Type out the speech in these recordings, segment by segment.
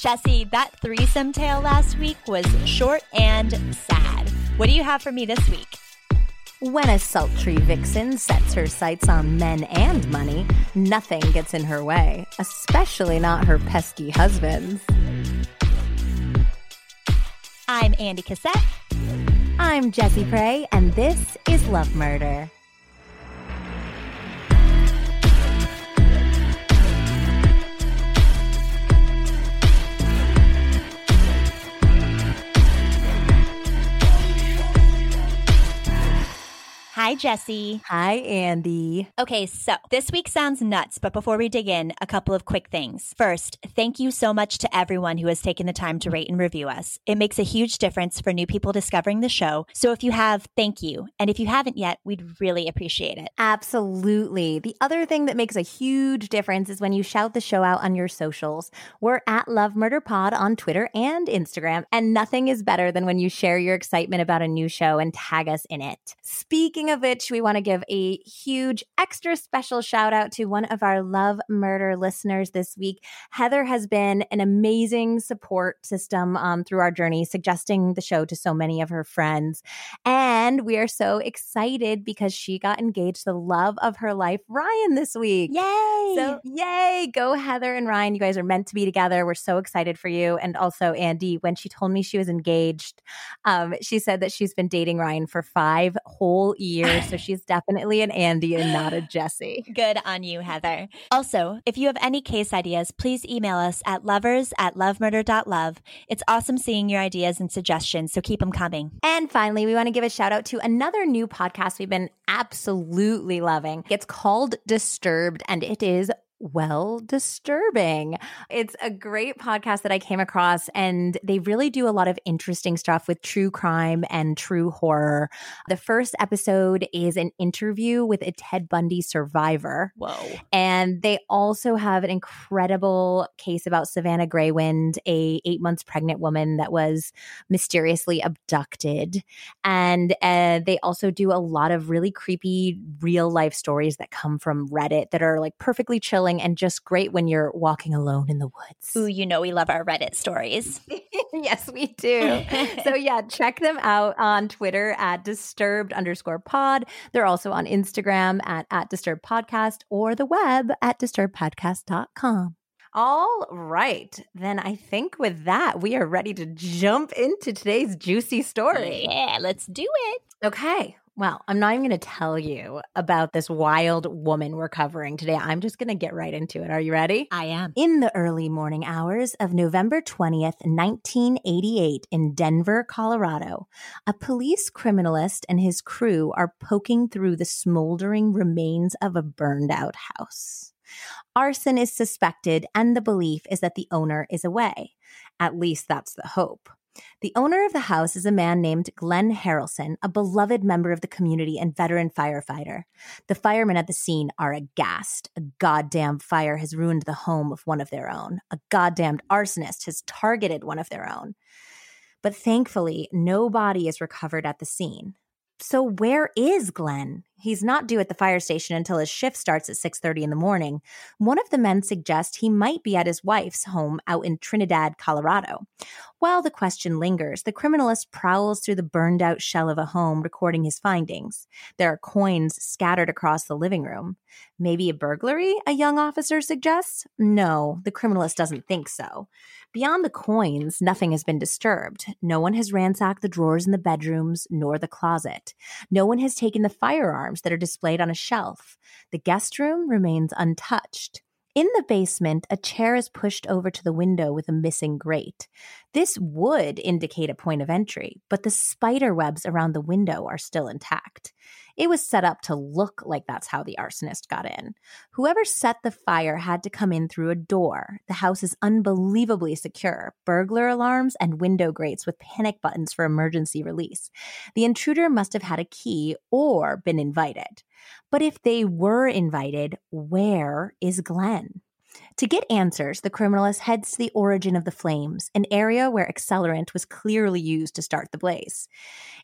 Jesse, that threesome tale last week was short and sad. What do you have for me this week? When a sultry vixen sets her sights on men and money, nothing gets in her way, especially not her pesky husbands. I'm Andy Cassette. I'm Jessie Prey, and this is Love Murder. Hi, Jesse. Hi, Andy. Okay, so this week sounds nuts, but before we dig in, a couple of quick things. First, thank you so much to everyone who has taken the time to rate and review us. It makes a huge difference for new people discovering the show. So if you have, thank you. And if you haven't yet, we'd really appreciate it. Absolutely. The other thing that makes a huge difference is when you shout the show out on your socials. We're at Love Murder Pod on Twitter and Instagram, and nothing is better than when you share your excitement about a new show and tag us in it. Speaking of which, we want to give a huge, extra special shout out to one of our Love Murder listeners this week. Heather has been an amazing support system um, through our journey, suggesting the show to so many of her friends. And we are so excited because she got engaged, the love of her life, Ryan, this week. Yay! So, yay, go Heather and Ryan. You guys are meant to be together. We're so excited for you. And also, Andy, when she told me she was engaged, um, she said that she's been dating Ryan for five whole years. So she's definitely an Andy and not a Jesse. Good on you, Heather. Also, if you have any case ideas, please email us at lovers at lovemurder.love. It's awesome seeing your ideas and suggestions, so keep them coming. And finally, we want to give a shout out to another new podcast we've been absolutely loving. It's called Disturbed, and it is well disturbing. It's a great podcast that I came across, and they really do a lot of interesting stuff with true crime and true horror. The first episode is an interview with a Ted Bundy survivor. Whoa. And they also have an incredible case about Savanna Greywind, a eight months pregnant woman that was mysteriously abducted. And uh, they also do a lot of really creepy real life stories that come from Reddit that are like perfectly chilling and just great when you're walking alone in the woods. Ooh, you know we love our Reddit stories. yes, we do. so yeah, check them out on Twitter at disturbed underscore pod. They're also on Instagram at, at disturbed podcast or the web at disturbedpodcast.com. All right. Then I think with that, we are ready to jump into today's juicy story. Yeah, let's do it. Okay. Well, I'm not even going to tell you about this wild woman we're covering today. I'm just going to get right into it. Are you ready? I am. In the early morning hours of November 20th, 1988, in Denver, Colorado, a police criminalist and his crew are poking through the smoldering remains of a burned out house. Arson is suspected, and the belief is that the owner is away. At least that's the hope. The owner of the house is a man named Glen Harrelson, a beloved member of the community and veteran firefighter. The firemen at the scene are aghast. A goddamn fire has ruined the home of one of their own. A goddamned arsonist has targeted one of their own. But thankfully, no body is recovered at the scene. So where is Glen? He's not due at the fire station until his shift starts at 6:30 in the morning. One of the men suggests he might be at his wife's home out in Trinidad, Colorado. While the question lingers, the criminalist prowls through the burned out shell of a home recording his findings. There are coins scattered across the living room. Maybe a burglary, a young officer suggests? No, the criminalist doesn't think so. Beyond the coins, nothing has been disturbed. No one has ransacked the drawers in the bedrooms nor the closet. No one has taken the firearms that are displayed on a shelf. The guest room remains untouched. In the basement, a chair is pushed over to the window with a missing grate. This would indicate a point of entry, but the spider webs around the window are still intact. It was set up to look like that's how the arsonist got in. Whoever set the fire had to come in through a door. The house is unbelievably secure burglar alarms and window grates with panic buttons for emergency release. The intruder must have had a key or been invited. But if they were invited, where is Glen? To get answers, the criminalist heads to the origin of the flames, an area where accelerant was clearly used to start the blaze.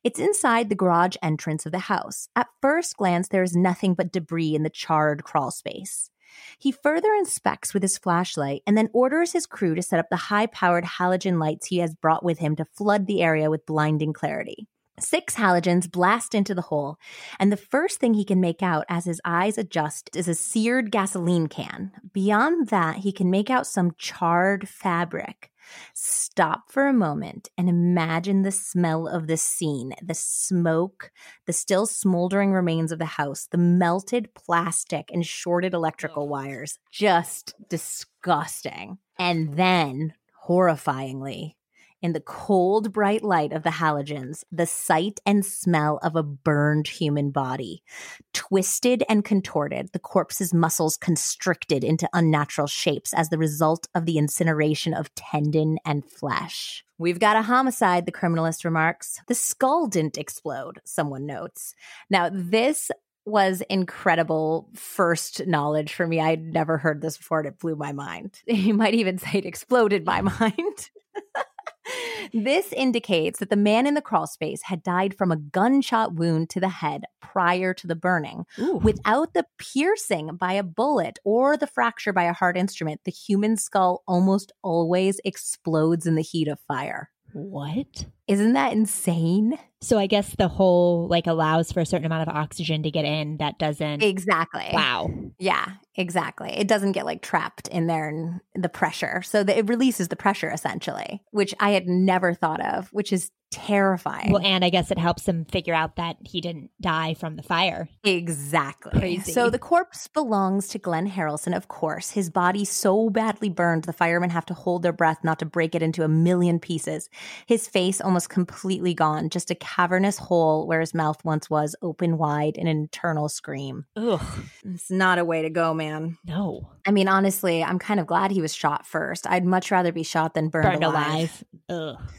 It's inside the garage entrance of the house. At first glance, there is nothing but debris in the charred crawl space. He further inspects with his flashlight and then orders his crew to set up the high powered halogen lights he has brought with him to flood the area with blinding clarity. Six halogens blast into the hole, and the first thing he can make out as his eyes adjust is a seared gasoline can. Beyond that, he can make out some charred fabric. Stop for a moment and imagine the smell of the scene the smoke, the still smoldering remains of the house, the melted plastic and shorted electrical wires. Just disgusting. And then, horrifyingly, in the cold, bright light of the halogens, the sight and smell of a burned human body. Twisted and contorted, the corpse's muscles constricted into unnatural shapes as the result of the incineration of tendon and flesh. We've got a homicide, the criminalist remarks. The skull didn't explode, someone notes. Now, this was incredible first knowledge for me. I'd never heard this before and it blew my mind. You might even say it exploded my mind. This indicates that the man in the crawl space had died from a gunshot wound to the head prior to the burning. Ooh. Without the piercing by a bullet or the fracture by a hard instrument, the human skull almost always explodes in the heat of fire. What? Isn't that insane? So I guess the hole like allows for a certain amount of oxygen to get in that doesn't. Exactly. Wow. Yeah, exactly. It doesn't get like trapped in there and the pressure. So that it releases the pressure essentially, which I had never thought of, which is terrifying. Well, and I guess it helps him figure out that he didn't die from the fire. Exactly. Crazy. So the corpse belongs to Glen Harrelson, of course. His body so badly burned, the firemen have to hold their breath not to break it into a million pieces. His face almost completely gone, just a cavernous hole where his mouth once was, open wide in an eternal scream. Ugh. It's not a way to go, man. No. I mean, honestly, I'm kind of glad he was shot first. I'd much rather be shot than burned, Burned alive. alive. Ugh.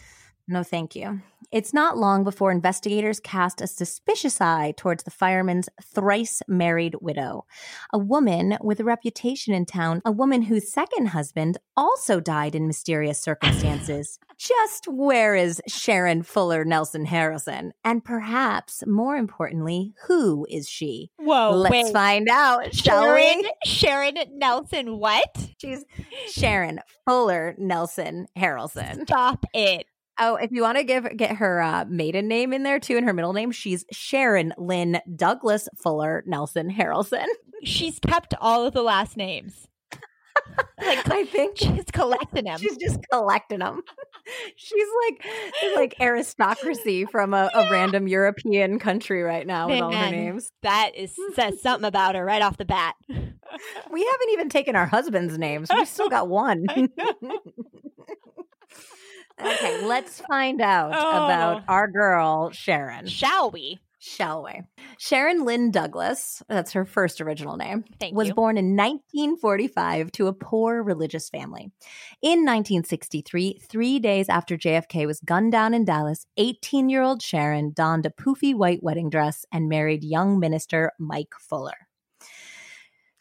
No, thank you. It's not long before investigators cast a suspicious eye towards the fireman's thrice married widow, a woman with a reputation in town, a woman whose second husband also died in mysterious circumstances. Just where is Sharon Fuller Nelson Harrelson? And perhaps more importantly, who is she? Whoa. Let's wait. find out, shall Sharon, we? Sharon Nelson, what? She's Sharon Fuller Nelson Harrelson. Stop it. Oh, if you want to give get her uh, maiden name in there too, and her middle name, she's Sharon Lynn Douglas Fuller Nelson Harrelson. She's kept all of the last names. like I think she's collecting them. she's just collecting them. She's like like aristocracy from a, a random European country right now with all her names. That is says something about her right off the bat. We haven't even taken our husband's names. We've still got one. Okay, let's find out Oh. about our girl Sharon. Shall we? Shall we? Sharon Lynn Douglas, that's her first original name, Thank was you. born in 1945 to a poor religious family. In 1963, three days after JFK was gunned down in Dallas, 18 year old Sharon donned a poofy white wedding dress and married young minister Mike Fuller.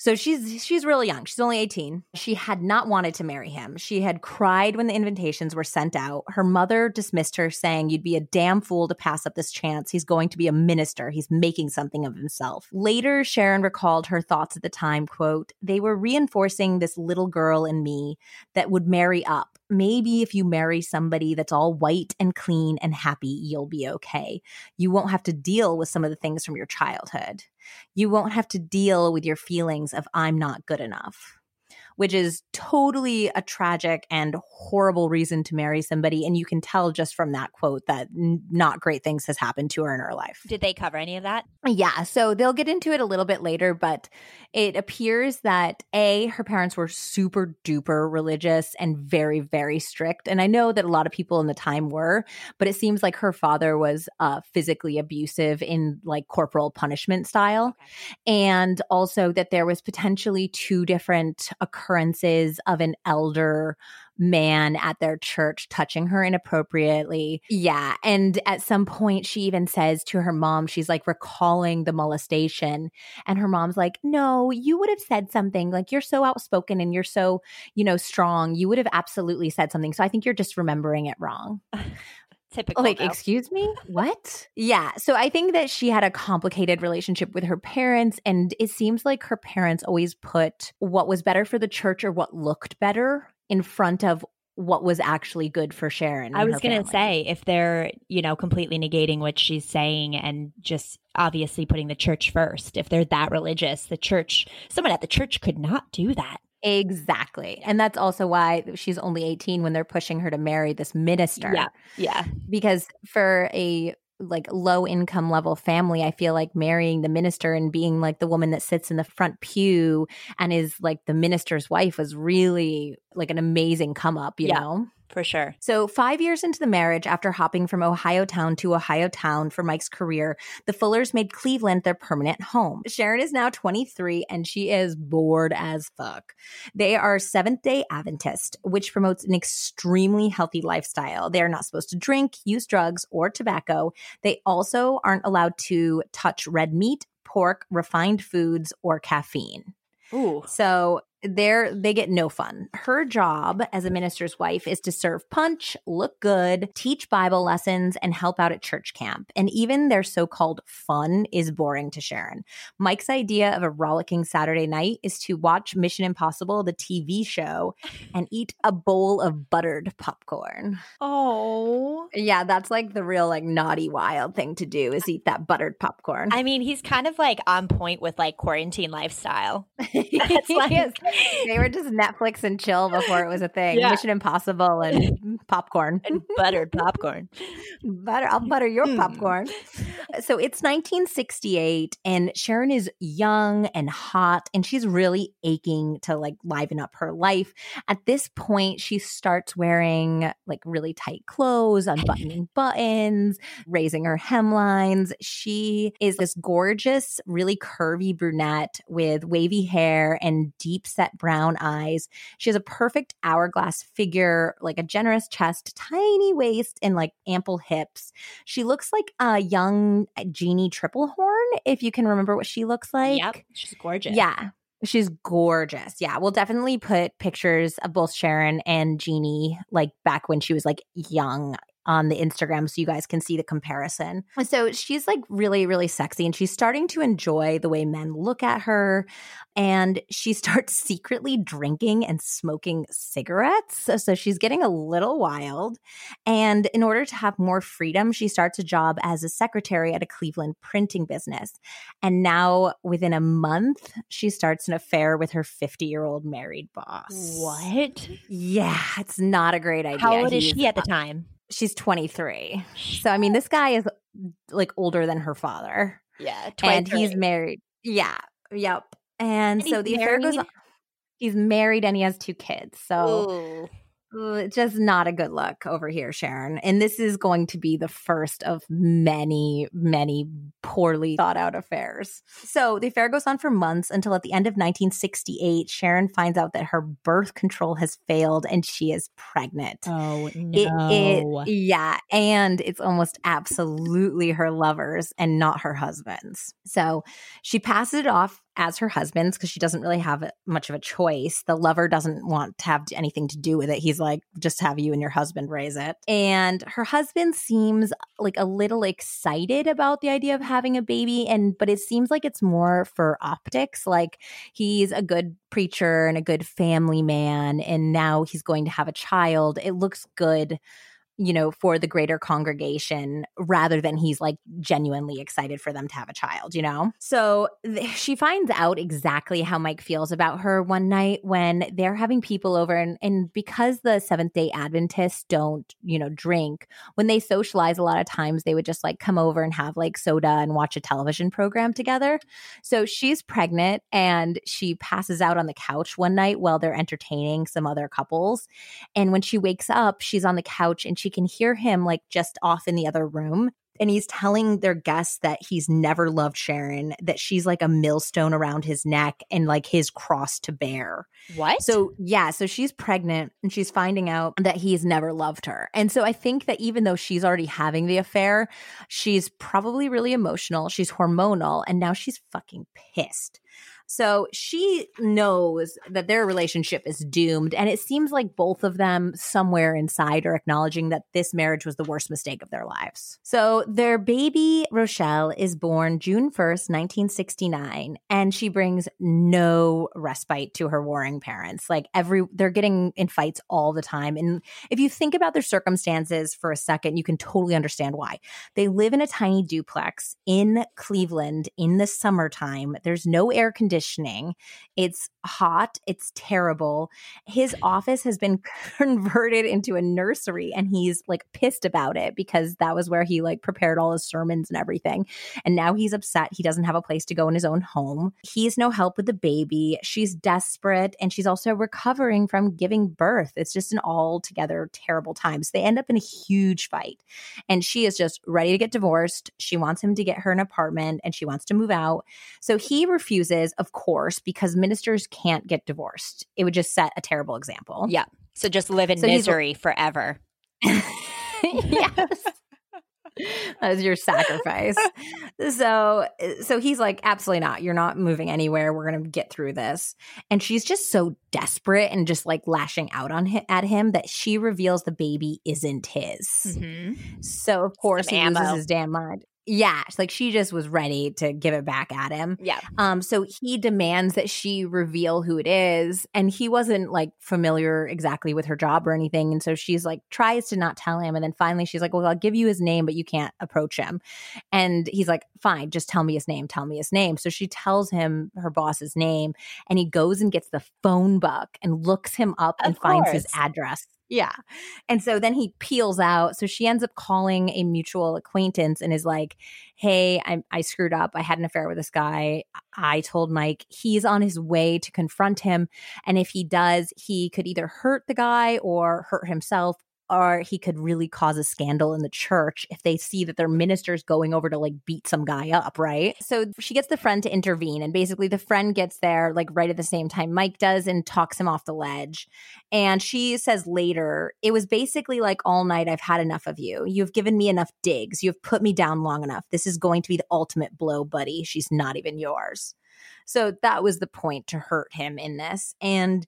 So she's she's really young. She's only 18. She had not wanted to marry him. She had cried when the invitations were sent out. Her mother dismissed her saying you'd be a damn fool to pass up this chance. He's going to be a minister. He's making something of himself. Later Sharon recalled her thoughts at the time, quote, "They were reinforcing this little girl in me that would marry up. Maybe if you marry somebody that's all white and clean and happy, you'll be okay. You won't have to deal with some of the things from your childhood." You won't have to deal with your feelings of I'm not good enough, which is totally a tragic and horrible reason to marry somebody. And you can tell just from that quote that n- not great things has happened to her in her life. Did they cover any of that? Yeah, so they'll get into it a little bit later, but it appears that A, her parents were super duper religious and very, very strict. And I know that a lot of people in the time were, but it seems like her father was uh, physically abusive in like corporal punishment style. And also that there was potentially two different occurrences of an elder man at their church touching her inappropriately. Yeah. And at some point, she even says to her mom, she's like recalling the molestation. And her mom's like, no, you would have said something. Like, you're so outspoken and you're so, you know, strong. You would have absolutely said something. So I think you're just remembering it wrong. Typical. like, though. excuse me? What? yeah. So I think that she had a complicated relationship with her parents. And it seems like her parents always put what was better for the church or what looked better in front of what was actually good for Sharon. I was going to say if they're, you know, completely negating what she's saying and just obviously putting the church first, if they're that religious, the church, someone at the church could not do that. Exactly. And that's also why she's only 18 when they're pushing her to marry this minister. Yeah. Yeah. Because for a like low income level family, I feel like marrying the minister and being like the woman that sits in the front pew and is like the minister's wife was really like an amazing come up, you Yeah. know? For sure. So, five years into the marriage, after hopping from Ohio town to Ohio town for Mike's career, the Fullers made Cleveland their permanent home. Sharon is now 23 and she is bored as fuck. They are Seventh day Adventist, which promotes an extremely healthy lifestyle. They are not supposed to drink, use drugs, or tobacco. They also aren't allowed to touch red meat, pork, refined foods, or caffeine. Ooh. So they're they get no fun. Her job as a minister's wife is to serve punch, look good, teach Bible lessons, and help out at church camp. And even their so-called fun is boring to Sharon. Mike's idea of a rollicking Saturday night is to watch Mission Impossible, the TV show, and eat a bowl of buttered popcorn. Oh. Yeah, that's like the real like naughty wild thing to do is eat that buttered popcorn. I mean, he's kind of like on point with like quarantine lifestyle. That's like- they were just Netflix and chill before it was a thing. Yeah. Mission Impossible and popcorn. And buttered popcorn. butter, I'll butter your Mm. popcorn. So it's 1968, and Sharon is young and hot, and she's really aching to like liven up her life. At this point, she starts wearing like really tight clothes, unbuttoning buttons, raising her hemlines. She is this gorgeous, really curvy brunette with wavy hair and deep set brown eyes. She has a perfect hourglass figure, like a generous chest, tiny waist, and like ample hips. She looks like a young uh, Jeanne Tripplehorn, if you can remember what she looks like. yep. She's gorgeous. Yeah. She's gorgeous. Yeah. We'll definitely put pictures of both Sharon and Jeannie, like back when she was like young on the Instagram so you guys can see the comparison. So she's like really, really sexy and she's starting to enjoy the way men look at her. And she starts secretly drinking and smoking cigarettes. So, so she's getting a little wild. And in order to have more freedom, she starts a job as a secretary at a Cleveland printing business. And now, within a month, she starts an affair with her 50 year old married boss. What? Yeah, it's not a great idea. How old is she at the time? She's 23. So, I mean, this guy is like older than her father. Yeah. And he's married. Yeah. Yep. And, And so the affair goes on. He's married and he has two kids. So, Ooh. Just not a good look over here, Sharon. And this is going to be the first of many, many poorly thought out affairs. So the affair goes on for months until at the end of 1968, Sharon finds out that her birth control has failed and she is pregnant. Oh It- no. it- yeah. And it's almost absolutely her lover's and not her husband's. So she passes it off as her husband's because she doesn't really have much of a choice. The lover doesn't want to have anything to do with it. He's like, just have you and your husband raise it. And her husband seems like a little excited about the idea of having a baby. And, but it seems like it's more for optics. Like he's a good preacher and a good family man. And now he's going to have a child. It looks good you know, for the greater congregation rather than he's like genuinely excited for them to have a child, you know? So th- she finds out exactly how Mike feels about her one night when they're having people over. And, and because the Seventh day Adventists don't, you know, drink, when they socialize, a lot of times they would just like come over and have like soda and watch a television program together. So she's pregnant and she passes out on the couch one night while they're entertaining some other couples. And when she wakes up, she's on the couch and she can hear him like just off in the other room. And he's telling their guests that he's never loved Sharon, that she's like a millstone around his neck and like his cross to bear. What? So, yeah, so she's pregnant and she's finding out that he's never loved her. And so I think that even though she's already having the affair, she's probably really emotional. She's hormonal and now she's fucking pissed. So she knows that their relationship is doomed. And it seems like both of them, somewhere inside, are acknowledging that this marriage was the worst mistake of their lives. So their baby, Rochelle, is born June 1st, 1969. And she brings no respite to her warring parents. Like every, they're getting in fights all the time. And if you think about their circumstances for a second, you can totally understand why. They live in a tiny duplex in Cleveland in the summertime. There's no air conditioning. It's hot. It's terrible. His office has been converted into a nursery and he's like pissed about it because that was where he like prepared all his sermons and everything. And now he's upset. He doesn't have a place to go in his own home. He's no help with the baby. She's desperate and she's also recovering from giving birth. It's just an altogether terrible time. So they end up in a huge fight. And she is just ready to get divorced. She wants him to get her an apartment and she wants to move out. So he refuses, of course, because ministers can't get divorced. It would just set a terrible example. Yeah. So just live in so misery forever. yes. as your sacrifice. so so he's like absolutely not. You're not moving anywhere. We're going to get through this. And she's just so desperate and just like lashing out on him, at him that she reveals the baby isn't his. Mm-hmm. So of course Some he ammo. loses his damn mind. Yeah, like she just was ready to give it back at him. Yeah. Um so he demands that she reveal who it is and he wasn't like familiar exactly with her job or anything and so she's like tries to not tell him and then finally she's like, "Well, I'll give you his name, but you can't approach him." And he's like, "Fine, just tell me his name, tell me his name." So she tells him her boss's name and he goes and gets the phone book and looks him up of and course. finds his address. Yeah. And so then he peels out. So she ends up calling a mutual acquaintance and is like, Hey, I, I screwed up. I had an affair with this guy. I told Mike he's on his way to confront him. And if he does, he could either hurt the guy or hurt himself or he could really cause a scandal in the church if they see that their minister's going over to like beat some guy up, right? So she gets the friend to intervene, and basically the friend gets there like right at the same time Mike does and talks him off the ledge. And she says later, it was basically like all night I've had enough of you. You've given me enough digs. You've put me down long enough. This is going to be the ultimate blow, buddy. She's not even yours. So that was the point to hurt him in this. And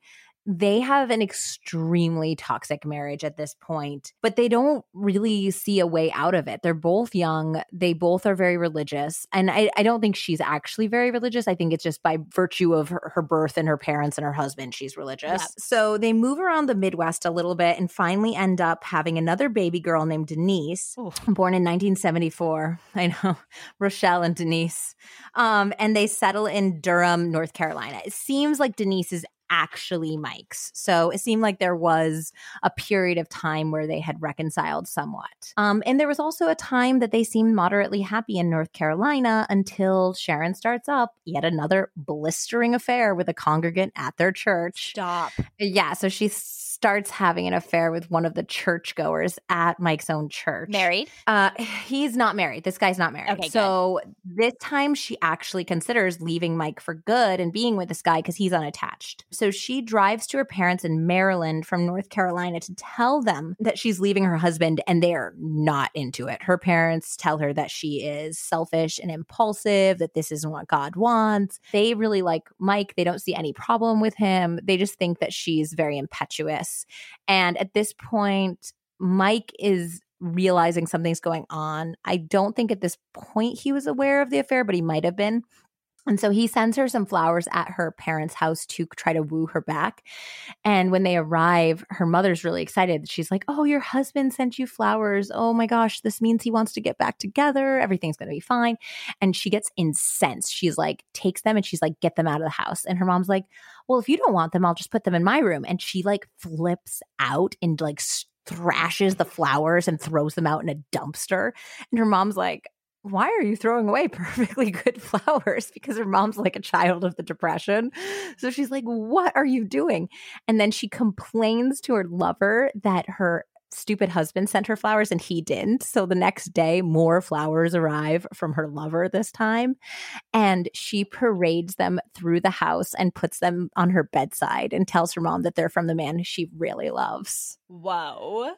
they have an extremely toxic marriage at this point, but they don't really see a way out of it. They're both young. They both are very religious. And I, I don't think she's actually very religious. I think it's just by virtue of her, her birth and her parents and her husband, she's religious. Yep. So they move around the Midwest a little bit and finally end up having another baby girl named Denise, Ooh. born in 1974. I know, Rochelle and Denise. Um, and they settle in Durham, North Carolina. It seems like Denise is actually Mike's. So it seemed like there was a period of time where they had reconciled somewhat. Um, and there was also a time that they seemed moderately happy in North Carolina until Sharon starts up yet another blistering affair with a congregant at their church. Stop. Yeah. So she's starts having an affair with one of the churchgoers at Mike's own church. Married? Uh, he's not married. This guy's not married. Okay, so good. this time she actually considers leaving Mike for good and being with this guy because he's unattached. So she drives to her parents in Maryland from North Carolina to tell them that she's leaving her husband, and they're not into it. Her parents tell her that she is selfish and impulsive, that this isn't what God wants. They really like Mike. They don't see any problem with him. They just think that she's very impetuous this. And at this point, Mike is realizing something's going on. I don't think at this point he was aware of the affair, but he might have been. And so he sends her some flowers at her parents' house to try to woo her back. And when they arrive, her mother's really excited. She's like, Oh, your husband sent you flowers. Oh my gosh, this means he wants to get back together. Everything's going to be fine. And she gets incensed. She's like, takes them and she's like, Get them out of the house. And her mom's like, Well, if you don't want them, I'll just put them in my room. And she like flips out and like thrashes the flowers and throws them out in a dumpster. And her mom's like, why are you throwing away perfectly good flowers? Because her mom's like a child of the depression. So she's like, what are you doing? And then she complains to her lover that her stupid husband sent her flowers and he didn't. So the next day, more flowers arrive from her lover this time. And she parades them through the house and puts them on her bedside and tells her mom that they're from the man she really loves. Whoa.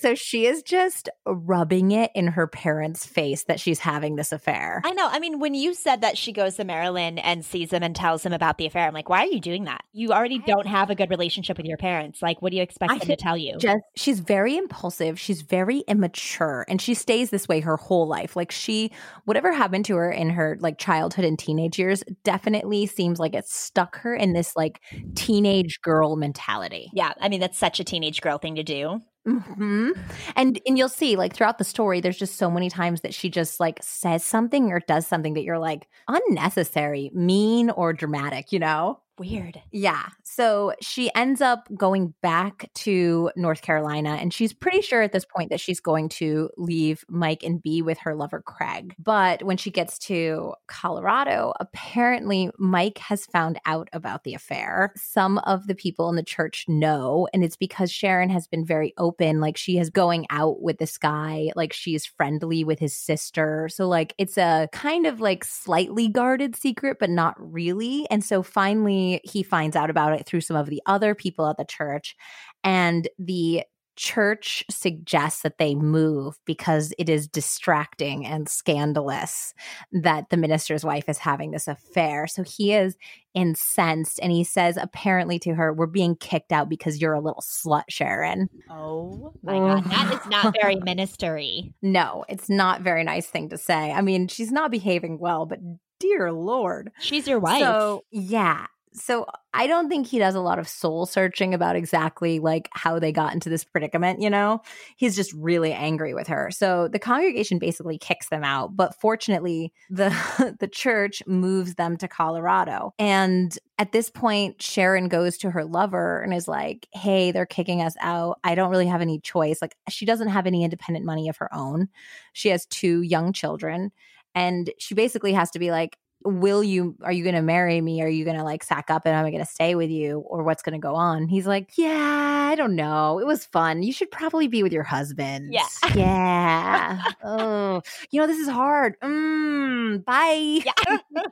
So she is just rubbing it in her parents' face that she's having this affair. I know. I mean, when you said that she goes to Maryland and sees him and tells him about the affair, I'm like, why are you doing that? You already don't have a good relationship with your parents. Like, what do you expect I them to tell you? Just she's very impulsive. She's very immature, and she stays this way her whole life. Like she, whatever happened to her in her like childhood and teenage years, definitely seems like it stuck her in this like teenage girl mentality. yeah. I mean, that's such a teenage girl thing to do. Hmm And and you'll see like throughout the story, there's just so many times that she just like says something or does something that you're like unnecessary, mean or dramatic, you know? Weird. Yeah. So she ends up going back to North Carolina, and she's pretty sure at this point that she's going to leave Mike and be with her lover, Craig. But when she gets to Colorado, apparently Mike has found out about the affair. Some of the people in the church know, and it's because Sharon has been very open. Like she is going out with this guy, like she's friendly with his sister. So, like, it's a kind of like slightly guarded secret, but not really. And so finally, he finds out about it through some of the other people at the church. And the church suggests that they move because it is distracting and scandalous that the minister's wife is having this affair. So he is incensed and he says apparently to her, We're being kicked out because you're a little slut, Sharon. Oh my God. That is not very ministery. No, it's not very nice thing to say. I mean, she's not behaving well, but dear Lord. She's your wife. So, yeah. So I don't think he does a lot of soul searching about exactly like how they got into this predicament, you know? He's just really angry with her. So the congregation basically kicks them out, but fortunately the the church moves them to Colorado. And at this point Sharon goes to her lover and is like, "Hey, they're kicking us out. I don't really have any choice." Like she doesn't have any independent money of her own. She has two young children and she basically has to be like will you are you going to marry me? Are you going to like sack up and am i going to stay with you? Or what's going to go on? He's like yeah i don't know. It was fun. You should probably be with your husband Yeah. yeah. Oh you know this is hard. Mm, bye. Yeah.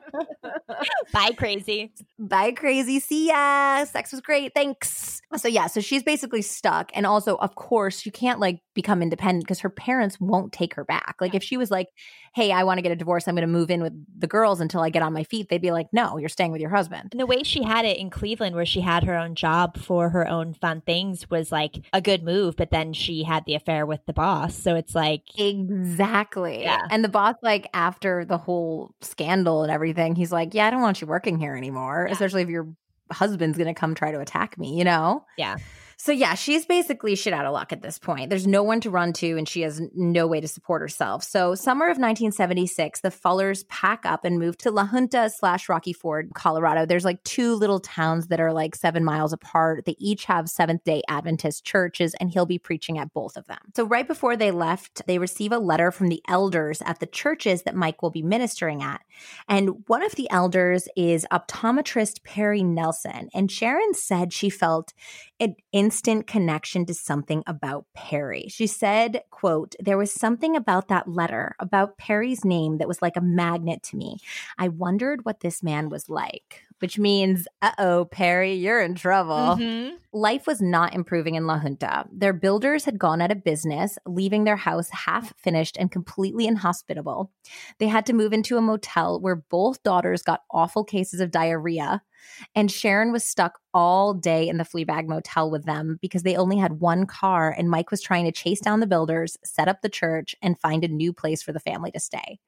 Bye, crazy. bye crazy. See ya. Sex was great. Thanks. So yeah so she's basically stuck. And also of course you can't like become independent because her parents won't take her back like if she was like hey i want to get a divorce i'm going to move in with the girls until i get on my feet they'd be like no you're staying with your husband And the way she had it in Cleveland, where she had her own job for her own fun things, was like a good move. But then she had the affair with the boss. So it's like, exactly Yeah. and the boss like after the whole scandal and everything he's like yeah i don't want you working here anymore Yeah. especially if your husband's going to come try to attack me you know yeah. So yeah, she's basically shit out of luck at this point. There's no one to run to and she has no way to support herself. So summer of 1976, the Fullers pack up and move to La Junta slash Rocky Ford, Colorado. There's like two little towns that are like seven miles apart. They each have Seventh day Adventist churches and he'll be preaching at both of them. So right before they left, they receive a letter from the elders at the churches that Mike will be ministering at. And one of the elders is optometrist Perry Nelson. And Sharon said she felt an instant connection to something about Perry. She said, quote, there was something about that letter, about Perry's name that was like a magnet to me. I wondered what this man was like. Which means, uh oh, Perry, you're in trouble. Mhm. Life was not improving in La Junta. Their builders had gone out of business, leaving their house half finished and completely inhospitable. They had to move into a motel where both daughters got awful cases of diarrhea. And Sharon was stuck all day in the Fleabag Motel with them because they only had one car, and Mike was trying to chase down the builders, set up the church, and find a new place for the family to stay.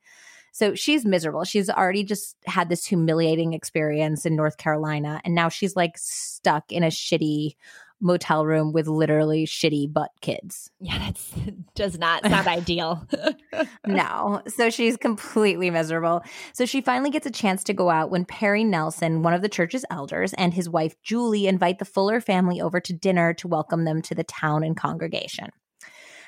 So she's miserable. She's already just had this humiliating experience in North Carolina, and now she's like stuck in a shitty motel room with literally shitty butt kids. Yeah, that's does not sound ideal. No. So she's completely miserable. So she finally gets a chance to go out when Perry Nelson, one of the church's elders, and his wife Julie invite the Fuller family over to dinner to welcome them to the town and congregation.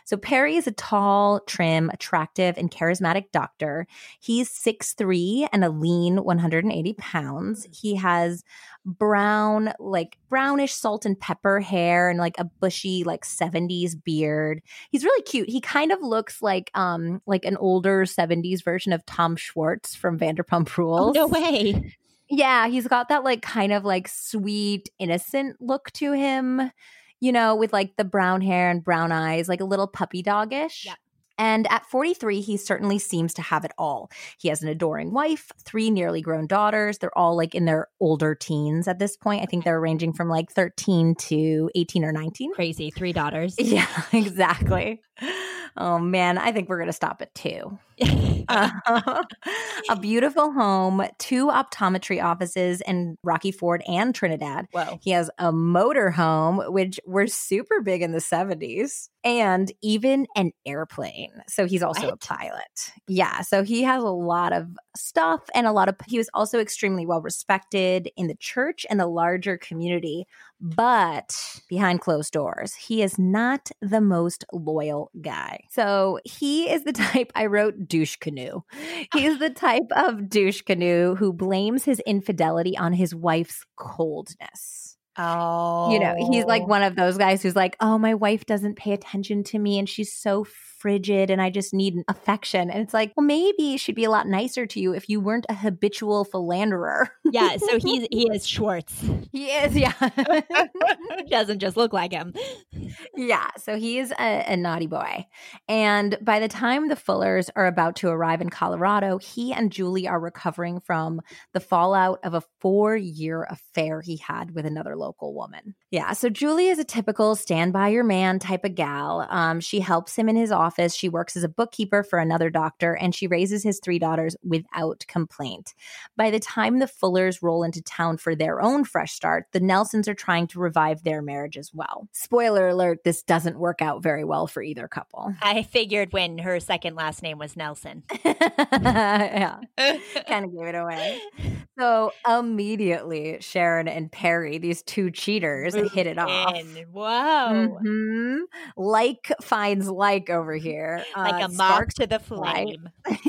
So Perry is a tall, trim, attractive, and charismatic doctor. He's 6'3 and a lean 180 pounds. He has brown, like brownish salt and pepper hair and like a bushy, like 70s beard. He's really cute. He kind of looks like um like an older 70s version of Tom Schwartz from Vanderpump Rules. oh, no way. Yeah, he's got that like kind of like sweet, innocent look to him. You know, with like the brown hair and brown eyes, like a little puppy dogish. Yeah. And at 43, he certainly seems to have it all. He has an adoring wife, three nearly grown daughters. They're all like in their older teens at this point. I think they're ranging from like 13 to 18 or 19. Crazy. Three daughters. Yeah, exactly. Oh man, I think we're going to stop at two. Uh, a beautiful home, two optometry offices in Rocky Ford and Trinidad. Whoa. He has a motor home, which were super big in the 70s, and even an airplane. So he's also a pilot. Yeah. So he has a lot of stuff and a lot of, he was also extremely well respected in the church and the larger community. But behind closed doors, he is not the most loyal guy. So he is the type I wrote douche canoe. He's the type of douche canoe who blames his infidelity on his wife's coldness. Oh. You know, he's like oh. one of those guys who's like, oh, my wife doesn't pay attention to me and she's so frigid and I just need an affection. And it's like, well, maybe she'd be a lot nicer to you if you weren't a habitual philanderer. Yeah. So he's he is Schwartz. he is, yeah. Doesn't just look like him. yeah. So he is a, a naughty boy. And by the time the Fullers are about to arrive in Colorado, he and Julie are recovering from the fallout of a four year affair he had with another local woman. Yeah. So Julie is a typical stand by your man type of gal. Um, she helps him in his office. She works as a bookkeeper for another doctor, and she raises his three daughters without complaint. By the time the Fullers roll into town for their own fresh start, the Nelsons are trying to revive their marriage as well. Spoiler alert, this doesn't work out very well for either couple. I figured when her second last name was Nelson. yeah, kind of gave it away. So immediately, Sharon and Perry, these two cheaters, hit it off. Whoa. Mhm. Like finds like over here. Like Uh, a sparks to the flame.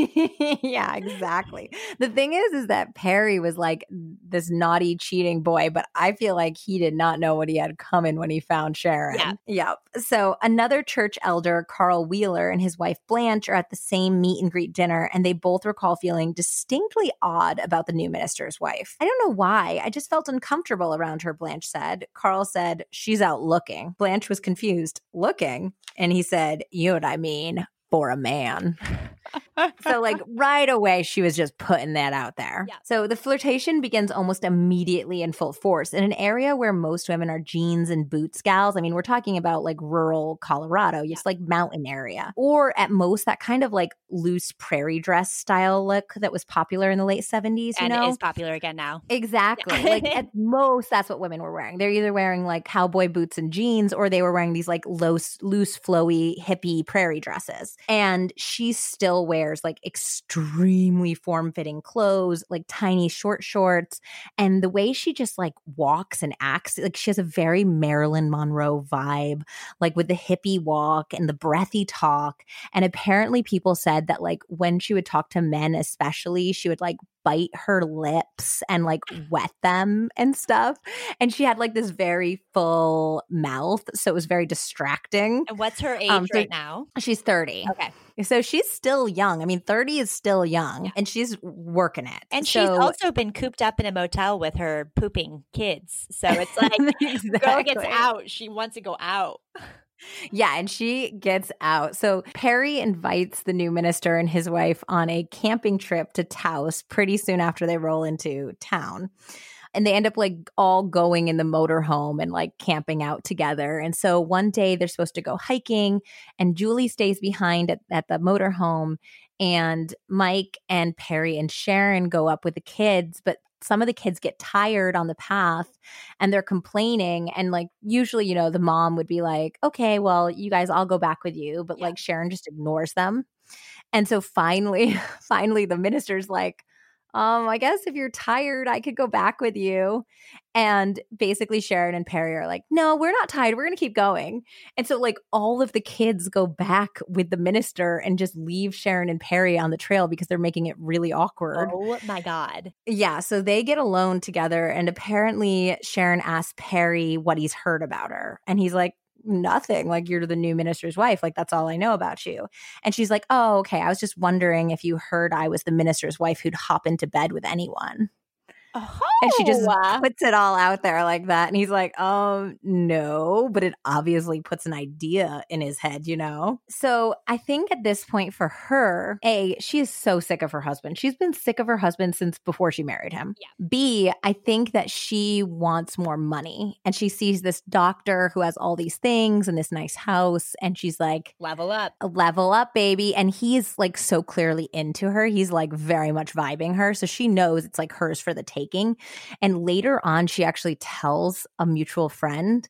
yeah, exactly. The thing is, is that Perry was like this naughty, cheating boy, but I feel like he did not know what he had coming when he found Sharon. Yeah. Yep. So another church elder, Carl Wheeler, and his wife Blanche are at the same meet and greet dinner, and they both recall feeling distinctly odd about the new minister's wife. I don't know why. I just felt uncomfortable around her, Blanche said. Carl said, She's out looking. Blanche was confused. Looking? And he said, You and I mean? For a man. so like right away she was just putting that out there Yeah. so the flirtation begins almost immediately in full force in an area where most women are jeans and boots gals i mean we're talking about like rural colorado it's like mountain area or at most that kind of like loose prairie dress style look that was popular in the late 70s you and know is popular again now. Exactly. like at most, that's what women were wearing. They're either wearing like cowboy boots and jeans, or they were wearing these like loose, loose, flowy, hippie prairie dresses. And she still wears like extremely form fitting clothes, like tiny short shorts. And the way she just like walks and acts, like she has a very Marilyn Monroe vibe, like with the hippie walk and the breathy talk. And apparently, people said that like when she would talk to men, especially, she would like bite her lips and like wet them and stuff. And she had like this very full mouth. So it was very distracting. And what's her age Um, so- right now? She's 30. Okay. So she's still young. I mean, 30 is still young and she's working it. And she's also been cooped up in a motel with her pooping kids. So it's like girl gets out. She wants to go out. Yeah, and she gets out. So Perry invites the new minister and his wife on a camping trip to Taos pretty soon after they roll into town. And they end up like all going in the motorhome and like camping out together. And so one day they're supposed to go hiking, and Julie stays behind at, at the motorhome. And Mike and Perry and Sharon go up with the kids, but some of the kids get tired on the path and they're complaining and like usually you know the mom would be like okay well you guys i'll go back with you but Yeah. like sharon just ignores them and so finally finally the minister's like um i guess if you're tired i could go back with you and basically sharon and perry are like no we're not tired we're gonna keep going and so like all of the kids go back with the minister and just leave sharon and perry on the trail because they're making it really awkward Oh my God. yeah, so they get alone together, and apparently Sharon asks Perry what he's heard about her. And he's like, Nothing. Like, you're the new minister's wife. Like, that's all I know about you. And she's like, Oh, okay. I was just wondering if you heard I was the minister's wife who'd hop into bed with anyone. Oh, and she just puts it all out there like that. And he's like, um, no, but it obviously puts an idea in his head, you know? So I think at this point for her, A, she is so sick of her husband. She's been sick of her husband since before she married him. Yeah. B, I think that she wants more money and she sees this doctor who has all these things and this nice house. And she's like, level up, level up, baby. And he's like so clearly into her. He's like very much vibing her. So she knows it's like hers for the taking. And later on, she actually tells a mutual friend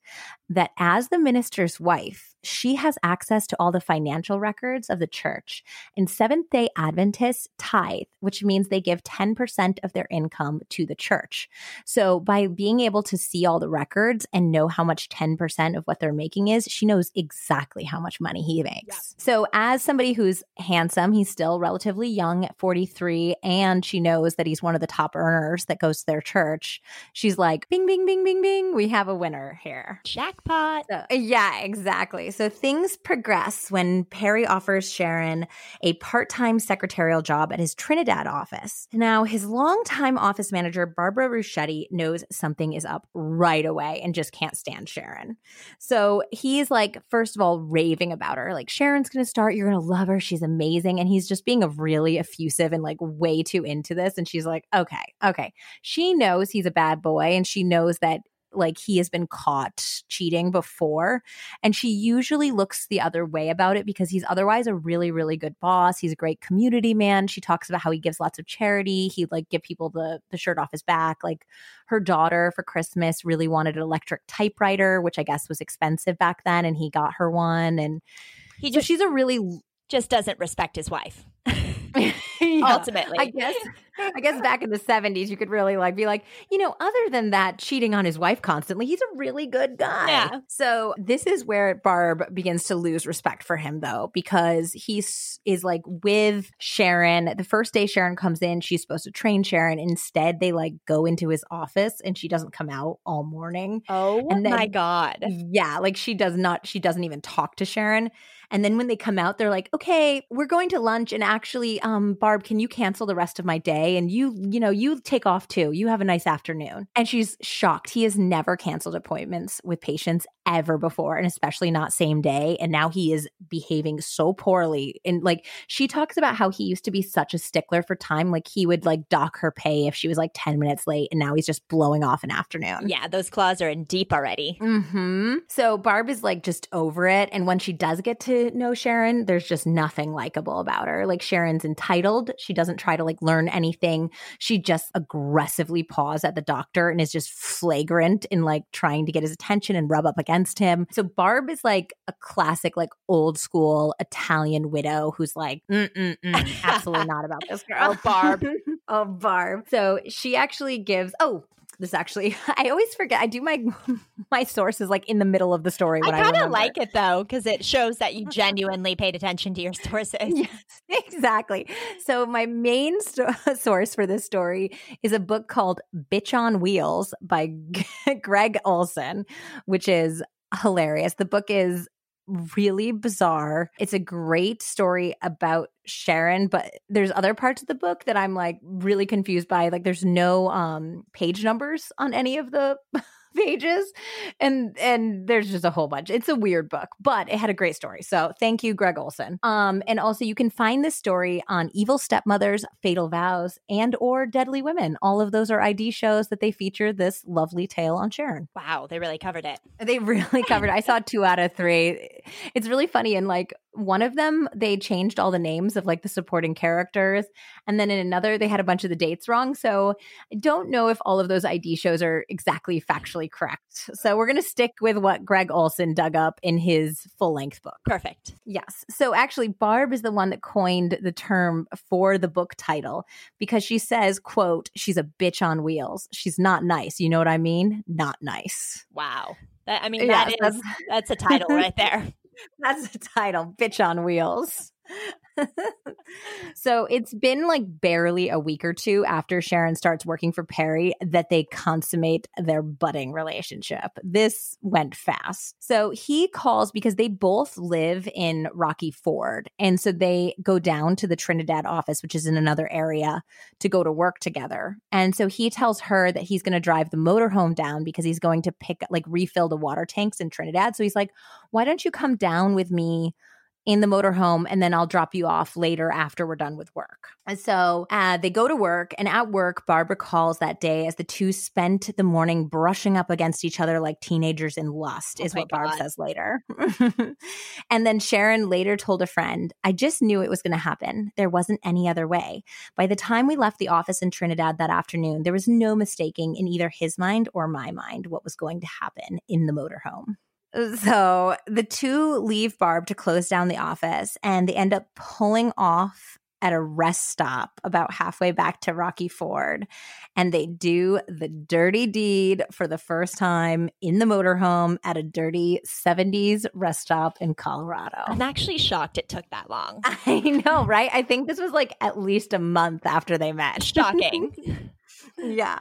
that as the minister's wife, she has access to all the financial records of the church. And Seventh day Adventists tithe, which means they give 10% of their income to the church. So by being able to see all the records and know how much 10% of what they're making is, she knows exactly how much money he makes. Yeah. So as somebody who's handsome, he's still relatively young at 43, and she knows that he's one of the top earners that goes to their church. She's like, bing, bing, bing, bing, bing. We have a winner here. Jackpot. So, yeah, exactly. So things progress when Perry offers Sharon a part time secretarial job at his Trinidad office. Now, his longtime office manager, Barbara Ruschetti, knows something is up right away and just can't stand Sharon. So he's like, first of all, raving about her. Like, Sharon's going to start. You're going to love her. She's amazing. And he's just being a really effusive and like way too into this. And she's like, okay, okay. She knows he's a bad boy and she knows that like he has been caught cheating before and she usually looks the other way about it because he's otherwise a really really good boss he's a great community man she talks about how he gives lots of charity he like give people the the shirt off his back like her daughter for christmas really wanted an electric typewriter which i guess was expensive back then and he got her one and he just so she's a really just doesn't respect his wife yeah, ultimately. I guess I guess back in the 70s you could really like be like, you know, other than that cheating on his wife constantly, he's a really good guy. Yeah. So this is where Barb begins to lose respect for him though because he is like with Sharon. The first day Sharon comes in, she's supposed to train Sharon. Instead, they like go into his office and she doesn't come out all morning. Oh and then, my god. Yeah, like she does not she doesn't even talk to Sharon. And then when they come out, they're like, okay, we're going to lunch. And actually, um, Barb, can you cancel the rest of my day? And you, you know, you take off too. You have a nice afternoon. And she's shocked. He has never canceled appointments with patients ever before, and especially not same day. And now he is behaving so poorly. And like she talks about how he used to be such a stickler for time. Like he would like dock her pay if she was like 10 minutes late. And now he's just blowing off an afternoon. Yeah, those claws are in deep already. hmm So Barb is like just over it. And when she does get to know Sharon, there's just nothing likable about her. Like Sharon's entitled. She doesn't try to like learn anything. She just aggressively paws at the doctor and is just flagrant in like trying to get his attention and rub up against him. So Barb is like a classic, like old school Italian widow who's like, absolutely not about this girl. oh, Barb. oh, Barb. So she actually gives, oh, this actually i always forget i do my my sources like in the middle of the story i kind of like it though because it shows that you genuinely paid attention to your sources. Yes exactly. So my main source for this story is a book called bitch on wheels by Gregg Olsen which is hilarious. The book is really bizarre. It's a great story about Sharon, but there's other parts of the book that I'm like really confused by. Like there's no um page numbers on any of the pages and and there's just a whole bunch. It's a weird book but it had a great story so thank you Gregg Olsen. Um and also you can find this story on evil stepmothers fatal vows and or deadly women. All of those are id shows that they feature this lovely tale on sharon. Wow they really covered it. They really covered i saw two out of three. It's really funny and like one of them they changed all the names of like the supporting characters and then in another they had a bunch of the dates wrong so i don't know if all of those id shows are exactly factually correct. So we're going to stick with what Gregg Olsen dug up in his full length book. Perfect. Yes. So actually barb is the one that coined the term for the book title because she says quote she's a bitch on wheels. She's not nice. You know what i mean? Not nice. Wow. I mean, that yeah, is, that's, that's a title right there. That's the title, Bitch on Wheels. so it's been like barely a week or two after Sharon starts working for Perry that they consummate their budding relationship. This went fast. So he calls because they both live in Rocky Ford. And so they go down to the Trinidad office, which is in another area, to go to work together. And so he tells her that he's going to drive the motorhome down because he's going to pick, like, refill the water tanks in Trinidad. So he's like, why don't you come down with me? In the motorhome and then I'll drop you off later after we're done with work. And so uh, they go to work, and at work, Barbara calls that day as the two spent the morning brushing up against each other like teenagers in lust, oh is what God. Barb says later. and then Sharon later told a friend, I just knew it was going to happen. There wasn't any other way. By the time we left the office in Trinidad that afternoon, there was no mistaking in either his mind or my mind what was going to happen in the motorhome. So the two leave Barb to close down the office and they end up pulling off at a rest stop about halfway back to Rocky Ford. And they do the dirty deed for the first time in the motorhome at a dirty 70s rest stop in Colorado. I'm actually shocked it took that long. I know, right? I think this was like at least a month after they met. Shocking. yeah.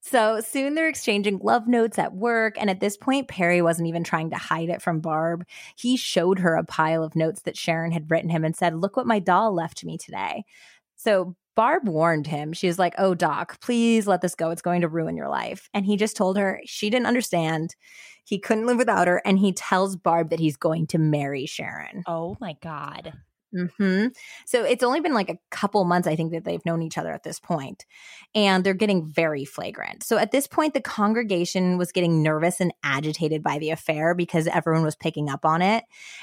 So soon they're exchanging love notes at work. And at this point, Perry wasn't even trying to hide it from Barb. He showed her a pile of notes that Sharon had written him and said, Look what my doll left me today. So Barb warned him. She was like, Oh, Doc, please let this go. It's going to ruin your life. And he just told her she didn't understand. He couldn't live without her. And he tells Barb that he's going to marry Sharon. Oh my God. Hmm So it's only been like a couple months, I think, that they've known each other at this point, and they're getting very flagrant. So at this point, the congregation was getting nervous and agitated by the affair because everyone was picking up on it.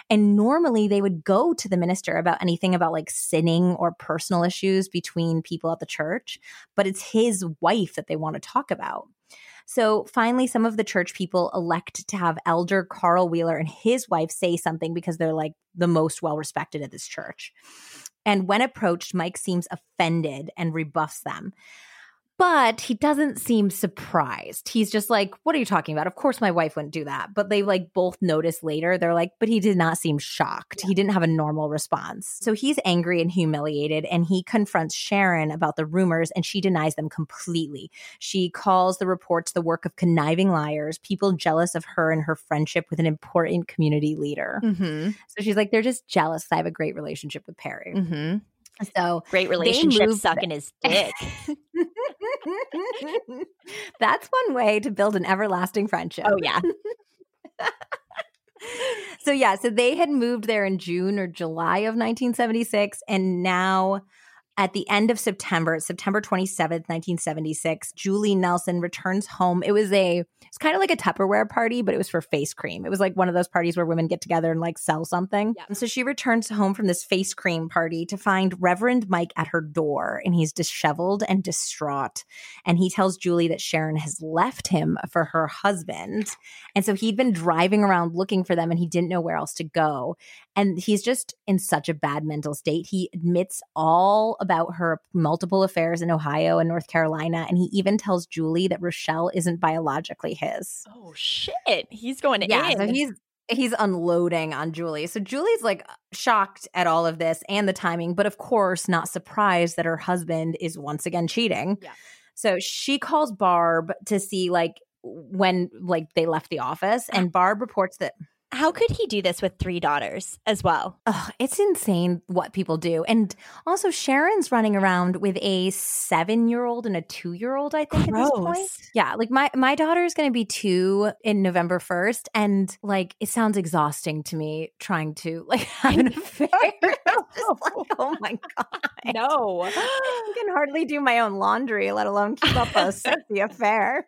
And normally they would go to the minister about anything about like sinning or personal issues between people at the church, but it's his wife that they want to talk about. So finally, some of the church people elect to have Elder Carl Wheeler and his wife say something because they're like the most well respected at this church. And when approached, Mike seems offended and rebuffs them but he doesn't seem surprised. He's just like, What are you talking about? Of course, my wife wouldn't do that. But they like both notice later, they're like, But he did not seem shocked. He didn't have a normal response. So he's angry and humiliated, and he confronts Sharon about the rumors, and she denies them completely. She calls the reports the work of conniving liars, people jealous of her and her friendship with an important community leader. Mm-hmm. So she's like, They're just jealous. I have a great relationship with Perry. Mm-hmm. So great relationship sucking his dick. That's one way to build an everlasting friendship. Oh yeah. so yeah, so they had moved there in June or July of 1976 and now at the end of September, September 27th, 1976, Julie Nelson returns home. It was a, it's kind of like a Tupperware party, but it was for face cream. It was like one of those parties where women get together and like sell something. Yeah. And so she returns home from this face cream party to find Reverend Mike at her door, and he's disheveled and distraught. And he tells Julie that Sharon has left him for her husband. And so he'd been driving around looking for them and he didn't know where else to go. And he's just in such a bad mental state. He admits all about her multiple affairs in Ohio and North Carolina. And he even tells Julie that Rochelle isn't biologically his. Oh, shit. He's going to yeah, in. So he's he's unloading on Julie. So Julie's like shocked at all of this and the timing, but of course not surprised that her husband is once again cheating. Yeah. So she calls Barb to see like when like they left the office and Barb reports that how could he do this with three daughters as well? Oh, it's insane what people do. And also, Sharon's running around with a seven year old and a two year old, I think, Gross. at this point. Yeah. Like, my, my daughter is going to be two in November 1st. And like, it sounds exhausting to me trying to like have an affair. like, oh my God. No. I can hardly do my own laundry, let alone keep up a sexy affair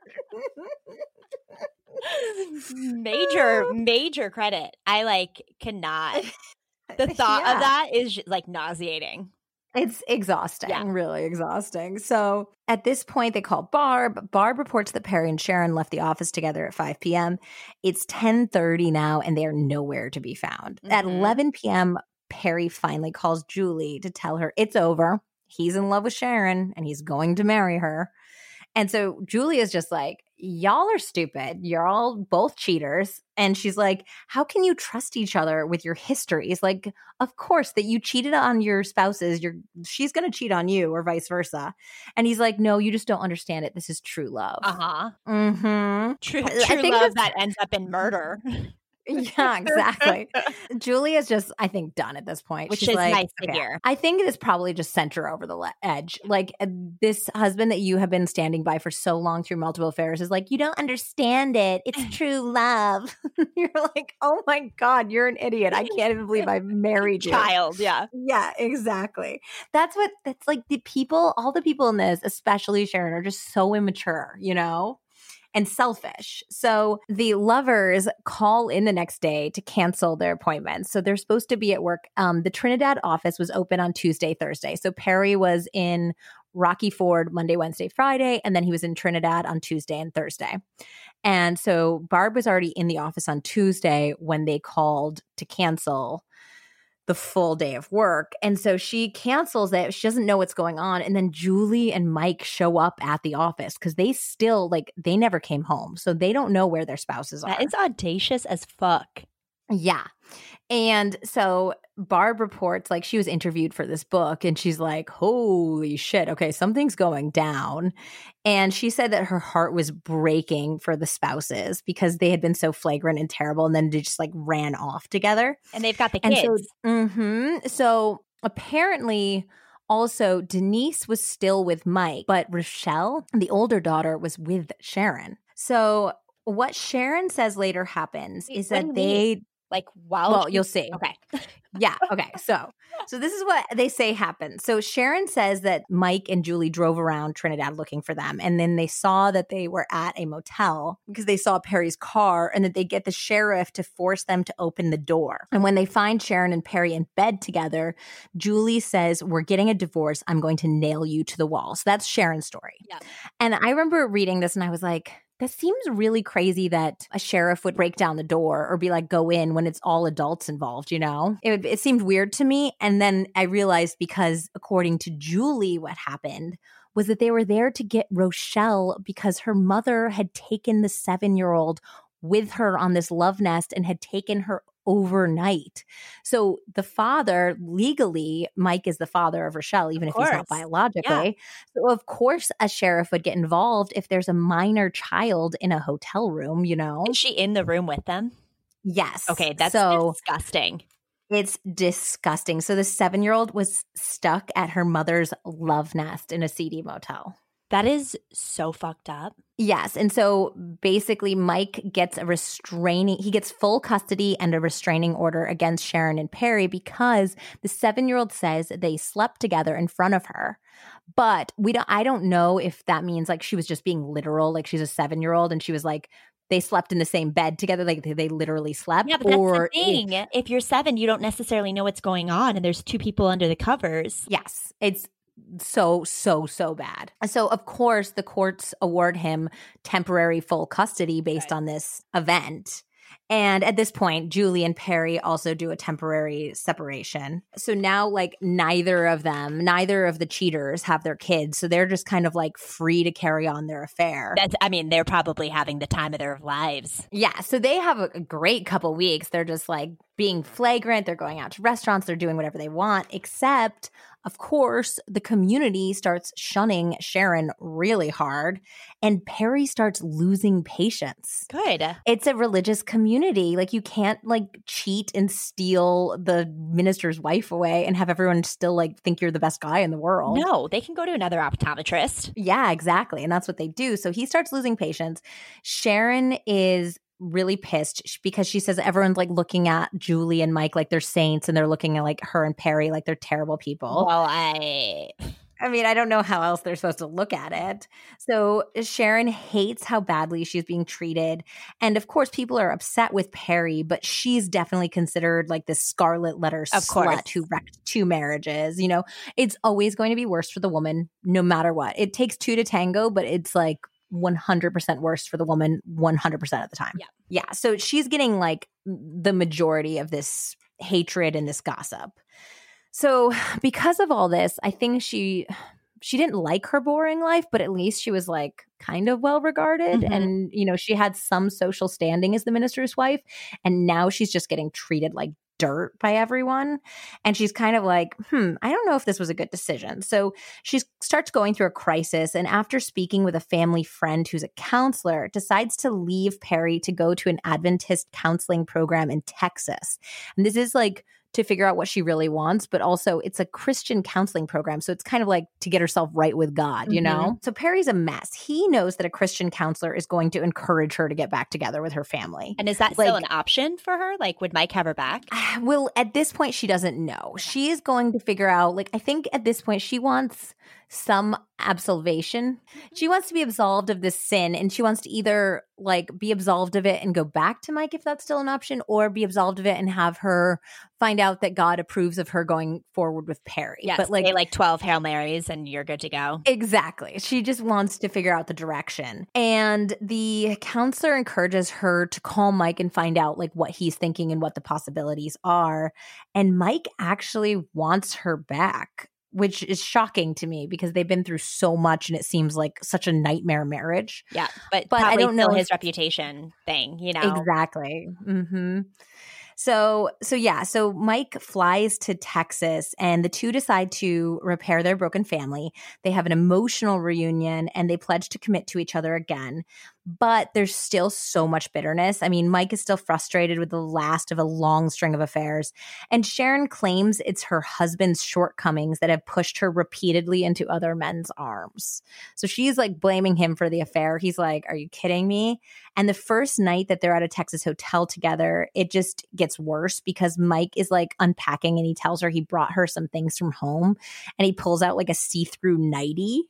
major major credit i like cannot the thought yeah. of that is like nauseating it's exhausting, yeah. really exhausting. So at this point, they call Barb. Barb reports that Perry and Sharon left the office together at 5 p.m. It's 10:30 now, and they are nowhere to be found. Mm-hmm. At 11 p.m., Perry finally calls Julie to tell her it's over. He's in love with Sharon, and he's going to marry her. And so Julie is just like, y'all are stupid. You're all both cheaters. And she's like, How can you trust each other with your histories? Like, of course, that you cheated on your spouses, you're she's gonna cheat on you or vice versa. And he's like, No, you just don't understand it. This is true love. Uh-huh. Mm-hmm. True, true love that ends up in murder. Yeah, exactly. Julia's just, I think, done at this point. Which She's is like, nice to "Okay." hear. I think it is probably just sent her over the le- edge. Like this husband that you have been standing by for so long through multiple affairs is like, you don't understand it. It's true love. you're like, oh my god, you're an idiot. I can't even believe I married you. Child, yeah. Yeah, exactly. That's what that's like the people, all the people in this, especially Sharon, are just so immature, you know? And selfish. So the lovers call in the next day to cancel their appointments. So they're supposed to be at work. Um, the Trinidad office was open on Tuesday, Thursday. So Perry was in Rocky Ford Monday, Wednesday, Friday, and then he was in Trinidad on Tuesday and Thursday. And so Barb was already in the office on Tuesday when they called to cancel the full day of work. And so she cancels it. She doesn't know what's going on. And then Julie and Mike show up at the office because they still, like, they never came home. So they don't know where their spouses are. That is audacious as fuck. Yeah. And so Barb reports like she was interviewed for this book and she's like, holy shit, okay, something's going down. And she said that her heart was breaking for the spouses because they had been so flagrant and terrible and then they just like ran off together. And they've got the And kids. so, mhm. so apparently, also Denise was still with Mike, but Rochelle, the older daughter, was with Sharon. So what Sharon says later happens Wait, is that they like, while well, you'll see. Okay. Yeah. Okay. So, so this is what they say happened. So Sharon says that Mike and Julie drove around Trinidad looking for them, and then they saw that they were at a motel because they saw Perry's car, and that they get the sheriff to force them to open the door. And when they find Sharon and Perry in bed together, Julie says, "We're getting a divorce. I'm going to nail you to the wall." So that's Sharon's story. Yeah. And I remember reading this, and I was like. That seems really crazy that a sheriff would break down the door or be like, go in when it's all adults involved, you know? It, it seemed weird to me. And then I realized because, according to Julie, what happened was that they were there to get Rochelle because her mother had taken the seven year old with her on this love nest and had taken her overnight. So the father, legally, Mike is the father of Rochelle, even if he's not biologically. So of course a sheriff would get involved if there's a minor child in a hotel room, you know? Is she in the room with them? Yes. Okay, that's so disgusting. it's disgusting. So the seven year old was stuck at her mother's love nest in a seedy motel. That is so fucked up. Yes. And so basically, Mike gets a restraining, he gets full custody and a restraining order against Sharon and Perry because the seven year old says they slept together in front of her. But we don't, I don't know if that means like she was just being literal, like she's a seven year old and she was like, they slept in the same bed together, like they, they literally slept. Yeah, but that's or the if- thing. If you're seven, you don't necessarily know what's going on, and there's two people under the covers. Yes, it's so so so bad. So of course the courts award him temporary full custody based Right. on this event. And at this point, Julie and Perry also do a temporary separation. So now, like, neither of them, neither of the cheaters have their kids. So they're just kind of like free to carry on their affair. That's, I mean, they're probably having the time of their lives. Yeah, so they have a, a great couple weeks. They're just like being flagrant. They're going out to restaurants. They're doing whatever they want. Except, of course, the community starts shunning Sharon really hard, and Perry starts losing patience. Good. It's a religious community. Like you can't like cheat and steal the minister's wife away and have everyone still like think you're the best guy in the world. No, they can go to another optometrist. Yeah, exactly. And that's what they do. So he starts losing patience. Sharon is really pissed because she says everyone's like looking at Julie and Mike like they're saints and they're looking at like her and Perry like they're terrible people. Well, I I mean, I don't know how else they're supposed to look at it. So Sharon hates how badly she's being treated. And of course, people are upset with Perry, but she's definitely considered like this scarlet letter Of slut course. who wrecked two marriages. You know, it's always going to be worse for the woman, no matter what. It takes two to tango, but it's like 100% worse for the woman 100% of the time. Yeah. Yeah. So she's getting like the majority of this hatred and this gossip. So, because of all this, I think she she didn't like her boring life, but at least she was like kind of well regarded Mhm. and you know, she had some social standing as the minister's wife and now she's just getting treated like dirt by everyone and she's kind of like, "Hmm, I don't know if this was a good decision." So she starts going through a crisis and after speaking with a family friend who's a counselor decides to leave Perry to go to an Adventist counseling program in Texas. And this is like to figure out what she really wants, but also it's a Christian counseling program. So it's kind of like to get herself right with God, you mm-hmm. know? So Perry's a mess. He knows that a Christian counselor is going to encourage her to get back together with her family. And is that still an option for her? Like, would Mike have her back? Well, at this point, she doesn't know. She is going to figure out, like, I think at this point, she wants some absolvation. She wants to be absolved of this sin, and she wants to either, like, be absolved of it and go back to Mike if that's still an option, or be absolved of it and have her find out that God approves of her going forward with Perry. Yes, but, like, say like 12 Hail Marys and you're good to go. Exactly. She just wants to figure out the direction. And the counselor encourages her to call Mike and find out like what he's thinking and what the possibilities are. And Mike actually wants her back, which is shocking to me because they've been through so much and it seems like such a nightmare marriage. Yeah, but, But I don't know his if- reputation thing, you know? Exactly. hmm So, so yeah, so Mike flies to Texas and the two decide to repair their broken family. They have an emotional reunion and they pledge to commit to each other again. But there's still so much bitterness. I mean, Mike is still frustrated with the last of a long string of affairs. And Sharon claims it's her husband's shortcomings that have pushed her repeatedly into other men's arms. So she's like blaming him for the affair. He's like, Are you kidding me? And the first night that they're at a Texas hotel together, it just gets worse because Mike is like unpacking and he tells her he brought her some things from home and he pulls out like a see through nightie.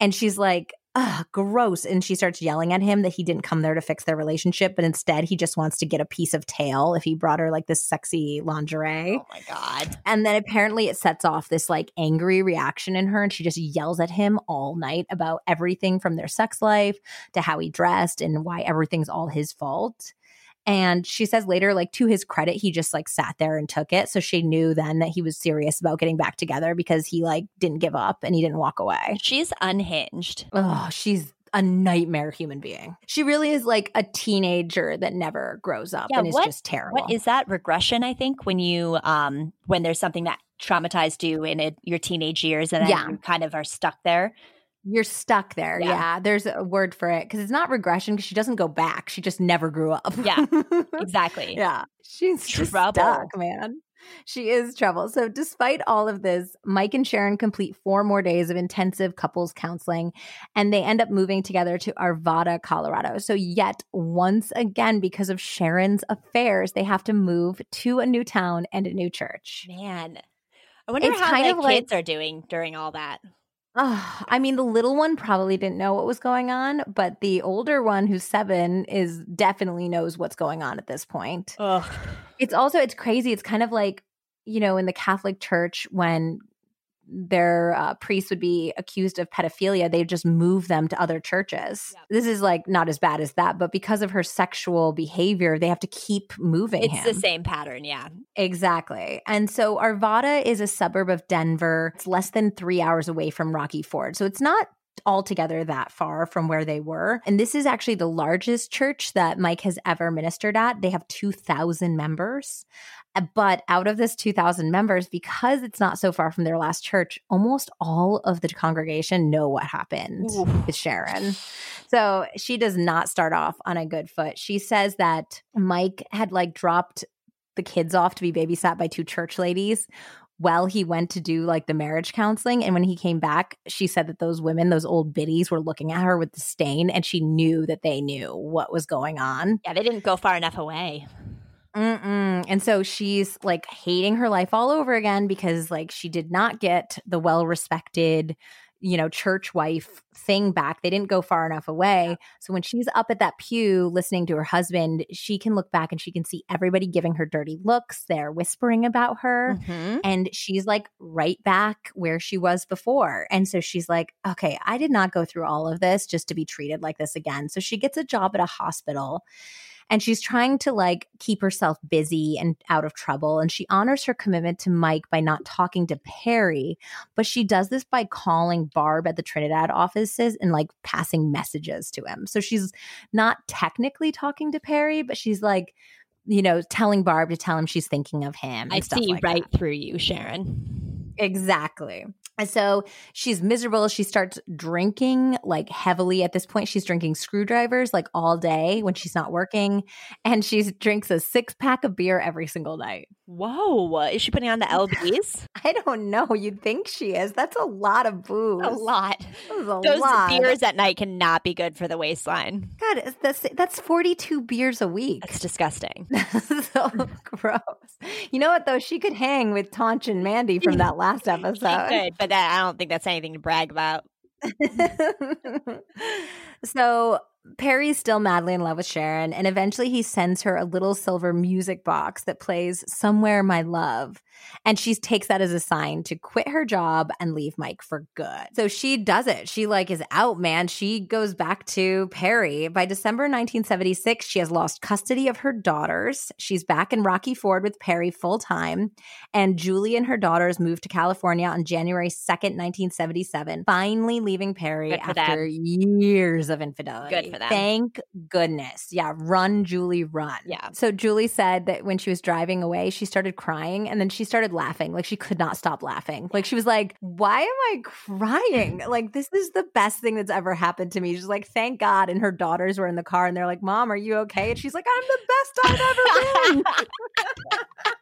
And she's like, Ugh, gross. And she starts yelling at him that he didn't come there to fix their relationship, but instead he just wants to get a piece of tail if he brought her like this sexy lingerie. Oh my God. And then apparently it sets off this like angry reaction in her. And she just yells at him all night about everything from their sex life to how he dressed and why everything's all his fault. And she says later, like to his credit, he just like sat there and took it. So she knew then that he was serious about getting back together because he like didn't give up and he didn't walk away. She's unhinged. Oh, she's a nightmare human being. She really is like a teenager that never grows up Yeah, and is what- just terrible. What is that regression? I think when you um when there's something that traumatized you in it, your teenage years, and then Yeah. you kind of are stuck there. You're stuck there. Yeah. Yeah. There's a word for it because it's not regression because she doesn't go back. She just never grew up. Yeah. Exactly. yeah. She's Trouble. stuck, man. She is trouble. So, despite all of this, Mike and Sharon complete four more days of intensive couples counseling and they end up moving together to Arvada, Colorado. So, yet once again, because of Sharon's affairs, they have to move to a new town and a new church. Man. I wonder It's how kind the of like- kids are doing during all that. Oh, I mean, the little one probably didn't know what was going on, but the older one, who's seven, is definitely knows what's going on at this point. Ugh. It's also it's crazy. It's kind of like you know in the Catholic Church when their uh, priests would be accused of pedophilia, they just move them to other churches. Yeah. This is like not as bad as that, but because of her sexual behavior, they have to keep moving It's him. the same pattern, yeah. Exactly. And so Arvada is a suburb of Denver. It's less than three hours away from Rocky Ford. So it's not altogether that far from where they were. And this is actually the largest church that Mike has ever ministered at. They have 2,000 members. But out of this 2,000 members, because it's not so far from their last church, almost all of the congregation know what happened Oof. with Sharon. So she does not start off on a good foot. She says that Mike had like dropped the kids off to be babysat by two church ladies while he went to do like the marriage counseling. And when he came back, she said that those women, those old biddies, were looking at her with disdain and she knew that they knew what was going on. Yeah, they didn't go far enough away. Mm-mm. And so she's like hating her life all over again because like she did not get the well respected, you know, church wife thing back. They didn't go far enough away. So when she's up at that pew listening to her husband, she can look back and she can see everybody giving her dirty looks. They're whispering about her. Mhm. And she's like right back where she was before. And so she's like, okay, I did not go through all of this just to be treated like this again. So she gets a job at a hospital. And she's trying to like keep herself busy and out of trouble. And she honors her commitment to Mike by not talking to Perry, but she does this by calling Barb at the Trinidad offices and like passing messages to him. So she's not technically talking to Perry, but she's like, you know, telling Barb to tell him she's thinking of him. I see like right that. through you, Sharon. Exactly. And so she's miserable. She starts drinking like heavily at this point. She's drinking screwdrivers like all day when she's not working. And she drinks a six pack of beer every single night. Whoa. Is she putting on the LBs? I don't know. You'd think she is. That's a lot of booze. a lot. A Those lot. beers at night cannot be good for the waistline. God, that's, that's 42 beers a week. That's disgusting. so gross. You know what, though? She could hang with Taunch and Mandy from that last She episode. could, but that, I don't think that's anything to brag about. so Perry's still madly in love with Sharon, and eventually he sends her a little silver music box that plays Somewhere My Love. And she takes that as a sign to quit her job and leave Mike for good. So she does it. She like is out, man. She goes back to Perry. By December 1976, she has lost custody of her daughters. She's back in Rocky Ford with Perry full time. And Julie and her daughters moved to California on January 2nd, 1977, finally leaving Perry after years of infidelity. Good for them. Thank goodness. Yeah, run, Julie, run. Yeah. So Julie said that when she was driving away, she started crying and then she started laughing. Like she could not stop laughing. Like she was like, Why am I crying? like, this is the best thing that's ever happened to me. She's like, Thank God. And her daughters were in the car and they're like, Mom, are you okay? And she's like, I'm the best I've ever been.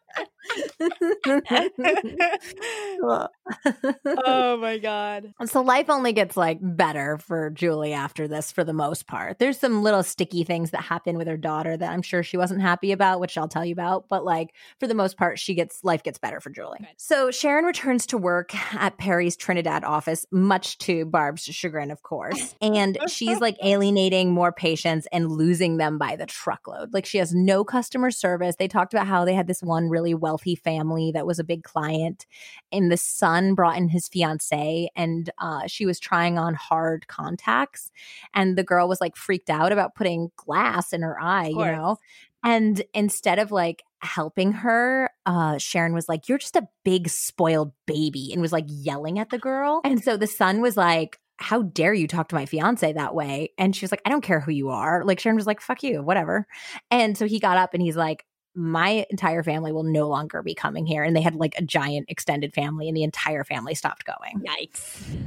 oh my god. So life only gets like better for Julie after this for the most part. There's some little sticky things that happen with her daughter that I'm sure she wasn't happy about, which I'll tell you about, but like for the most part she gets life gets better for Julie. Good. So Sharon returns to work at Perry's Trinidad office much to Barb's chagrin of course. And she's like alienating more patients and losing them by the truckload. Like she has no customer service. They talked about how they had this one really wealthy family that was a big client and the son brought in his fiance and uh, she was trying on hard contacts and the girl was like freaked out about putting glass in her eye you know and instead of like helping her uh sharon was like you're just a big spoiled baby and was like yelling at the girl and so the son was like how dare you talk to my fiance that way? And she was like, I don't care who you are. Like Sharon was like, fuck you, whatever. And so he got up and he's like, my entire family will no longer be coming here. And they had like a giant extended family, and the entire family stopped going. Yikes.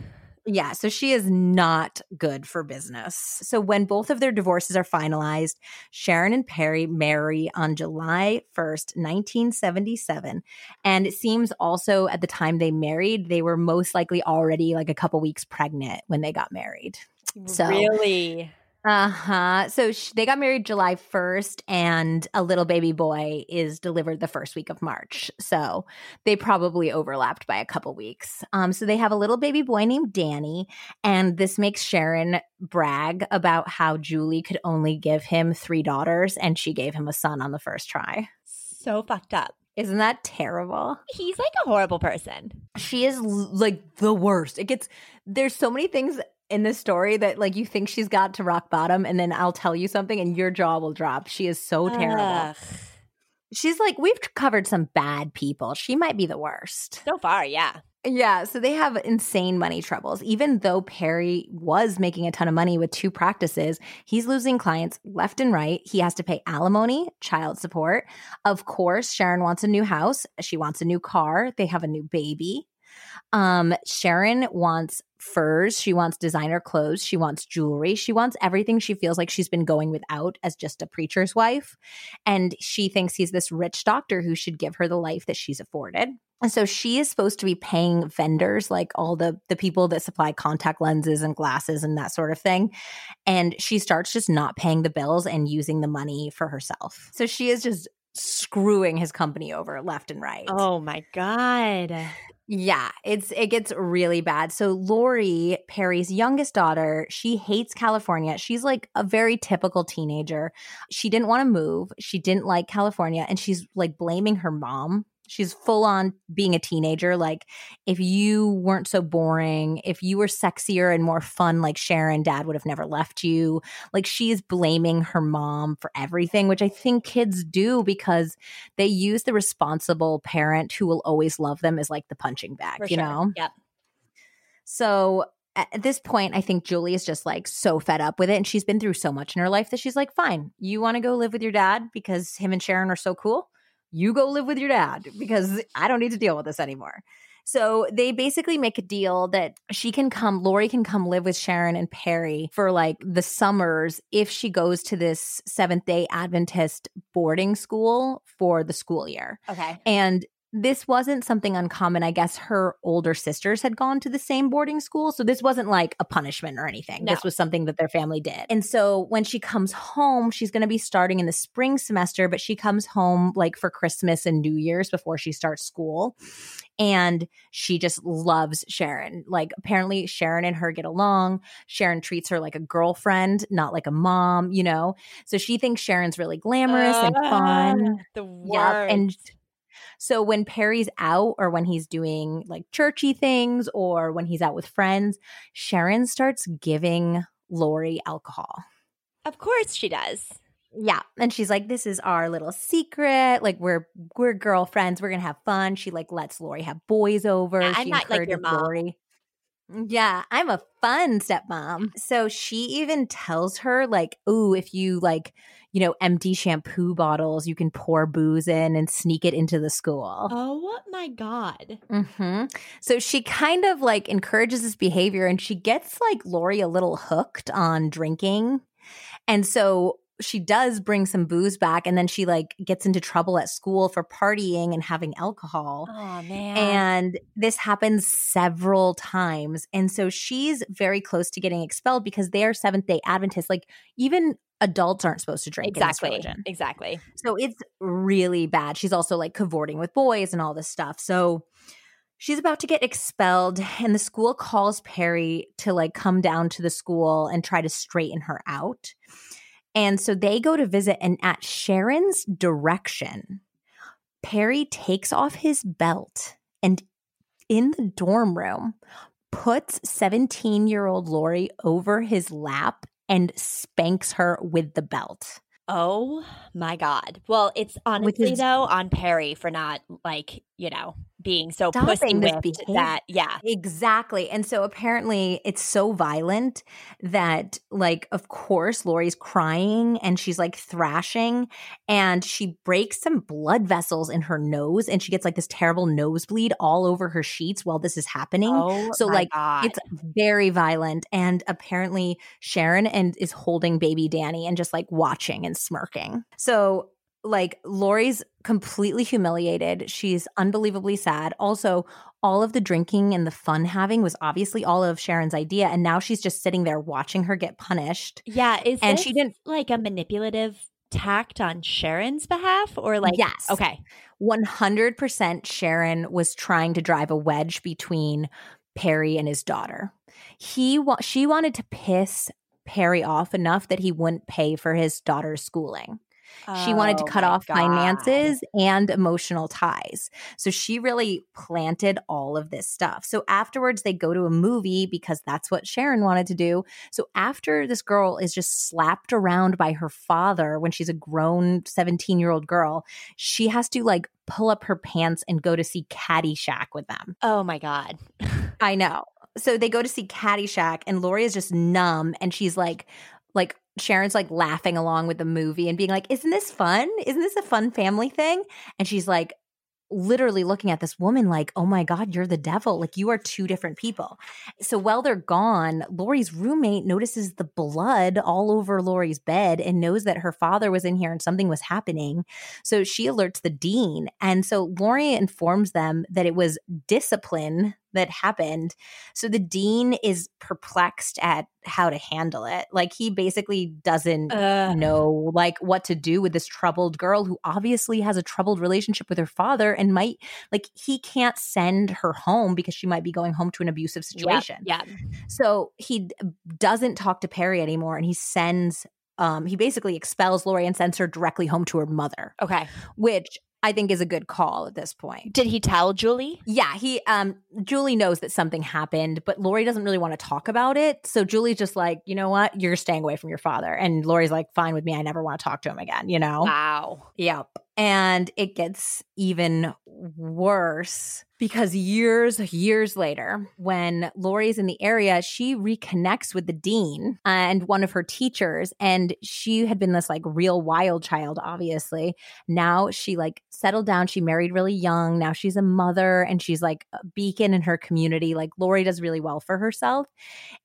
Yeah, so she is not good for business. So when both of their divorces are finalized, Sharon and Perry marry on July 1st, 1977. And it seems also at the time they married, they were most likely already like a couple weeks pregnant when they got married. So- really? Uh huh. So sh- they got married July 1st, and a little baby boy is delivered the first week of March. So they probably overlapped by a couple weeks. Um, so they have a little baby boy named Danny, and this makes Sharon brag about how Julie could only give him three daughters, and she gave him a son on the first try. So fucked up. Isn't that terrible? He's like a horrible person. She is l- like the worst. It gets there's so many things in this story that like you think she's got to rock bottom and then I'll tell you something and your jaw will drop. She is so terrible. Ugh. She's like we've covered some bad people. She might be the worst. So far, yeah. Yeah, so they have insane money troubles. Even though Perry was making a ton of money with two practices, he's losing clients left and right. He has to pay alimony, child support. Of course, Sharon wants a new house. She wants a new car. They have a new baby. Um, Sharon wants furs. She wants designer clothes. She wants jewelry. She wants everything she feels like she's been going without as just a preacher's wife. And she thinks he's this rich doctor who should give her the life that she's afforded. And so she is supposed to be paying vendors, like all the the people that supply contact lenses and glasses and that sort of thing. And she starts just not paying the bills and using the money for herself. So she is just screwing his company over left and right. Oh my god. Yeah, it's it gets really bad. So Lori, Perry's youngest daughter, she hates California. She's like a very typical teenager. She didn't want to move. She didn't like California and she's like blaming her mom She's full on being a teenager. Like, if you weren't so boring, if you were sexier and more fun, like Sharon, dad would have never left you. Like, she's blaming her mom for everything, which I think kids do because they use the responsible parent who will always love them as like the punching bag, For you sure. know? Yep. So at at this point, I think Julie is just like so fed up with it. And she's been through so much in her life that she's like, fine, you want to go live with your dad because him and Sharon are so cool? You go live with your dad because I don't need to deal with this anymore. So they basically make a deal that she can come, Lori can come live with Sharon and Perry for like the summers if she goes to this Seventh day Adventist boarding school for the school year. Okay. And this wasn't something uncommon. I guess her older sisters had gone to the same boarding school. So this wasn't like a punishment or anything. No. This was something that their family did. And so when she comes home, she's going to be starting in the spring semester, but she comes home like for Christmas and New Year's before she starts school. And she just loves Sharon. Like, apparently, Sharon and her get along. Sharon treats her like a girlfriend, not like a mom, you know? So she thinks Sharon's really glamorous and fun. Ah, The worst. Yep. And so when Perry's out or when he's doing like churchy things or when he's out with friends, Sharon starts giving Lori alcohol. of course she does. Yeah. And she's like, this is our little secret. Like we're we're girlfriends. We're gonna have fun. She like lets Lori have boys over. Yeah, I'm she not like your mom. Lori. Yeah, I'm a fun stepmom. So she even tells her, like, oh, if you like, you know, empty shampoo bottles, you can pour booze in and sneak it into the school. Oh my god. hmm So she kind of like encourages this behavior and she gets like Lori a little hooked on drinking. And so she does bring some booze back and then she like gets into trouble at school for partying and having alcohol. Oh man. And this happens several times. And so she's very close to getting expelled because they are Seventh day Adventists. Like, even adults aren't supposed to drink in this exactly. Exactly. So it's really bad. She's also like cavorting with boys and all this stuff. So she's about to get expelled, and the school calls Perry to like come down to the school and try to straighten her out. And so they go to visit, and at Sharon's direction, Perry takes off his belt and in the dorm room puts 17 year old Lori over his lap and spanks her with the belt. Oh my god. Well, it's honestly his- though on Perry for not like, you know, being so pussy whipped behavior. that yeah. Exactly. And so apparently it's so violent that, like, of course, Lori's crying and she's like thrashing and she breaks some blood vessels in her nose and she gets like this terrible nosebleed all over her sheets while this is happening. Oh So, like, God. It's very violent. And apparently Sharon and is holding baby Danny and just like watching and smirking. So like Lori's completely humiliated. She's unbelievably sad. Also, all of the drinking and the fun having was obviously all of Sharon's idea. And now she's just sitting there watching her get punished. yeah, is and she didn't- like a manipulative tact on Sharon's behalf or like Yes. Okay. 100% Sharon was trying to drive a wedge between Perry and his daughter. He wa- she wanted to piss Perry off enough that he wouldn't pay for his daughter's schooling. She wanted to Oh cut off God. finances and emotional ties. So she really planted all of this stuff. So afterwards, they go to a movie because that's what Sharon wanted to do. So after this girl is just slapped around by her father when she's a grown 17 year old girl, she has to like pull up her pants and go to see Caddyshack with them. Oh my god. I know. So they go to see Caddyshack, and Lori is just numb, and she's like, like Sharon's like laughing along with the movie and being like, "Isn't this fun? Isn't this a fun family thing?" And she's like, literally looking at this woman like, "Oh my god, you're the devil! Like you are two different people." So while they're gone, Lori's roommate notices the blood all over Lori's bed and knows that her father was in here and something was happening. So she alerts the dean, and so Lori informs them that it was discipline that happened. So the dean is perplexed at how to handle it. Like he basically doesn't Ugh. know like what to do with this troubled girl who obviously has a troubled relationship with her father and might like he can't send her home because she might be going home to an abusive situation. Yeah. So he doesn't talk to Perry anymore and he sends um he basically expels Lori and sends her directly home to her mother Okay. which I think is a good call at this point. Did he tell Julie? Yeah, he um Julie knows that something happened, but Lori doesn't really want to talk about it. So Julie's just like, you know what? You're staying away from your father. And Lori's like, fine with me. I never want to talk to him again, you know? Wow. Yep. And it gets even worse because years, years later, when Lori's in the area, she reconnects with the dean uh, and one of her teachers. And she had been this like real wild child, obviously. Now she like settled down. She married really young. Now she's a mother and she's like a beacon in her community. Like Lori does really well for herself.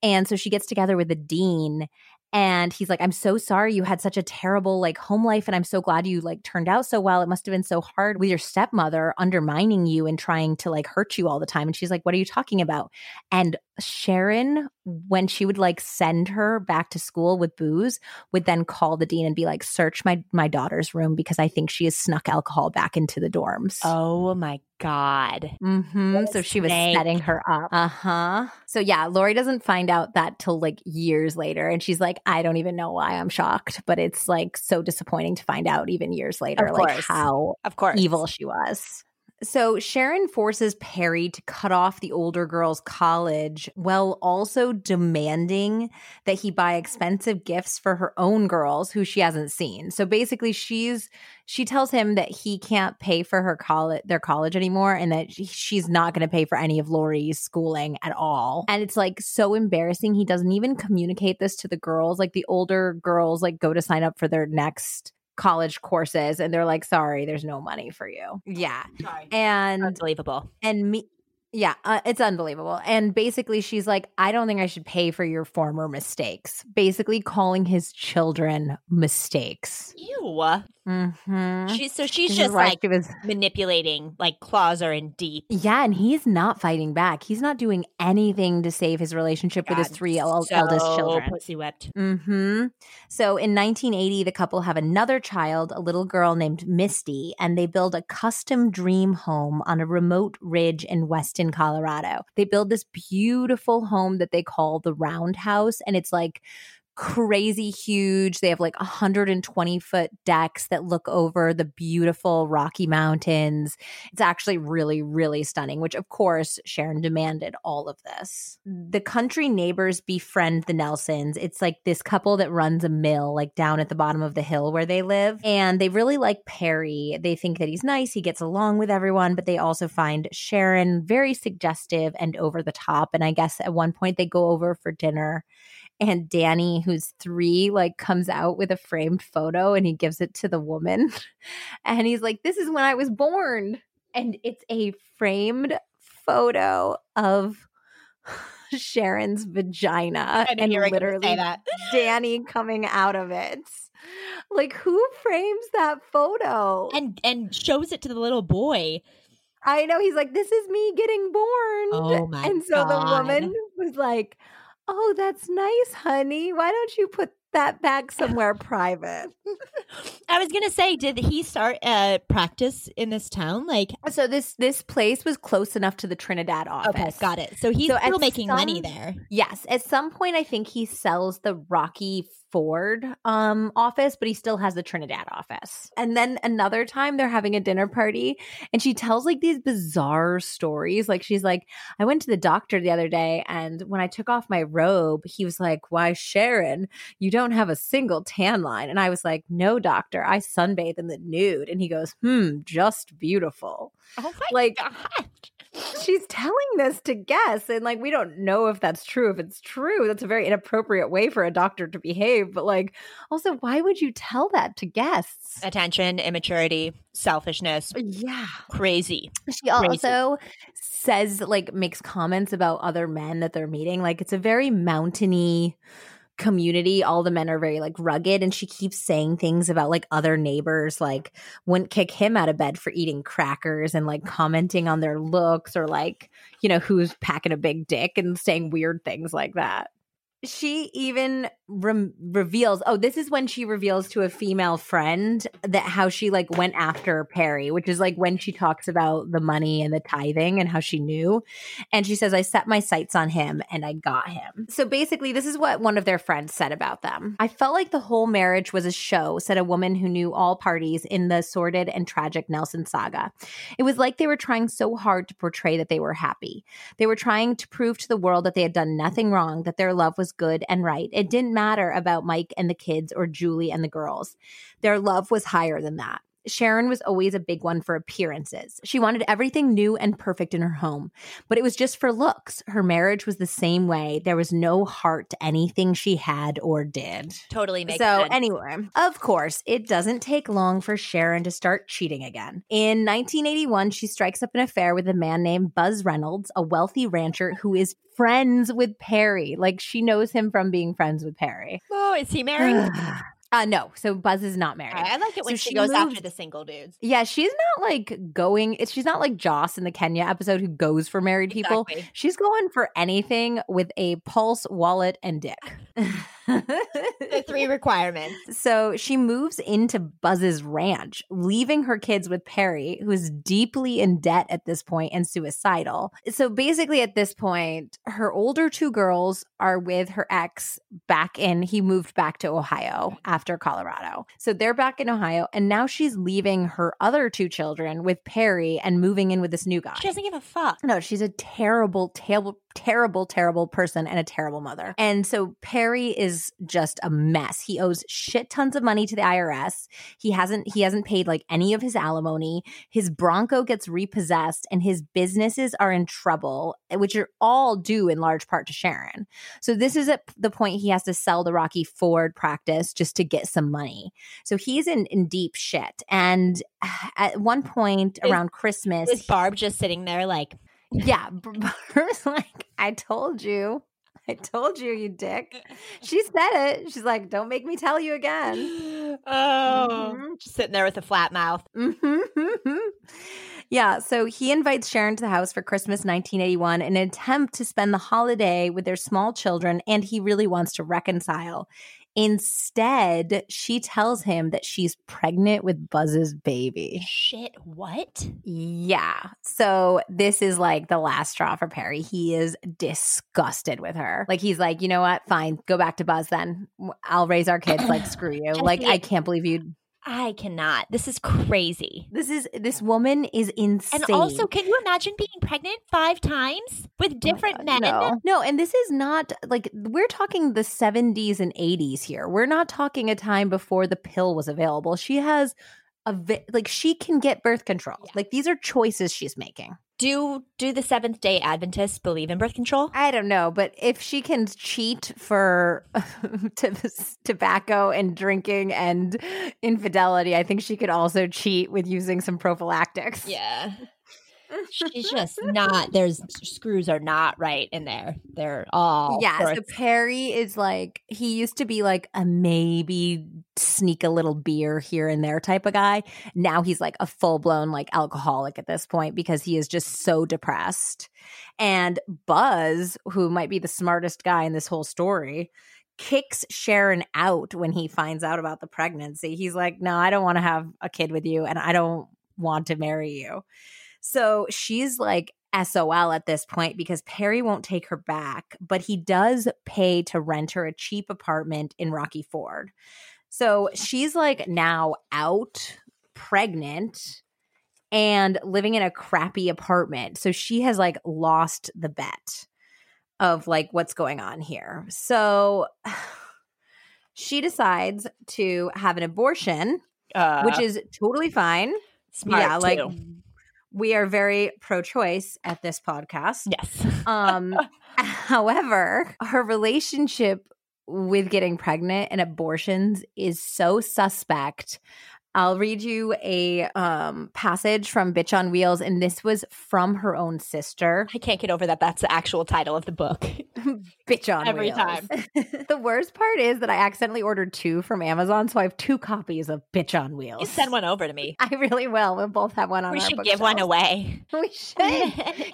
And so she gets together with the dean and he's like i'm so sorry you had such a terrible like home life and i'm so glad you like turned out so well. It must have been so hard with your stepmother undermining you and trying to like hurt you all the time. And she's like what are you talking about? And sharon when she would like send her back to school with booze would then call the dean and be like search my my daughter's room because i think she has snuck alcohol back into the dorms. Oh my God. Mm-hmm. So she was Snake. setting her up. Uh huh. So yeah, Lori doesn't find out that till like years later, and she's like, I don't even know why I'm shocked, but it's like so disappointing to find out even years later, Of like course. how Of course. evil she was. So Sharon forces Perry to cut off the older girl's college while also demanding that he buy expensive gifts for her own girls who she hasn't seen. So basically she's she tells him that he can't pay for her college their college anymore and that she's not going to pay for any of Lori's schooling at all. And it's like so embarrassing he doesn't even communicate this to the girls. Like the older girls like go to sign up for their next college courses and they're like sorry there's no money for you. Yeah. And Unbelievable. and me yeah uh, it's unbelievable. And basically she's like i don't think i should pay for your former mistakes. Basically calling his children mistakes. Ew. Mm-hmm. She's so she's This just like she was manipulating, like claws are in deep. yeah and he's not fighting back he's not doing anything to save his relationship with his three el- so eldest children Pussy whipped. hmm So in 1980, the couple have another child, a little girl named Misty, and they build a custom dream home on a remote ridge in Weston, Colorado. They build this beautiful home that they call the Roundhouse, and it's like crazy huge. They have like 120 foot decks that look over the beautiful Rocky Mountains. It's actually really, really stunning, which of course Sharon demanded all of this. The country neighbors befriend the Nelsons. It's like this couple that runs a mill, like down at the bottom of the hill where they live. And they really like Perry. They think that he's nice, he gets along with everyone, but they also find Sharon very suggestive and over the top. And I guess at one point they go over for dinner and Danny, who's three, like comes out with a framed photo and he gives it to the woman. And he's like, This is when I was born. And it's a framed photo of Sharon's vagina and literally that. Danny coming out of it. Like, who frames that photo? And and shows it to the little boy. I know he's like, This is me getting born. Oh my and so the woman was like, Oh, that's nice, honey. Why don't you put that back somewhere private? I was gonna say, did he start uh practice in this town? Like So this this place was close enough to the Trinidad office. okay, got it. So he's So still making money there. Yes, at some point I think he sells the Rocky Ford um office, but he still has the Trinidad office. And then another time they're having a dinner party and she tells like these bizarre stories. Like she's like, I went to the doctor the other day and when I took off my robe, he was like, "Why, Sharon, you don't have a single tan line." And I was like, "No, doctor, I sunbathe in the nude." And he goes, "Hmm, just beautiful." Oh my Like, god. She's telling this to guests and like we don't know if that's true if it's true that's a very inappropriate way for a doctor to behave but like also why would you tell that to guests Attention, immaturity, selfishness, uh, yeah crazy. she also says like makes comments about other men that they're meeting like it's a very mountainy community all the men are very like rugged and she keeps saying things about like other neighbors like wouldn't kick him out of bed for eating crackers and like commenting on their looks or like you know who's packing a big dick and saying weird things like that. She even re- reveals oh this is when she reveals to a female friend that how she like went after perry which is like when she talks about the money and the tithing and how she knew. And she says i set my sights on him and i got him. So basically this is what one of their friends said about them. I felt like the whole marriage was a show said a woman who knew all parties in the sordid and tragic nelson saga. It was like they were trying so hard to portray that they were happy. They were trying to prove to the world that they had done nothing wrong that their love was good and right. It didn't matter about Mike and the kids or Julie and the girls. Their love was higher than that. Sharon was always a big one for appearances. She wanted everything new and perfect in her home, but it was just for looks. Her marriage was the same way. There was no heart to anything she had or did. Totally makes so, sense. anyway, of course, it doesn't take long for Sharon to start cheating again. In 1981, she strikes up an affair with a man named Buzz Reynolds, a wealthy rancher who is friends with Perry. Like she knows him from being friends with Perry. Oh, is he married? Uh, no. So Buzz is not married. I like it when So she, she goes after the single dudes. Yeah, she's not like going. She's not like Joss in the Kenya episode who goes for married people. She's going for anything with a pulse, wallet, and dick. The three requirements. So she moves into Buzz's ranch, leaving her kids with Perry, who is deeply in debt at this point and suicidal. So basically, at this point, her older two girls are with her ex back in, he moved back to Ohio after Colorado. So they're back in Ohio, and now she's leaving her other two children with Perry and moving in with this new guy. She doesn't give a fuck. No, she's a terrible, terrible, terrible, terrible person and a terrible mother. And so Perry is just a mess. He owes shit tons of money to the IRS. He hasn't he hasn't paid like any of his alimony. His Bronco gets repossessed and his businesses are in trouble, which are all due in large part to Sharon. So this is at the point he has to sell the Rocky Ford practice just to get some money. So he's in in deep shit. And at one point Is- around Christmas, Is Barb just sitting there like, yeah, B- Barb's like, I told you. I told you, you dick. She said it. She's like, don't make me tell you again. oh, Mhm. just sitting there with a flat mouth. Mhm. yeah, so he invites Sharon to the house for Christmas 1981 in an attempt to spend the holiday with their small children, and he really wants to reconcile. Instead, she tells him that she's pregnant with Buzz's baby. Shit, what? Yeah. So this is like the last straw for Perry. He is disgusted with her. Like he's like, you know what? Fine, go back to Buzz then. I'll raise our kids. Like screw you. Like I can't believe you. I cannot. This is crazy. This is this woman is insane. And also, can you imagine being pregnant five times with Oh different God, men? No. no, and this is not like we're talking the 70s and 80s here. We're not talking a time before the pill was available. She has a vi- like she can get birth control. Yeah. Like these are choices she's making. Do do the Seventh Day Adventists believe in birth control? I don't know, but if she can cheat for t- tobacco and drinking and infidelity, I think she could also cheat with using some prophylactics. Yeah. She's just not. There's screws are not right in there. They're all Yeah, so Perry is like he used to be like a maybe sneak a little beer here and there type of guy. Now he's like a full blown like alcoholic at this point because he is just so depressed. And Buzz, who might be the smartest guy in this whole story, kicks Sharon out when he finds out about the pregnancy. He's like, "No, I don't want to have a kid with you and I don't want to marry you." So she's like SOL at this point because Perry won't take her back, but he does pay to rent her a cheap apartment in Rocky Ford. So she's like now out, pregnant, and living in a crappy apartment. So she has like lost the bet of like what's going on here. So she decides to have an abortion, uh, which is totally fine smart. yeah, like too. We are very pro-choice at this podcast. yes. Um however, her relationship with getting pregnant and abortions is so suspect I'll read you a um, passage from Bitch on Wheels, and this was from her own sister. I can't get over that. That's the actual title of the book. Bitch on Wheels Every Wheels. time. the worst part is that I accidentally ordered two from Amazon, so I have two copies of Bitch on Wheels. You send one over to me. I really will. We'll both have one on We our should give one away. We should.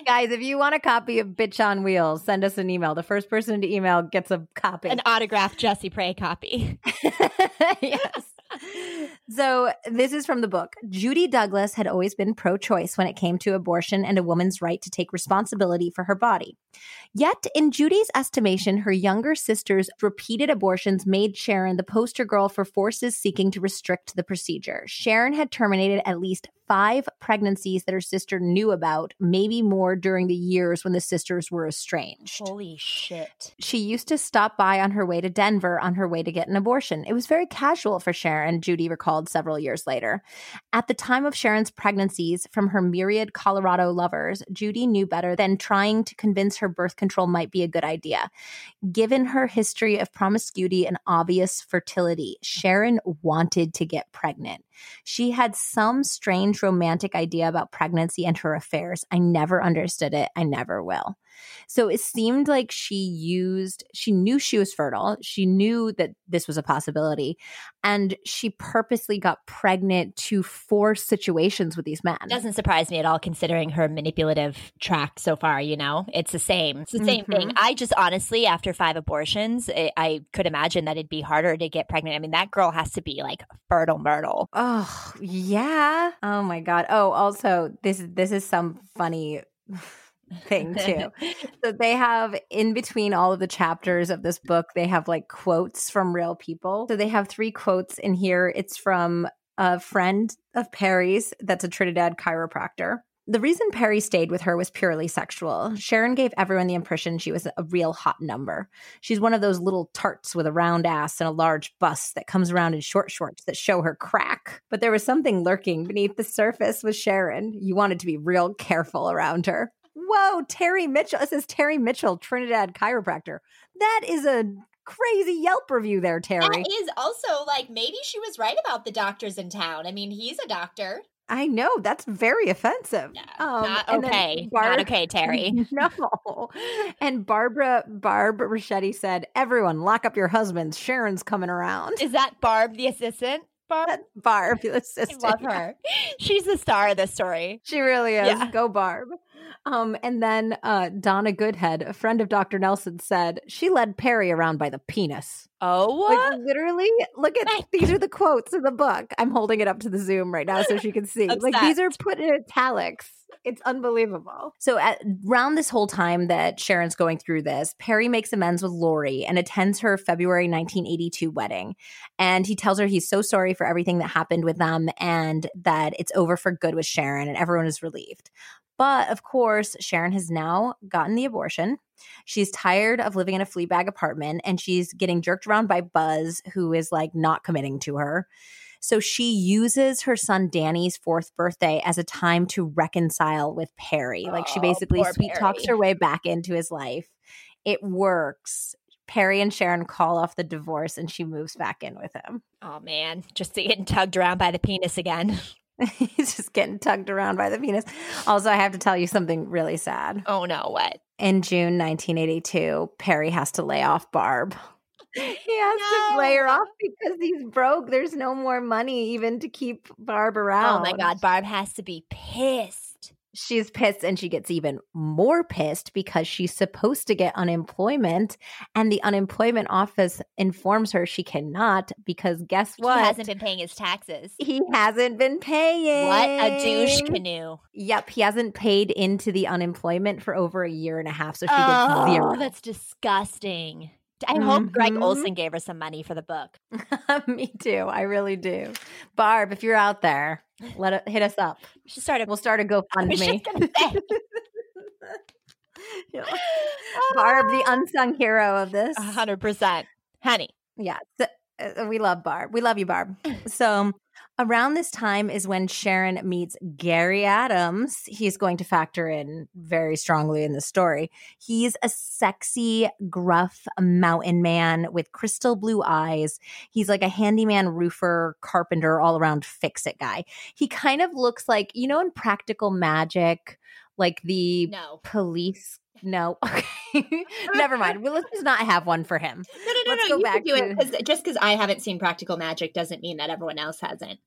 Guys, if you want a copy of Bitch on Wheels, send us an email. The first person to email gets a copy. An autographed Jesse Prey copy. yes. So, this is from the book. Judy Douglas had always been pro choice when it came to abortion and a woman's right to take responsibility for her body. Yet, in Judy's estimation, her younger sister's repeated abortions made Sharon the poster girl for forces seeking to restrict the procedure. Sharon had terminated at least five pregnancies that her sister knew about, maybe more during the years when the sisters were estranged. Holy shit. She used to stop by on her way to Denver on her way to get an abortion. It was very casual for Sharon, Judy recalled several years later. At the time of Sharon's pregnancies from her myriad Colorado lovers, Judy knew better than trying to convince her birth control might be a good idea. Given her history of promiscuity and obvious fertility, Sharon wanted to get pregnant. She had some strange romantic idea about pregnancy and her affairs. I never understood it. I never will. So it seemed like she used, she knew she was fertile. She knew that this was a possibility. And she purposely got pregnant to force situations with these men. Doesn't surprise me at all considering her manipulative track so far, you know? It's the same. It's the same thing. Mhm. I just honestly, after five abortions, I, I could imagine that it'd be harder to get pregnant. I mean, that girl has to be like fertile myrtle. Oh, yeah. Oh my god. Oh, also this this is some funny thing too. so they have in between all of the chapters of this book, they have like quotes from real people. So they have three quotes in here. It's from a friend of Perry's that's a Trinidad chiropractor. The reason Perry stayed with her was purely sexual. Sharon gave everyone the impression she was a real hot number. She's one of those little tarts with a round ass and a large bust that comes around in short shorts that show her crack. But there was something lurking beneath the surface with Sharon. You wanted to be real careful around her. Whoa, Terry Mitchell. This is Terry Mitchell, Trinidad chiropractor. That is a crazy Yelp review there, Terry. That is also like maybe she was right about the doctors in town. I mean, he's a doctor. I know that's very offensive. Um, Not and okay. Barb- Not okay, Terry. no. And Barbara Barb Rachetti said, "Everyone, lock up your husbands. Sharon's coming around." Is that Barb, the assistant? Barb? Barb, the I assistant. love her. She's the star of this story. She really is. Yeah. Go Barb. Um, and then uh, Donna Goodhead, a friend of Dr. Nelson, said she led Perry around by the penis. Oh, Like literally, look at these are the quotes in the book. I'm holding it up to the Zoom right now so she can see. Like these are put in italics. It's unbelievable. So at around this whole time that Sharon's going through this, Perry makes amends with Lori and attends her February 1982 wedding. And he tells her he's so sorry for everything that happened with them and that it's over for good with Sharon and everyone is relieved. But of course, Sharon has now gotten the abortion. She's tired of living in a flea bag apartment and she's getting jerked around by Buzz, who is like not committing to her. So she uses her son Danny's fourth birthday as a time to reconcile with Perry. Like she Oh, basically sweet talks her way back into his life. It works. Perry and Sharon call off the divorce and she moves back in with him. Oh man, just getting tugged around by the penis again. He's just getting tugged around by the penis. Also, I have to tell you something really sad. Oh no, what? In June 1982, Perry has to lay off Barb. He has to lay her off because he's broke. There's no more money even to keep Barb around. Oh my god, Barb has to be pissed. She's pissed and she gets even more pissed because she's supposed to get unemployment and the unemployment office informs her she cannot because guess what? He hasn't been paying his taxes. He hasn't been paying. What a douche canoe. Yep, he hasn't paid into the unemployment for over a year and a half, so she oh, gets zero. that's disgusting. I hope Gregg Mhm. Olsen gave her some money for the book. Me too. I really do. Barb, if you're out there, let it hit us up. Started. We'll start a was GoFundMe. just gonna. Yeah. Barb, the unsung hero of this. Hundred percent, honey. Yeah. so- uh, we love Barb. We love you, Barb. So Around this time is when Sharon meets Gary Adams. He's going to factor in very strongly in the story. He's a sexy, gruff mountain man with crystal blue eyes. He's like a handyman, roofer, carpenter, all around fix it guy. He kind of looks like, you know, in practical magic, like the No. police. No, okay, never mind. Well, let's just not have one for him. No, no, no, Let's no. go back do it 'cause- just because I haven't seen Practical Magic doesn't mean that everyone else hasn't.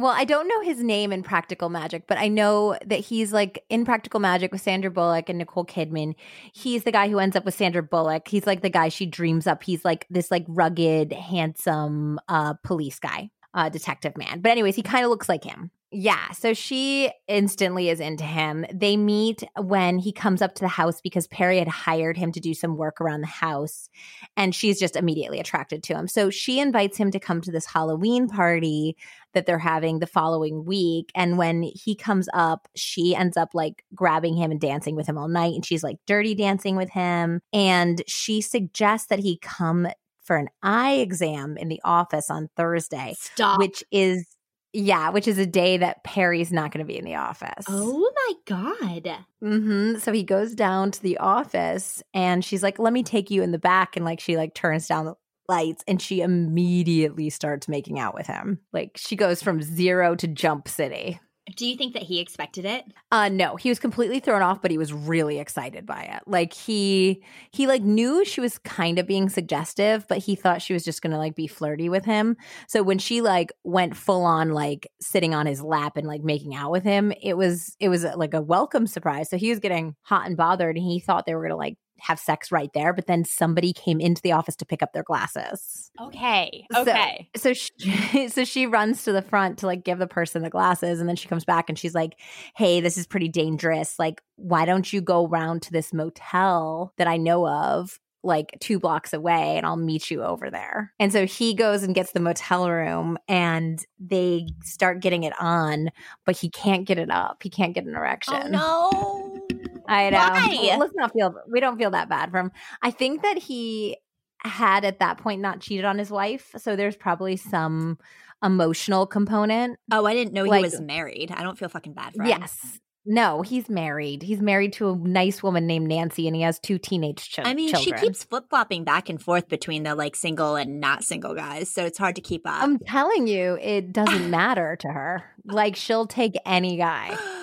Well, I don't know his name in Practical Magic, but I know that he's like in Practical Magic with Sandra Bullock and Nicole Kidman. He's the guy who ends up with Sandra Bullock. He's like the guy she dreams up. He's like this like rugged, handsome uh police guy, uh detective man. But anyways, he kind of looks like him. Yeah, so she instantly is into him. They meet when he comes up to the house because Perry had hired him to do some work around the house and she's just immediately attracted to him. So she invites him to come to this Halloween party that they're having the following week. And when he comes up, she ends up like grabbing him and dancing with him all night. And she's like dirty dancing with him. And she suggests that he come for an eye exam in the office on Thursday, Stop. which is, yeah, which is a day that Perry's not going to be in the office. oh my god. hmm So he goes down to the office and she's like, let me take you in the back. And like, she like turns down the lights and she immediately starts making out with him. Like, she goes from zero to jump city. Do you think that he expected it? Uh no, he was completely thrown off, but he was really excited by it. Like he he like knew she was kind of being suggestive, but he thought she was just going to like be flirty with him. So when she like went full on like sitting on his lap and like making out with him, it was it was like a welcome surprise. So he was getting hot and bothered and he thought they were going to like have sex right there, but then somebody came into the office to pick up their glasses. Okay. So- Okay. So she, so she runs to the front to like give the person the glasses, and then she comes back and she's like, "Hey, this is pretty dangerous. Like, why don't you go round to this motel that I know of?" Like two blocks away, and I'll meet you over there. And so he goes and gets the motel room, and they start getting it on, but he can't get it up. He can't get an erection. oh no. I know. Why? Well, let's not feel we don't feel that bad for him. I think that he had at that point not cheated on his wife, so there's probably some emotional component. Oh, I didn't know he was married. I don't feel fucking bad for him. Yes. No, he's married. He's married to a nice woman named Nancy and he has two teenage chil- I mean, children. she keeps flip flopping back and forth between the like single and not single guys, so it's hard to keep up. I'm telling you, it doesn't matter to her. Like she'll take any guy.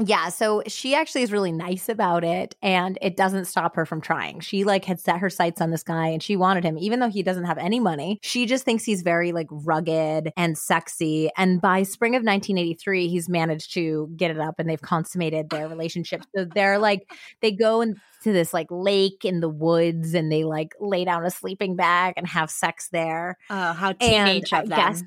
Yeah, so she actually is really nice about it and it doesn't stop her from trying. She like had set her sights on this guy and she wanted him even though he doesn't have any money. She just thinks he's very like rugged and sexy and by spring of 1983 he's managed to get it up and they've consummated their relationship. So they're like they go into this like lake in the woods and they like lay down a sleeping bag and have sex there oh, how and teenage I of them. guess,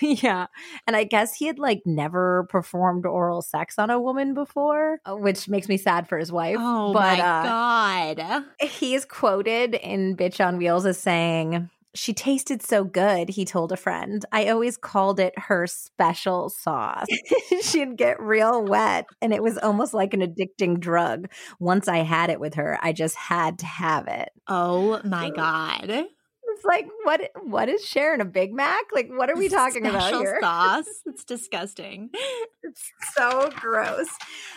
yeah, and I guess he had like never performed oral sex on a woman before, uh, which makes me sad for his wife. oh but my uh, god. he is quoted in Bitch on Wheels as saying. She tasted so good, he told a friend. I always called it her special sauce. She'd get real wet, and it was almost like an addicting drug. Once I had it with her, I just had to have it. Oh my mm. god. Like, what? What is Sharon a Big Mac? Like, what are we talking about Special here? sauce. It's disgusting. It's so gross.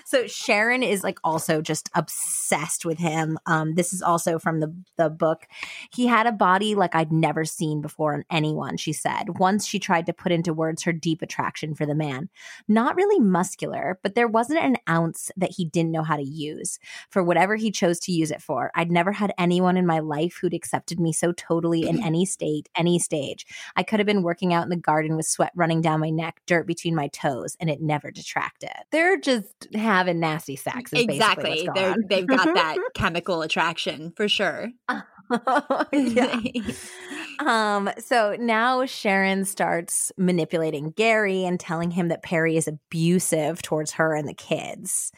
So Sharon is like also just obsessed with him. Um, this is also from the the book. He had a body like I'd never seen before on anyone. She said once she tried to put into words her deep attraction for the man. Not really muscular, but there wasn't an ounce that he didn't know how to use for whatever he chose to use it for. I'd never had anyone in my life who'd accepted me so totally in any state, any stage. I could have been working out in the garden with sweat running down my neck, dirt between my toes, and it never detracted. They're just having nasty sex. is basically exactly. what's They're, going on. they've got that chemical attraction for sure. yeah. Um, so now Sharon starts manipulating Gary and telling him that Perry is abusive towards her and the kids.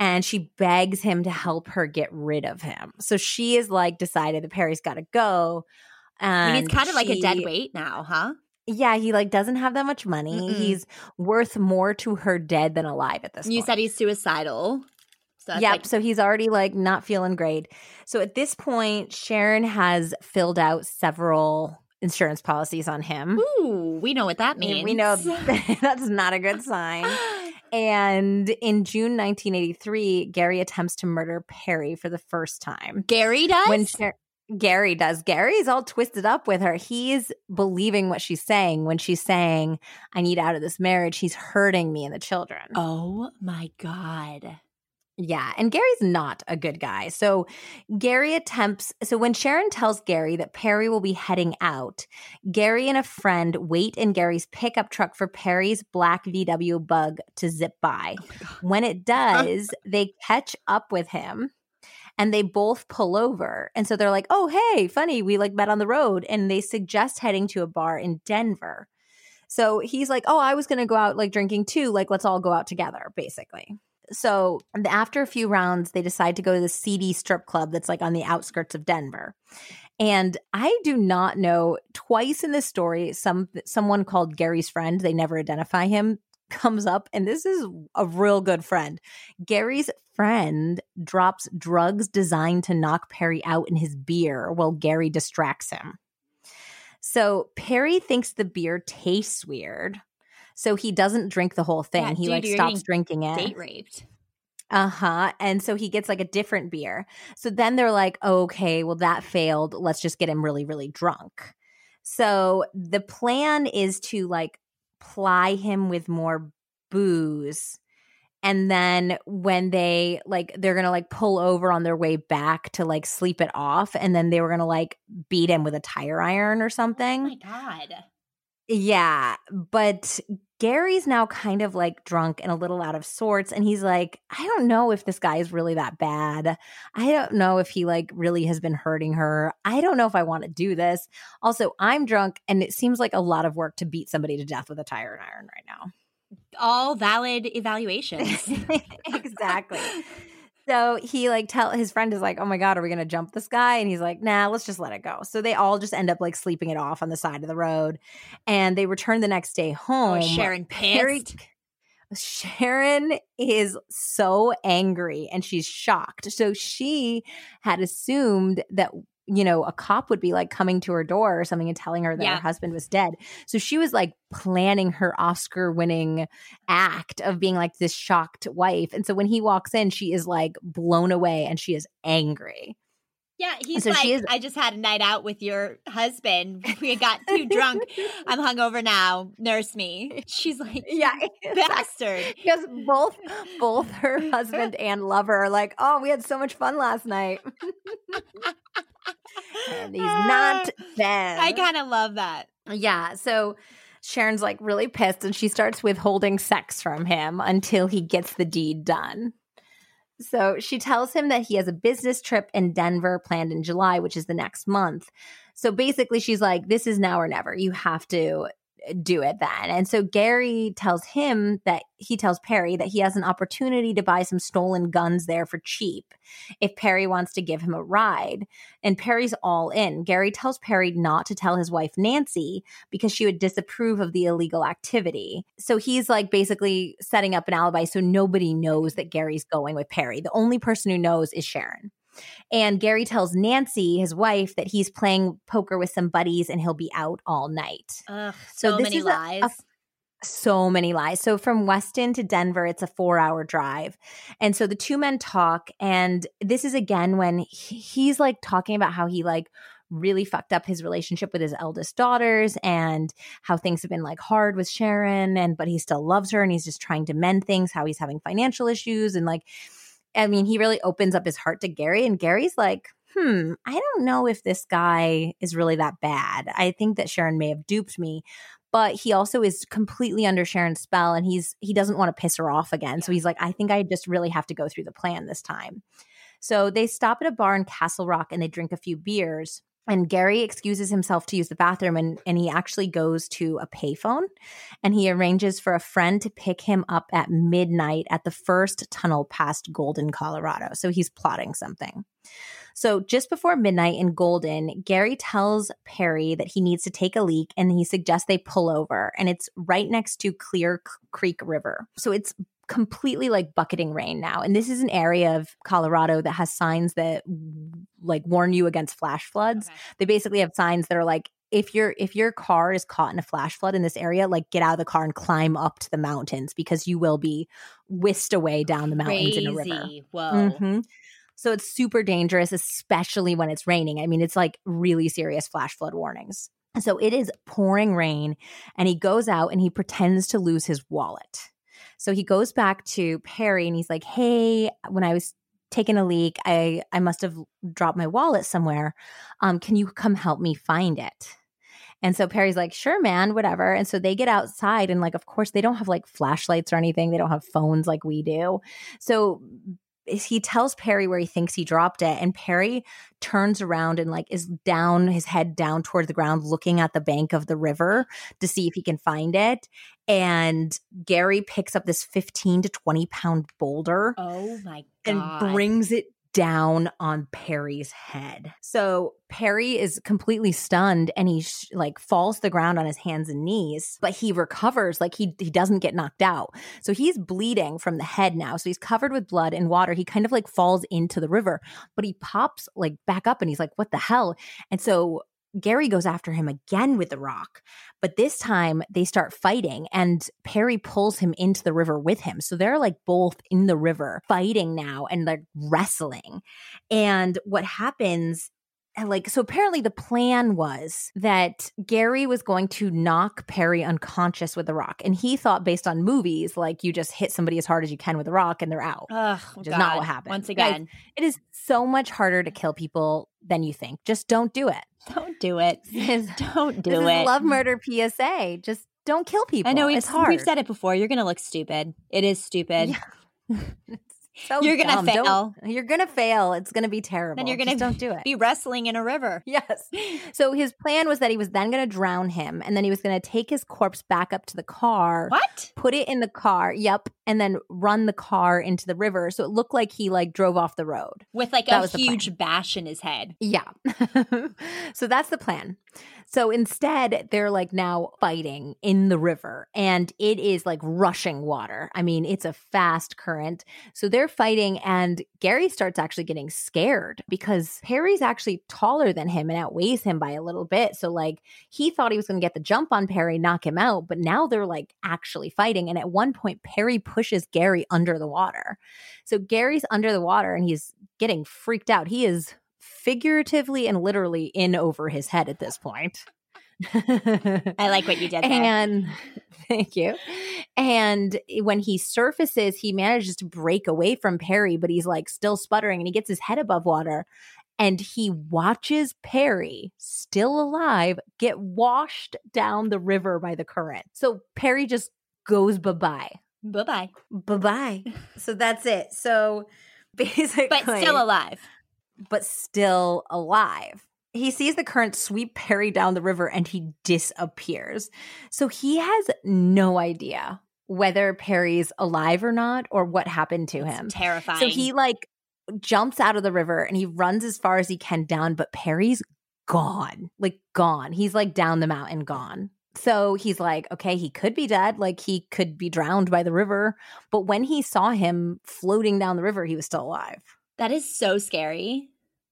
And she begs him to help her get rid of him. So she is like decided that Perry's got to go. And it's kind of like a dead weight now, huh? Yeah, he like doesn't have that much money. Mm-mm. He's worth more to her dead than alive at this point. You point. said he's suicidal. So Yep. like, so he's already like not feeling great. So at this point, Sharon has filled out several insurance policies on him. Ooh, we know what that means. We know that's not a good sign. And in June 1983, Gary attempts to murder Perry for the first time. Gary does? When Sher- Gary does. Gary's all twisted up with her. He's believing what she's saying when she's saying, I need out of this marriage. He's hurting me and the children. Oh my God. Yeah, and Gary's not a good guy. So Gary attempts so when Sharon tells Gary that Perry will be heading out, Gary and a friend wait in Gary's pickup truck for Perry's black VW bug to zip by. Oh when it does, they catch up with him and they both pull over. And so they're like, "Oh, hey, funny, we like met on the road." And they suggest heading to a bar in Denver. So he's like, "Oh, I was going to go out like drinking too. Like let's all go out together, basically." So after a few rounds, they decide to go to the seedy strip club that's like on the outskirts of Denver. And I do not know. Twice in this story, some someone called Gary's friend, they never identify him, comes up, and this is a real good friend. Gary's friend drops drugs designed to knock Perry out in his beer while Gary distracts him. So Perry thinks the beer tastes weird, so he doesn't drink the whole thing. Yeah, he dude, like stops drinking it. Date raped. Uh huh. And so he gets like a different beer. So then they're like, okay, well, that failed. Let's just get him really, really drunk. So the plan is to like ply him with more booze. And then when they like, they're going to like pull over on their way back to like sleep it off. And then they were going to like beat him with a tire iron or oh something. Oh my God. Yeah, but Gary's now kind of like drunk and a little out of sorts. And he's like, I don't know if this guy is really that bad. I don't know if he like really has been hurting her. I don't know if I want to do this. Also, I'm drunk and it seems like a lot of work to beat somebody to death with a tire and iron right now. All valid evaluations. exactly. So he like tell his friend is like, "Oh my god, are we gonna jump this guy?" And he's like, "Nah, let's just let it go." So they all just end up like sleeping it off on the side of the road, and they return the next day oh, home. Oh, Sharon pissed. Sharon is so angry and she's shocked. So she had assumed that you know, a cop would be like coming to her door or something and telling her that yeah. her husband was dead. So she was like planning her Oscar winning act of being like this shocked wife. And so when he walks in, she is like blown away and she is angry. Yeah, he's so like, is, I just had a night out with your husband. We got too drunk. I'm hungover now. Nurse me. She's like, yeah, bastard. Because both both her husband and lover are like, oh, we had so much fun last night and he's not ah, Ben. I kind of love that. Yeah. So Sharon's like really pissed and she starts withholding sex from him until he gets the deed done. So she tells him that he has a business trip in Denver planned in July, which is the next month. So basically, she's like, This is now or never. You have to do it then. And so Gary tells him that he tells Perry that he has an opportunity to buy some stolen guns there for cheap if Perry wants to give him a ride. And Perry's all in. Gary tells Perry not to tell his wife Nancy because she would disapprove of the illegal activity. So he's like basically setting up an alibi so nobody knows that Gary's going with Perry. The only person who knows is Sharon. And Gary tells Nancy, his wife, that he's playing poker with some buddies and he'll be out all night. Ugh, so, so many lies. A, a, so many lies. So from Weston to Denver, it's a four hour drive. And so the two men talk. And this is again when he's like talking about how he like really fucked up his relationship with his eldest daughters and how things have been like hard with Sharon and but he still loves her and he's just trying to mend things, how he's having financial issues and like I mean, he really opens up his heart to Gary, and Gary's like, hmm, I don't know if this guy is really that bad. I think that Sharon may have duped me, but he also is completely under Sharon's spell and he's he doesn't want to piss her off again. So he's like, I think I just really have to go through the plan this time. So they stop at a bar in Castle Rock and they drink a few beers and Gary excuses himself to use the bathroom and, and he actually goes to a payphone and he arranges for a friend to pick him up at midnight at the first tunnel past Golden, Colorado. So he's plotting something. So just before midnight in Golden, Gary tells Perry that he needs to take a leak and he suggests they pull over and it's right next to Clear Creek River. So it's completely like bucketing rain now. And this is an area of Colorado that has signs that like warn you against flash floods. Okay. They basically have signs that are like if your if your car is caught in a flash flood in this area, like get out of the car and climb up to the mountains because you will be whisked away down the mountains Crazy. in a river. Whoa. Mhm. So it's super dangerous, especially when it's raining. I mean, it's like really serious flash flood warnings. So it is pouring rain, and he goes out and he pretends to lose his wallet. So he goes back to Perry and he's like, Hey, when I was taking a leak, I, I must have dropped my wallet somewhere. Um, can you come help me find it? And so Perry's like, sure, man, whatever. And so they get outside, and like, of course, they don't have like flashlights or anything. They don't have phones like we do. So he tells Perry where he thinks he dropped it, and Perry turns around and like is down, his head down toward the ground, looking at the bank of the river to see if he can find it. And Gary picks up this 15 to 20 pound boulder Oh my God. and brings it down on Perry's head. So Perry is completely stunned and he sh- like falls to the ground on his hands and knees, but he recovers like he he doesn't get knocked out. So he's bleeding from the head now. So he's covered with blood and water. He kind of like falls into the river, but he pops like back up and he's like what the hell? And so Gary goes after him again with the rock, but this time they start fighting and Perry pulls him into the river with him. So they're like both in the river fighting now and like wrestling. And what happens like so apparently the plan was that Gary was going to knock Perry unconscious with the rock and he thought based on movies like you just hit somebody as hard as you can with a rock and they're out. Ugh, oh which is not what happened. Once Guys, again, It is so much harder to kill people than you think. Just don't do it. don't do it. Don't do it. is love murder PSA. Just don't kill people. I know we've, it's hard. we've said it before. You're gonna look stupid. It is stupid. Yeah. So You're gonna dumb. Don't- fail. You're gonna fail. It's gonna be terrible. And you're gonna don't do it. Be wrestling in a river. Yes. So his plan was that he was then to drown him and then he was to take his corpse back up to the car, What? put it in the car, yep, and then run the car into the river. So it looked like he like drove off the road. With like That a huge bash in his head. Yeah. so that's the plan. So instead, they're like now fighting in the river and it is like rushing water. I mean, it's a fast current. So they're fighting and Gary starts actually getting scared because Perry's actually taller than him and outweighs him by a little bit. So like he thought he was going to get the jump on Perry, knock him out, but now they're like actually fighting. And at one point, Perry pushes Gary under the water. So Gary's under the water and he's getting freaked out. He is figuratively and literally in over his head at this point. I like what you did there. And thank you. And when he surfaces, he manages to break away from Perry, but he's like still sputtering and he gets his head above water. And he watches Perry, still alive, get washed down the river by the current. So Perry just goes bye bye. bye bye. Bye bye. so that's it. So basically, But still alive. But still alive. He sees the current sweep Perry down the river and he disappears. So he has no idea whether Perry's alive or not or what happened to him. It's terrifying. So he like jumps out of the river and he runs as far as he can down, but Perry's gone. Like gone. He's like down the mountain gone. So he's like, okay, he could be dead. Like he could be drowned by the river. But when he saw him floating down the river, he was still alive. That is so scary.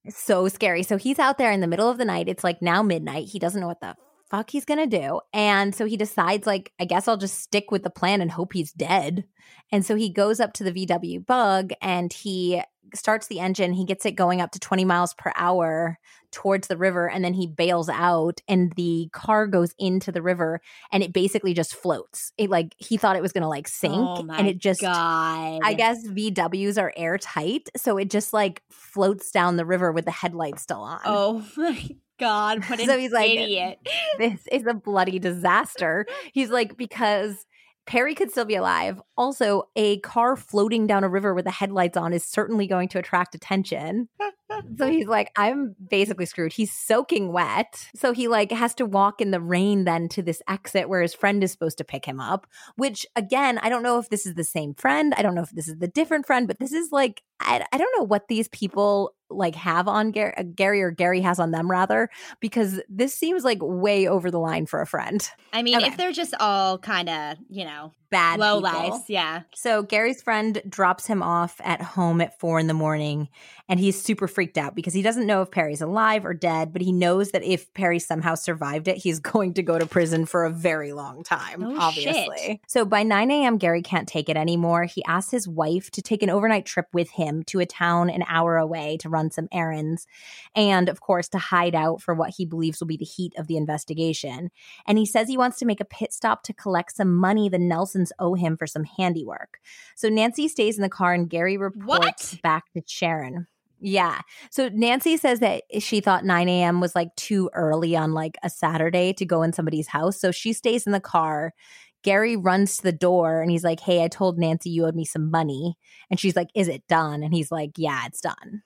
So scary. So he's out there in the middle of the night. It's like now midnight. He doesn't know what the fuck he's going to do. And so he decides like I guess I'll just stick with the plan and hope he's dead. And so he goes up to the VW bug and he starts the engine. He gets it going up to 20 miles per hour towards the river and then he bails out and the car goes into the river and it basically just floats. It like he thought it was going to like sink oh and it just God. I guess VWs are airtight, so it just like floats down the river with the headlights still on. Oh my God. What an So he's like- idiot. This is a bloody disaster. He's like, because Perry could still be alive. Also, a car floating down a river with the headlights on is certainly going to attract attention. so he's like, I'm basically screwed. He's soaking wet. So he like has to walk in the rain then to this exit where his friend is supposed to pick him up, which again, I don't know if this is the same friend. I don't know if this is the different friend, but this is like, I, I don't know what these people like have on Gary, uh, Gary or Gary has on them rather, because this seems like way over the line for a friend. I mean, Okay. if they're just all kind of, you know, Bad low people. lives, yeah. So Gary's friend drops him off at home at four in the morning, and he's super freaked freaked out because he doesn't know if Perry's alive or dead, but he knows that if Perry somehow survived it, he's going to go to prison for a very long time, Oh, obviously. shit. So by 9 a.m., Gary can't take it anymore. He asks his wife to take an overnight trip with him to a town an hour away to run some errands and, of course, to hide out for what he believes will be the heat of the investigation. And he says he wants to make a pit stop to collect some money the Nelsons owe him for some handiwork. So Nancy stays in the car and Gary reports What? back to Sharon. Yeah. So Nancy says that she thought 9 a.m. was like too early on like a Saturday to go in somebody's house. So she stays in the car. Gary runs to the door and he's like, Hey, I told Nancy you owed me some money. And she's like, Is it done? And he's like, Yeah, it's done.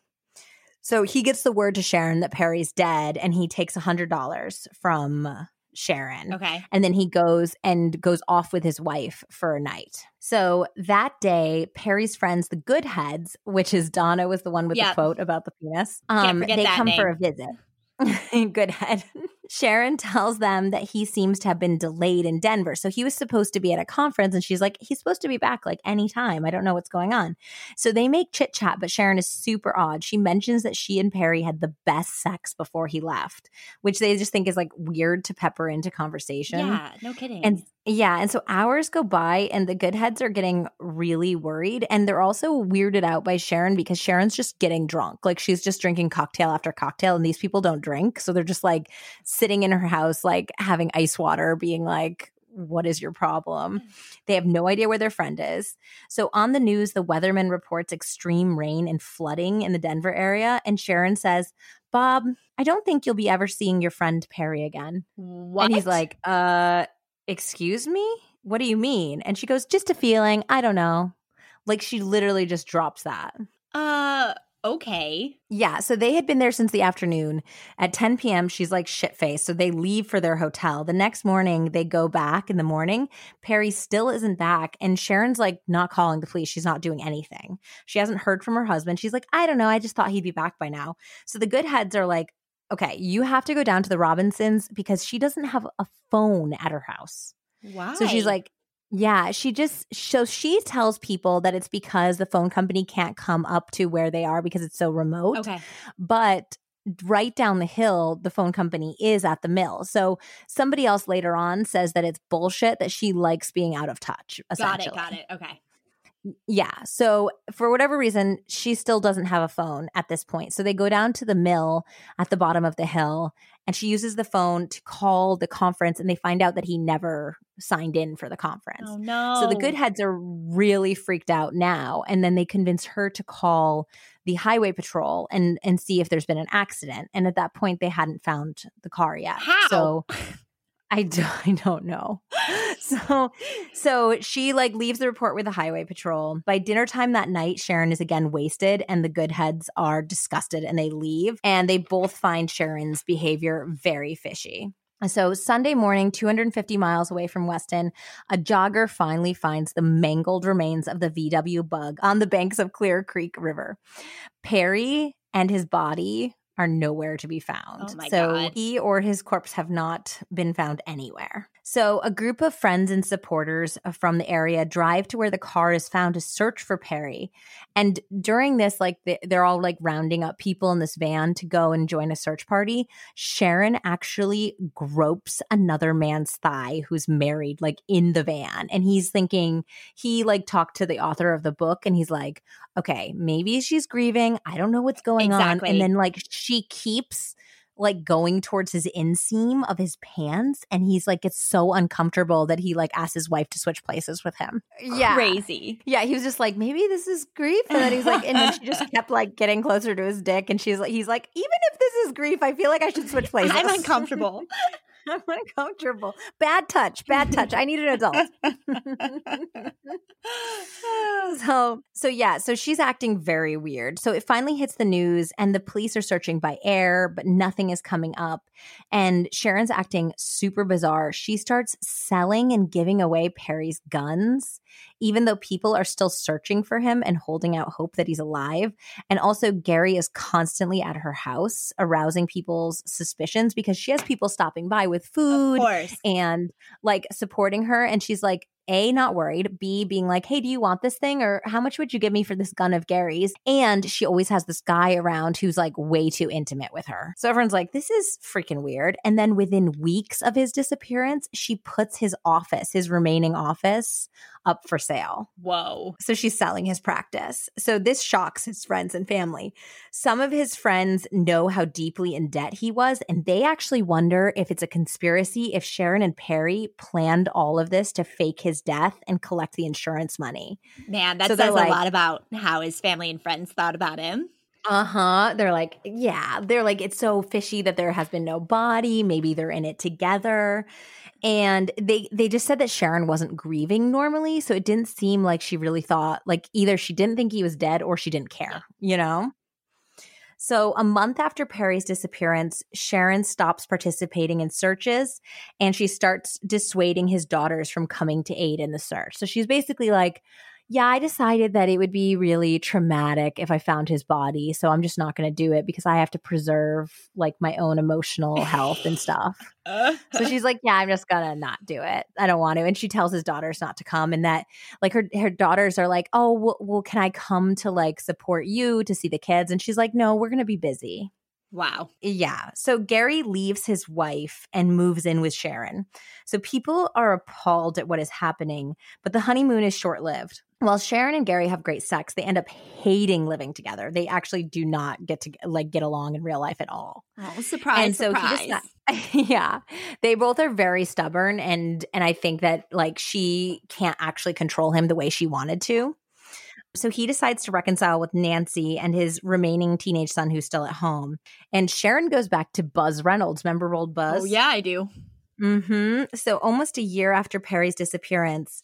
So he gets the word to Sharon that Perry's dead and he takes $100 from Sharon. Okay. And then he goes and goes off with his wife for a night. So that day, Perry's friends, the Goodheads, which is Donna was the one with Yep. the quote about the penis. Um, they come for a visit. Goodhead. Sharon tells them that he seems to have been delayed in Denver. So he was supposed to be at a conference, and she's like, he's supposed to be back like anytime. I don't know what's going on. So they make chit chat, but Sharon is super odd. She mentions that she and Perry had the best sex before he left, which they just think is like weird to pepper into conversation. Yeah, no kidding. And yeah, and so hours go by and the Goodheads are getting really worried and they're also weirded out by Sharon because Sharon's just getting drunk. Like she's just drinking cocktail after cocktail and these people don't drink. So they're just like sitting in her house like having ice water being like what is your problem? They have no idea where their friend is. So on the news, the weatherman reports extreme rain and flooding in the Denver area. And Sharon says, Bob, I don't think you'll be ever seeing your friend Perry again. what? And he's like, uh, excuse me? What do you mean? And she goes, just a feeling. I don't know. Like she literally just drops that. uh, okay. Yeah. So they had been there since the afternoon. At 10 p.m., she's like shit faced. So they leave for their hotel. The next morning, they go back in the morning. Perry still isn't back. And Sharon's like not calling the police. She's not doing anything. She hasn't heard from her husband. She's like, I don't know. I just thought he'd be back by now. So the Goodheads are like, okay, you have to go down to the Robinsons because she doesn't have a phone at her house. Why? So she's like, yeah, she just so she tells people that it's because the phone company can't come up to where they are because it's so remote. okay. But right down the hill, the phone company is at the mill. So somebody else later on says that it's bullshit that she likes being out of touch. Got it. Got it. Okay. Yeah. So for whatever reason, she still doesn't have a phone at this point. So they go down to the mill at the bottom of the hill and she uses the phone to call the conference and they find out that he never signed in for the conference. Oh no. So the Goodheads are really freaked out now. And then they convince her to call the highway patrol and and see if there's been an accident. And at that point they hadn't found the car yet. How? So I, don't, I don't know. So so she like leaves the report with the highway patrol. By dinner time that night, Sharon is again wasted and the Goodheads are disgusted and they leave. And they both find Sharon's behavior very fishy. So Sunday morning, 250 miles away from Weston, a jogger finally finds the mangled remains of the VW bug on the banks of Clear Creek River. Perry and his body are nowhere to be found. Oh so God. he or his corpse have not been found anywhere. So a group of friends and supporters uh, from the area drive to where the car is found to search for Perry. And during this, like they- they're all like rounding up people in this van to go and join a search party. Sharon actually gropes another man's thigh who's married, like in the van. And he's thinking, he like talked to the author of the book and he's like, okay, maybe she's grieving. I don't know what's going on. And then like she keeps like going towards his inseam of his pants and he's like it's so uncomfortable that he like asks his wife to switch places with him. Yeah. Crazy. Yeah, he was just like, maybe this is grief. And then he's like, and then she just kept like getting closer to his dick. And she's like, he's like, even if this is grief, I feel like I should switch places. I'm uncomfortable. I'm uncomfortable. Bad touch, bad touch. I need an adult. so so yeah so she's acting very weird so it finally hits the news and the police are searching by air but nothing is coming up and sharon's acting super bizarre she starts selling and giving away perry's guns even though people are still searching for him and holding out hope that he's alive and also gary is constantly at her house arousing people's suspicions because she has people stopping by with food and like supporting her and she's like A, not worried, B, being like, hey, do you want this thing? Or how much would you give me for this gun of Gary's? And she always has this guy around who's like way too intimate with her. So everyone's like, this is freaking weird. And then within weeks of his disappearance, she puts his office, his remaining office, up for sale. Whoa. So she's selling his practice. So this shocks his friends and family. Some of his friends know how deeply in debt he was, and they actually wonder if it's a conspiracy, if Sharon and Perry planned all of this to fake his death and collect the insurance money. Man, that so says like, a lot about how his family and friends thought about him. Uh huh. They're like, yeah, they're like, it's so fishy that there has been no body. Maybe they're in it together and they they just said that Sharon wasn't grieving normally, so it didn't seem like she really thought like either she didn't think he was dead or she didn't care, you know? So, a month after Perry's disappearance, Sharon stops participating in searches and she starts dissuading his daughters from coming to aid in the search. So, she's basically like, yeah, I decided that it would be really traumatic if I found his body. So I'm just not going to do it because I have to preserve like my own emotional health and stuff. Uh-huh. so she's like, yeah, I'm just going to not do it. I don't want to. And she tells his daughters not to come and that like her, her daughters are like, oh, well, well can I come to like support you to see the kids? And she's like, no, we're going to be busy. Wow. Yeah. So Gary leaves his wife and moves in with Sharon. So people are appalled at what is happening, but the honeymoon is short lived. While Sharon and Gary have great sex, they end up hating living together. They actually do not get to like get along in real life at all. Oh, surprise! And so surprise. he just yeah, they both are very stubborn, and and I think that like she can't actually control him the way she wanted to. So he decides to reconcile with Nancy and his remaining teenage son who's still at home. And Sharon goes back to Buzz Reynolds. Remember old Buzz? Oh, yeah, I do. Mm-hmm. So almost a year after Perry's disappearance,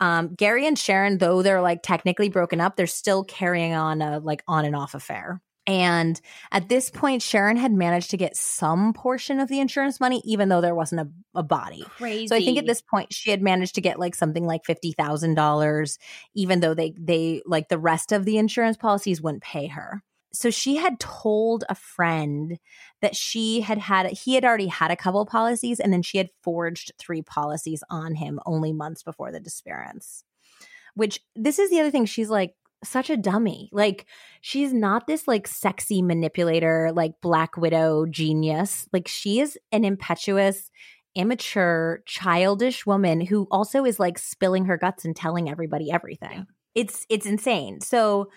um, Gary and Sharon, though they're like technically broken up, they're still carrying on a like on and off affair. And at this point, Sharon had managed to get some portion of the insurance money, even though there wasn't a, a body. Crazy. So I think at this point, she had managed to get like something like fifty thousand dollars, even though they they like the rest of the insurance policies wouldn't pay her. So she had told a friend that she had had he had already had a couple policies, and then she had forged three policies on him only months before the disappearance. Which this is the other thing. She's like, such a dummy. Like she's not this like sexy manipulator, like Black Widow genius. Like she is an impetuous, immature, childish woman who also is like spilling her guts and telling everybody everything. Yeah. It's it's insane. So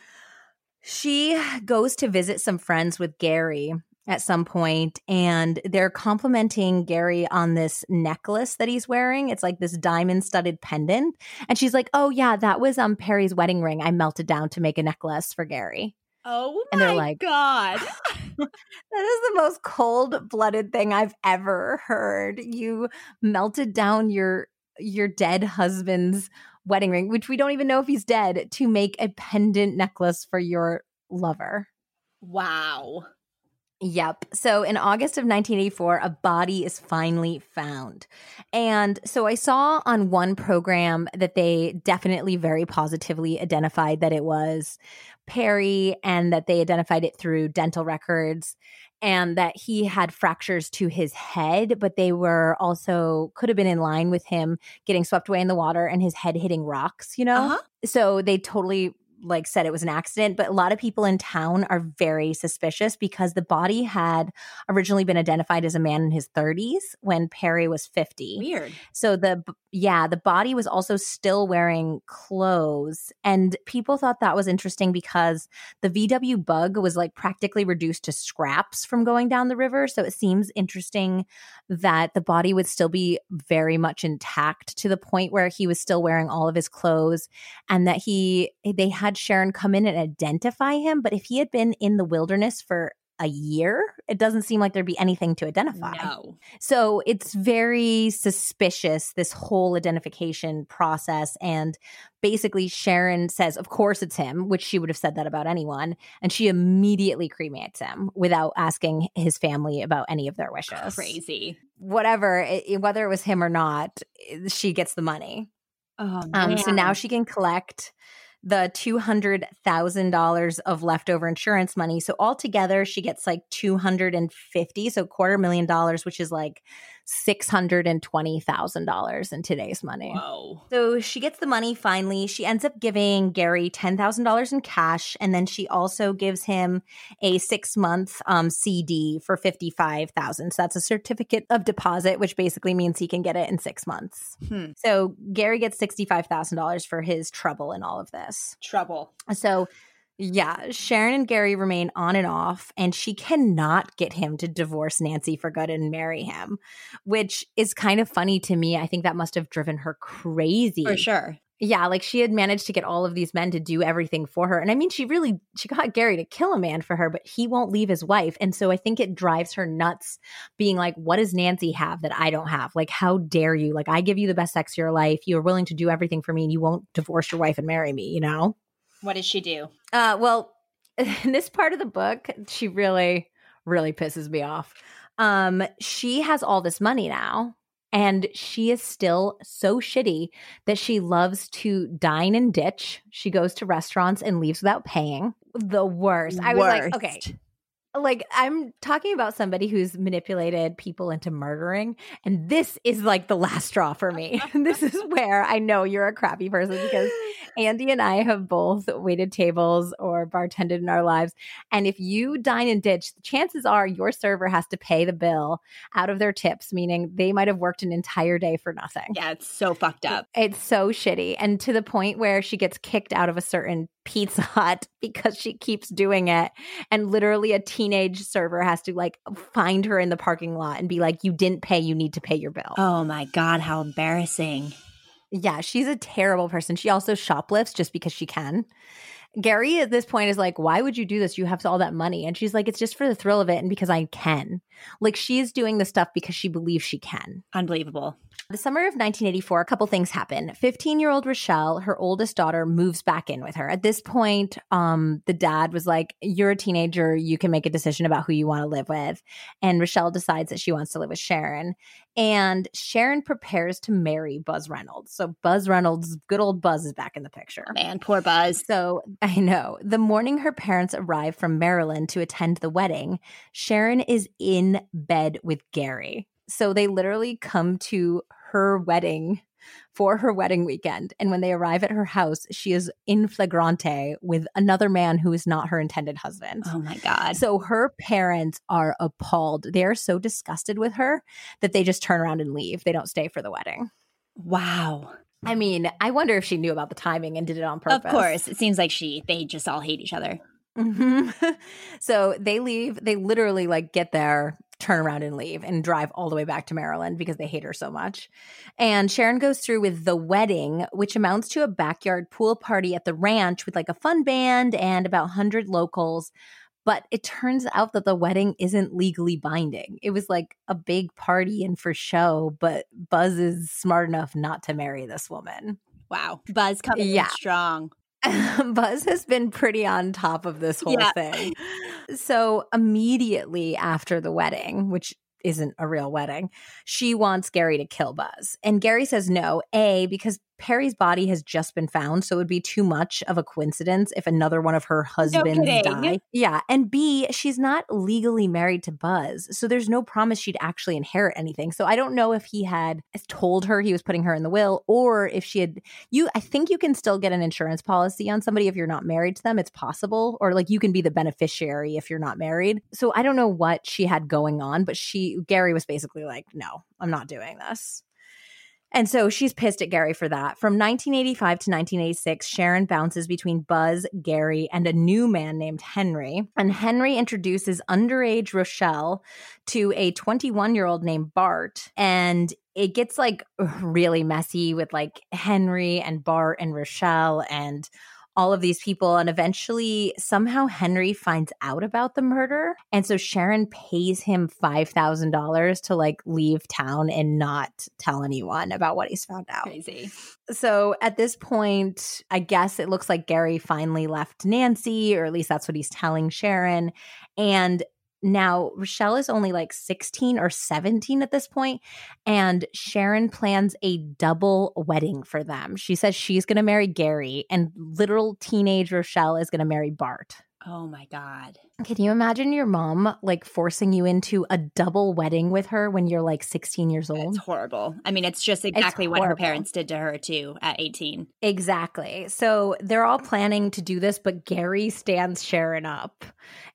she goes to visit some friends with Gary at some point and they're complimenting Gary on this necklace that he's wearing. It's like this diamond studded pendant. And she's like, Oh yeah, that was um Perry's wedding ring I melted down to make a necklace for Gary. Oh and they're like, God. that is the most cold blooded thing I've ever heard. You melted down your your dead husband's wedding ring, which we don't even know if he's dead, to make a pendant necklace for your lover. Wow. Yep. So in August of 1984, a body is finally found. And so I saw on one program that they definitely very positively identified that it was Perry and that they identified it through dental records and that he had fractures to his head, but they were also could have been in line with him getting swept away in the water and his head hitting rocks, you know? Uh-huh. So they totally like said it was an accident, but a lot of people in town are very suspicious because the body had originally been identified as a man in his 30s when Perry was 50. Weird. So the yeah, the body was also still wearing clothes and people thought that was interesting because the VW bug was like practically reduced to scraps from going down the river, so it seems interesting that the body would still be very much intact to the point where he was still wearing all of his clothes and that he they had had Sharon come in and identify him, but if he had been in the wilderness for a year, it doesn't seem like there'd be anything to identify. No. So it's very suspicious, this whole identification process. And basically, Sharon says, Of course it's him, which she would have said that about anyone. And she immediately cremates him without asking his family about any of their wishes. Crazy. Whatever, it, whether it was him or not, she gets the money. Oh, um, so now she can collect the $200,000 of leftover insurance money. So altogether, she gets like 250, so quarter million dollars, which is like $620,000 in today's money. Whoa. So she gets the money finally. She ends up giving Gary $10,000 in cash. And then she also gives him a six month um, CD for 55000 So that's a certificate of deposit, which basically means he can get it in six months. Hmm. So Gary gets $65,000 for his trouble in all of this. Trouble. So yeah, Sharon and Gary remain on and off, and she cannot get him to divorce Nancy for good and marry him, which is kind of funny to me. I think that must have driven her crazy. For sure. Yeah, like she had managed to get all of these men to do everything for her. And I mean, she really she got Gary to kill a man for her, but he won't leave his wife. And so I think it drives her nuts being like, what does Nancy have that I don't have? Like, how dare you? Like I give you the best sex of your life. You're willing to do everything for me and you won't divorce your wife and marry me, you know? What does she do? Uh, well, in this part of the book, she really, really pisses me off. Um, she has all this money now, and she is still so shitty that she loves to dine and ditch. She goes to restaurants and leaves without paying. The worst. I was like, okay, like I'm talking about somebody who's manipulated people into murdering, and this is like the last straw for me. this is where I know you're a crappy person because Andy and I have both waited tables or bartended in our lives. And if you dine and ditch, chances are your server has to pay the bill out of their tips, meaning they might have worked an entire day for nothing. Yeah, it's so fucked up. It's so shitty. And to the point where she gets kicked out of a certain Pizza Hut because she keeps doing it. And literally a teenage server has to like find her in the parking lot and be like, You didn't pay, you need to pay your bill. Oh my God, how embarrassing. Yeah, she's a terrible person. She also shoplifts just because she can. Gary at this point is like, Why would you do this? You have all that money. And she's like, It's just for the thrill of it and because I can. Like, she's doing the stuff because she believes she can. Unbelievable. The summer of 1984, a couple things happen. 15 year old Rochelle, her oldest daughter, moves back in with her. At this point, um, the dad was like, You're a teenager. You can make a decision about who you want to live with. And Rochelle decides that she wants to live with Sharon. And Sharon prepares to marry Buzz Reynolds. So Buzz Reynolds, good old Buzz, is back in the picture. Man, poor Buzz. So I know. The morning her parents arrive from Maryland to attend the wedding, Sharon is in bed with Gary. So they literally come to her wedding for her wedding weekend. And when they arrive at her house, she is in flagrante with another man who is not her intended husband. Oh my God. So her parents are appalled. They are so disgusted with her that they just turn around and leave. They don't stay for the wedding. Wow. I mean, I wonder if she knew about the timing and did it on purpose. Of course. It seems like she, they just all hate each other. Mm-hmm. so they leave, they literally like get there turn around and leave and drive all the way back to Maryland because they hate her so much. And Sharon goes through with the wedding, which amounts to a backyard pool party at the ranch with like a fun band and about 100 locals. But it turns out that the wedding isn't legally binding. It was like a big party and for show, but Buzz is smart enough not to marry this woman. Wow. Buzz coming yeah. strong. Buzz has been pretty on top of this whole yeah. thing. So immediately after the wedding, which isn't a real wedding, she wants Gary to kill Buzz. And Gary says no, A, because Perry's body has just been found, so it would be too much of a coincidence if another one of her husbands no died. Yeah, and B, she's not legally married to Buzz, so there's no promise she'd actually inherit anything. So I don't know if he had told her he was putting her in the will, or if she had. You, I think you can still get an insurance policy on somebody if you're not married to them. It's possible, or like you can be the beneficiary if you're not married. So I don't know what she had going on, but she Gary was basically like, "No, I'm not doing this." And so she's pissed at Gary for that. From 1985 to 1986, Sharon bounces between Buzz, Gary, and a new man named Henry. And Henry introduces underage Rochelle to a 21 year old named Bart. And it gets like really messy with like Henry and Bart and Rochelle and all of these people. And eventually, somehow, Henry finds out about the murder. And so Sharon pays him $5,000 to like leave town and not tell anyone about what he's found out. Crazy. So at this point, I guess it looks like Gary finally left Nancy, or at least that's what he's telling Sharon. And now, Rochelle is only like 16 or 17 at this point, and Sharon plans a double wedding for them. She says she's going to marry Gary, and literal teenage Rochelle is going to marry Bart. Oh my God. Can you imagine your mom like forcing you into a double wedding with her when you're like 16 years old? It's horrible. I mean, it's just exactly it's what her parents did to her too at 18. Exactly. So they're all planning to do this, but Gary stands Sharon up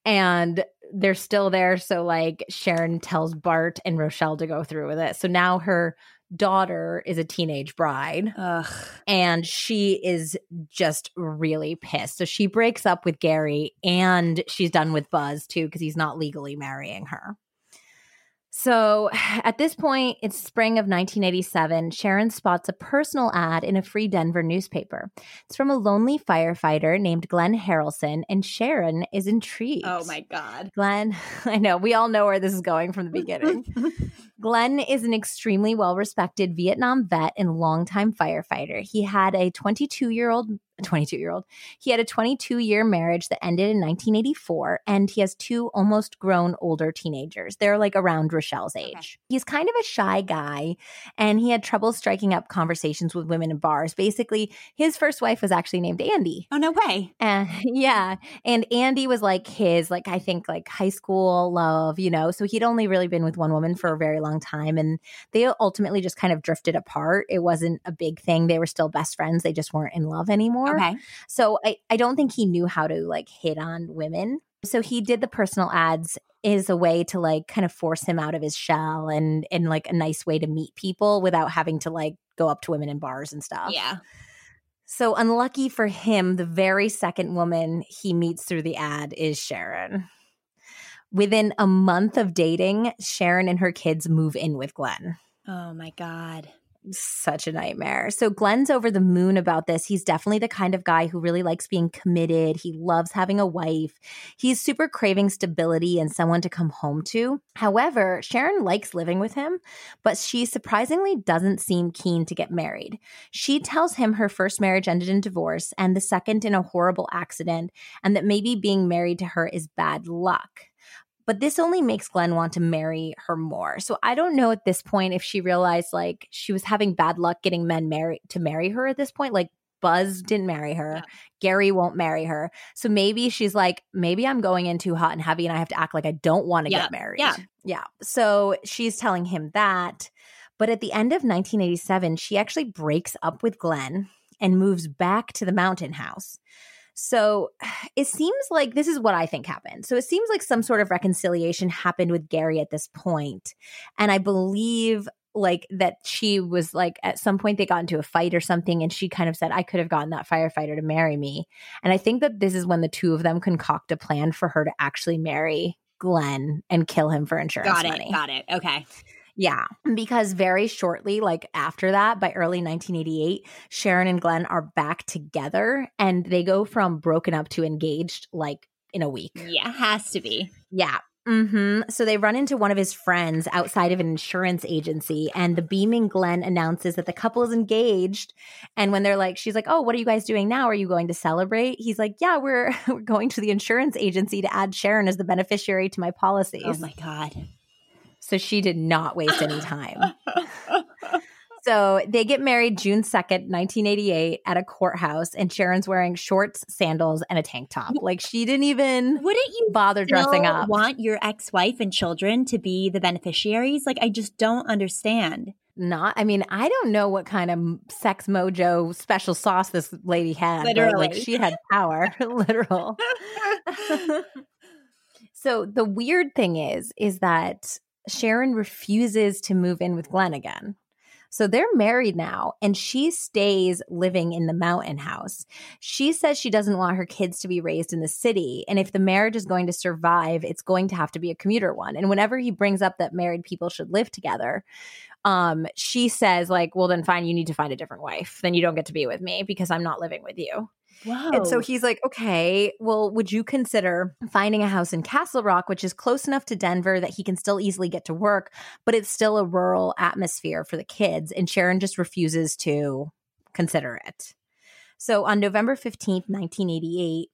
and they're still there. So like Sharon tells Bart and Rochelle to go through with it. So now her daughter is a teenage bride Ugh. and she is just really pissed. So she breaks up with Gary and she's done with Buzz too because he's not legally marrying her. So at this point, it's spring of 1987. Sharon spots a personal ad in a free Denver newspaper. It's from a lonely firefighter named Glen Harrelson, and Sharon is intrigued. Oh my God. Glen, I know, we all know where this is going from the beginning. Glen is an extremely well respected Vietnam vet and longtime firefighter. He had a 22 year old 22 year old. He had a 22 year marriage that ended in 1984, and he has two almost grown older teenagers. They're like around Rochelle's age. Okay. He's kind of a shy guy, and he had trouble striking up conversations with women in bars. Basically, his first wife was actually named Andy. Oh, no way. Yeah. And Andy was like his, like, I think like high school love, you know? So he'd only really been with one woman for a very long time. And they ultimately just kind of drifted apart. It wasn't a big thing. They were still best friends. They just weren't in love anymore. Okay. So I, I don't think he knew how to like hit on women. So he did the personal ads is a way to like kind of force him out of his shell and and like a nice way to meet people without having to like go up to women in bars and stuff. Yeah. So unlucky for him, the very second woman he meets through the ad is Sharon. Within a month of dating, Sharon and her kids move in with Glen. Oh my God such a nightmare. So Glen's over the moon about this. He's definitely the kind of guy who really likes being committed. He loves having a wife. He's super craving stability and someone to come home to. However, Sharon likes living with him, but she surprisingly doesn't seem keen to get married. She tells him her first marriage ended in divorce and the second in a horrible accident, and that maybe being married to her is bad luck but this only makes Glen want to marry her more. So I don't know at this point if she realized like she was having bad luck getting men married to marry her at this point. Like Buzz didn't marry her. Yeah. Gary won't marry her. So maybe she's like, maybe I'm going in too hot and heavy and I have to act like I don't want to yeah. get married. Yeah. Yeah. So she's telling him that. But at the end of 1987, she actually breaks up with Glen and moves back to the mountain house. So it seems like this is what I think happened. So it seems like some sort of reconciliation happened with Gary at this point. And I believe like that she was like at some point they got into a fight or something and she kind of said I could have gotten that firefighter to marry me. And I think that this is when the two of them concoct a plan for her to actually marry Glen and kill him for insurance got it, money. Got it. Okay. Yeah, because very shortly, like after that, by early 1988, Sharon and Glen are back together and they go from broken up to engaged like in a week. Yeah, has to be. Yeah. Mm-hmm. So they run into one of his friends outside of an insurance agency, and the beaming Glen announces that the couple is engaged. And when they're like, she's like, "Oh, what are you guys doing now? Are you going to celebrate?" He's like, "Yeah, we're we're going to the insurance agency to add Sharon as the beneficiary to my policies." Oh my god! So she did not waste any time. so they get married June 2nd, 1988, at a courthouse, and Sharon's wearing shorts, sandals, and a tank top. Like she didn't even wouldn't you bother dressing up. Want your ex wife and children to be the beneficiaries? Like I just don't understand. Not, I mean, I don't know what kind of sex mojo special sauce this lady had. Literally, like she had power, literal. so the weird thing is, is that Sharon refuses to move in with Glen again. So they're married now, and she stays living in the mountain house. She says she doesn't want her kids to be raised in the city. And if the marriage is going to survive, it's going to have to be a commuter one. And whenever he brings up that married people should live together, um, she says, like, well, then fine, you need to find a different wife. Then you don't get to be with me because I'm not living with you. Whoa. And so he's like, okay, well, would you consider finding a house in Castle Rock, which is close enough to Denver that he can still easily get to work, but it's still a rural atmosphere for the kids? And Sharon just refuses to consider it. So on November 15th, 1988,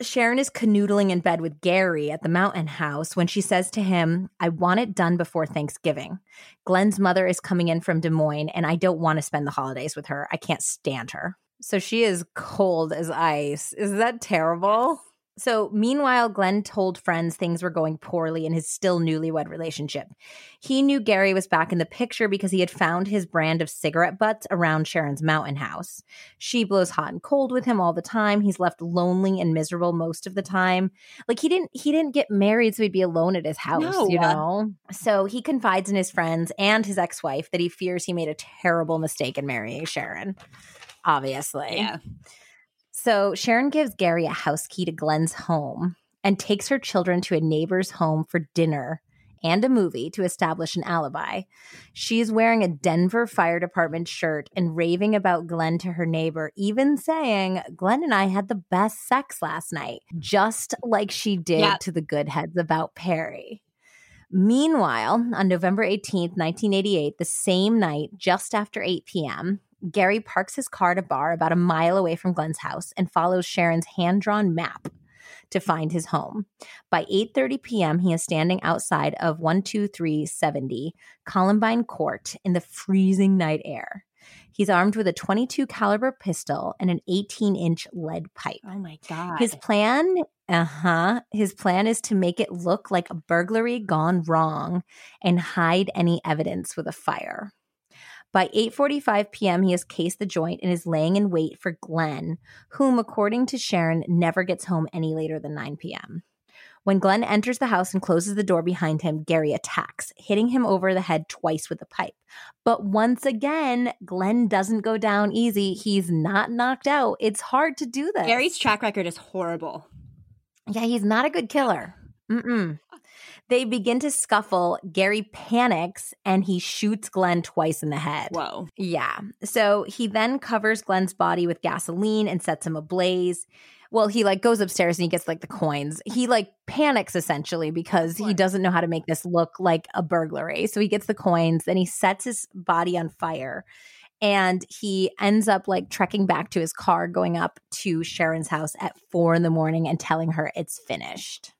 Sharon is canoodling in bed with Gary at the mountain house when she says to him, I want it done before Thanksgiving. Glen's mother is coming in from Des Moines, and I don't want to spend the holidays with her. I can't stand her. So she is cold as ice. Is that terrible? So, meanwhile, Glen told friends things were going poorly in his still newlywed relationship. He knew Gary was back in the picture because he had found his brand of cigarette butts around Sharon's mountain house. She blows hot and cold with him all the time. He's left lonely and miserable most of the time. Like he didn't he didn't get married so he'd be alone at his house, No. you uh know. So, he confides in his friends and his ex-wife that he fears he made a terrible mistake in marrying Sharon. Obviously. Yeah. So Sharon gives Gary a house key to Glen's home and takes her children to a neighbor's home for dinner and a movie to establish an alibi. She is wearing a Denver Fire Department shirt and raving about Glen to her neighbor, even saying, Glen and I had the best sex last night, just like she did to the Goodheads about Perry. Meanwhile, on November 18th, 1988, the same night, just after 8 p.m., Gary parks his car at a bar about a mile away from Glen's house and follows Sharon's hand-drawn map to find his home. By 8:30 p.m., he is standing outside of 12370 Columbine Court in the freezing night air. He's armed with a 22 caliber pistol and an 18-inch lead pipe. Oh my god. His plan, uh-huh, his plan is to make it look like a burglary gone wrong and hide any evidence with a fire. By 8:45 p.m., he has cased the joint and is laying in wait for Glen, whom according to Sharon never gets home any later than 9 p.m. When Glen enters the house and closes the door behind him, Gary attacks, hitting him over the head twice with a pipe. But once again, Glen doesn't go down easy. He's not knocked out. It's hard to do this. Gary's track record is horrible. Yeah, he's not a good killer. Mm-mm. They begin to scuffle. Gary panics and he shoots Glen twice in the head. Whoa. Yeah. So he then covers Glen's body with gasoline and sets him ablaze. Well, he like goes upstairs and he gets like the coins. He like panics essentially because he doesn't know how to make this look like a burglary. So he gets the coins, then he sets his body on fire. And he ends up like trekking back to his car, going up to Sharon's house at four in the morning and telling her it's finished.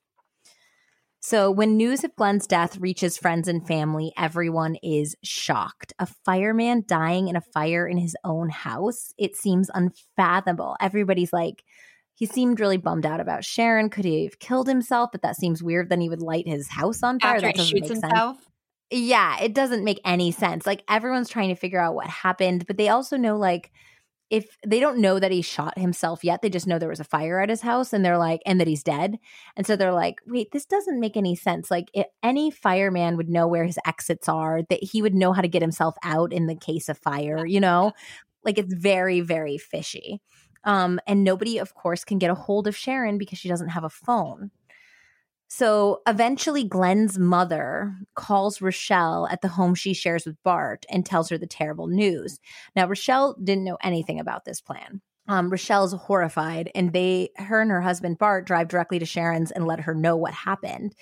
So, when news of Glen's death reaches friends and family, everyone is shocked. A fireman dying in a fire in his own house, it seems unfathomable. Everybody's like, he seemed really bummed out about Sharon. Could he have killed himself? But that seems weird. Then he would light his house on fire. After that doesn't shoots make sense. Yeah, it doesn't make any sense. Like everyone's trying to figure out what happened, but they also know like if they don't know that he shot himself yet, they just know there was a fire at his house and they're like and that he's dead. And so they're like, "Wait, this doesn't make any sense. Like if any fireman would know where his exits are, that he would know how to get himself out in the case of fire, you know? Like it's very very fishy." Um and nobody of course can get a hold of Sharon because she doesn't have a phone. So eventually, Glen's mother calls Rochelle at the home she shares with Bart and tells her the terrible news. Now, Rochelle didn't know anything about this plan. Um, Rochelle's horrified, and they, her and her husband Bart, drive directly to Sharon's and let her know what happened.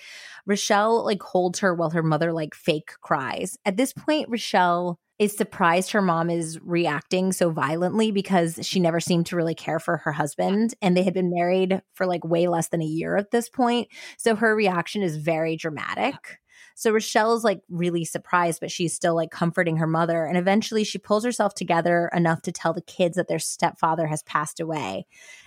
Rochelle like holds her while her mother like fake cries. At this point, Rochelle is surprised her mom is reacting so violently because she never seemed to really care for her husband and they had been married for like way less than a year at this point. So her reaction is very dramatic. So Rochelle's like really surprised, but she's still like comforting her mother. And eventually she pulls herself together enough to tell the kids that their stepfather has passed away.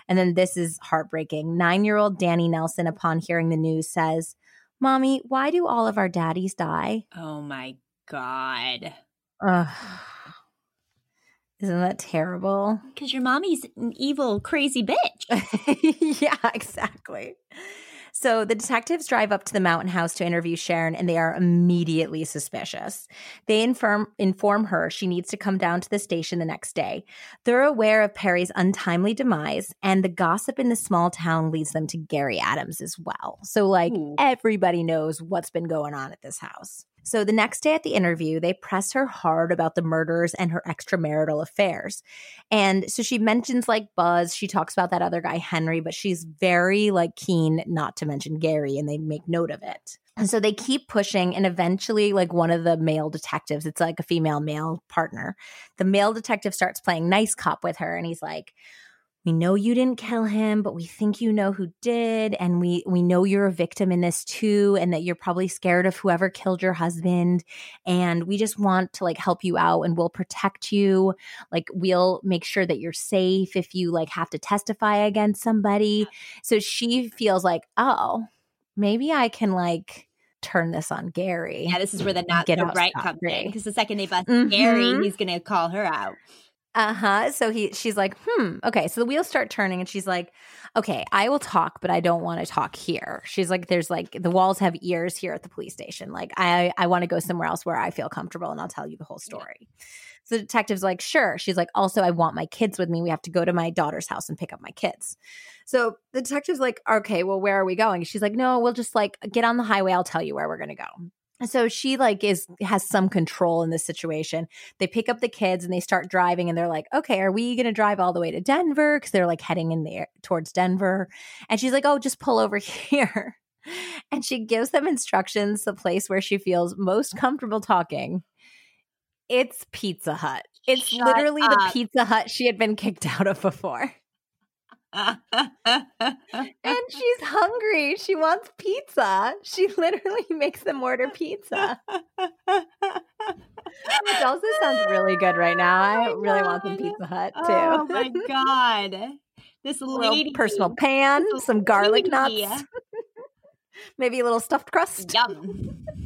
And then this is heartbreaking. Nine year old Danny Nelson, upon hearing the news, says, Mommy, why do all of our daddies die? Oh my god. Ugh. Isn't that terrible? Because your mommy's an evil, crazy bitch. yeah, exactly. So the detectives drive up to the mountain house to interview Sharon and they are immediately suspicious. They inform inform her she needs to come down to the station the next day. They're aware of Perry's untimely demise and the gossip in the small town leads them to Gary Adams as well. So like Ooh. everybody knows what's been going on at this house. So the next day at the interview, they press her hard about the murders and her extramarital affairs. And so she mentions like Buzz, she talks about that other guy Henry, but she's very like keen not to mention Gary and they make note of it. And so they keep pushing and eventually like one of the male detectives, it's like a female male partner. The male detective starts playing nice cop with her and he's like we know you didn't kill him, but we think you know who did. And we, we know you're a victim in this too, and that you're probably scared of whoever killed your husband. And we just want to like help you out and we'll protect you. Like we'll make sure that you're safe if you like have to testify against somebody. So she feels like, oh, maybe I can like turn this on Gary. Yeah, this is where the not get the right comes in. Because the second they bust mm-hmm. Gary, he's gonna call her out. Uh-huh. So he she's like, hmm, okay. So the wheels start turning and she's like, okay, I will talk, but I don't want to talk here. She's like, there's like the walls have ears here at the police station. Like I I want to go somewhere else where I feel comfortable and I'll tell you the whole story. Yeah. So the detective's like, sure. She's like, also, I want my kids with me. We have to go to my daughter's house and pick up my kids. So the detective's like, okay, well, where are we going? She's like, no, we'll just like get on the highway. I'll tell you where we're going to go. So she like is has some control in this situation. They pick up the kids and they start driving and they're like, "Okay, are we going to drive all the way to Denver cuz they're like heading in there towards Denver." And she's like, "Oh, just pull over here." And she gives them instructions the place where she feels most comfortable talking. It's Pizza Hut. It's Shut literally up. the Pizza Hut she had been kicked out of before. And she's hungry. She wants pizza. She literally makes them order pizza. Which also sounds really good right now. Oh I oh really want some Pizza Hut too. Oh my god. This little personal pan, some garlic lady. nuts. Maybe a little stuffed crust. Yum.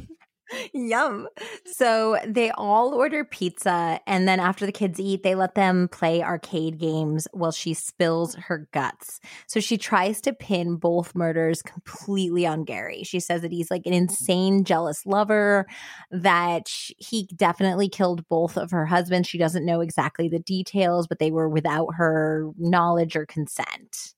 Yum. So they all order pizza. And then after the kids eat, they let them play arcade games while she spills her guts. So she tries to pin both murders completely on Gary. She says that he's like an mm. insane, jealous lover, that he definitely killed both of her husbands. She doesn't know exactly the details, but they were without her knowledge or consent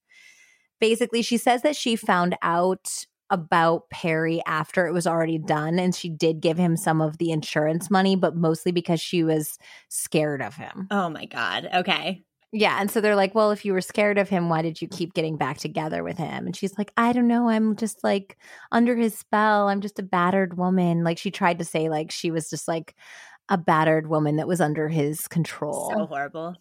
basically she says that she found out about Perry after it was already done. And she did give him some of the insurance money, but mostly because she was scared of him. Oh my God. Okay. Yeah. And so they're like, well, if you were scared of him, why did you keep getting back together with him? And she's like, I don't know. I'm just like under his spell. I'm just a battered woman. Like she tried to say, like, she was just like a battered woman that was under his control. So horrible.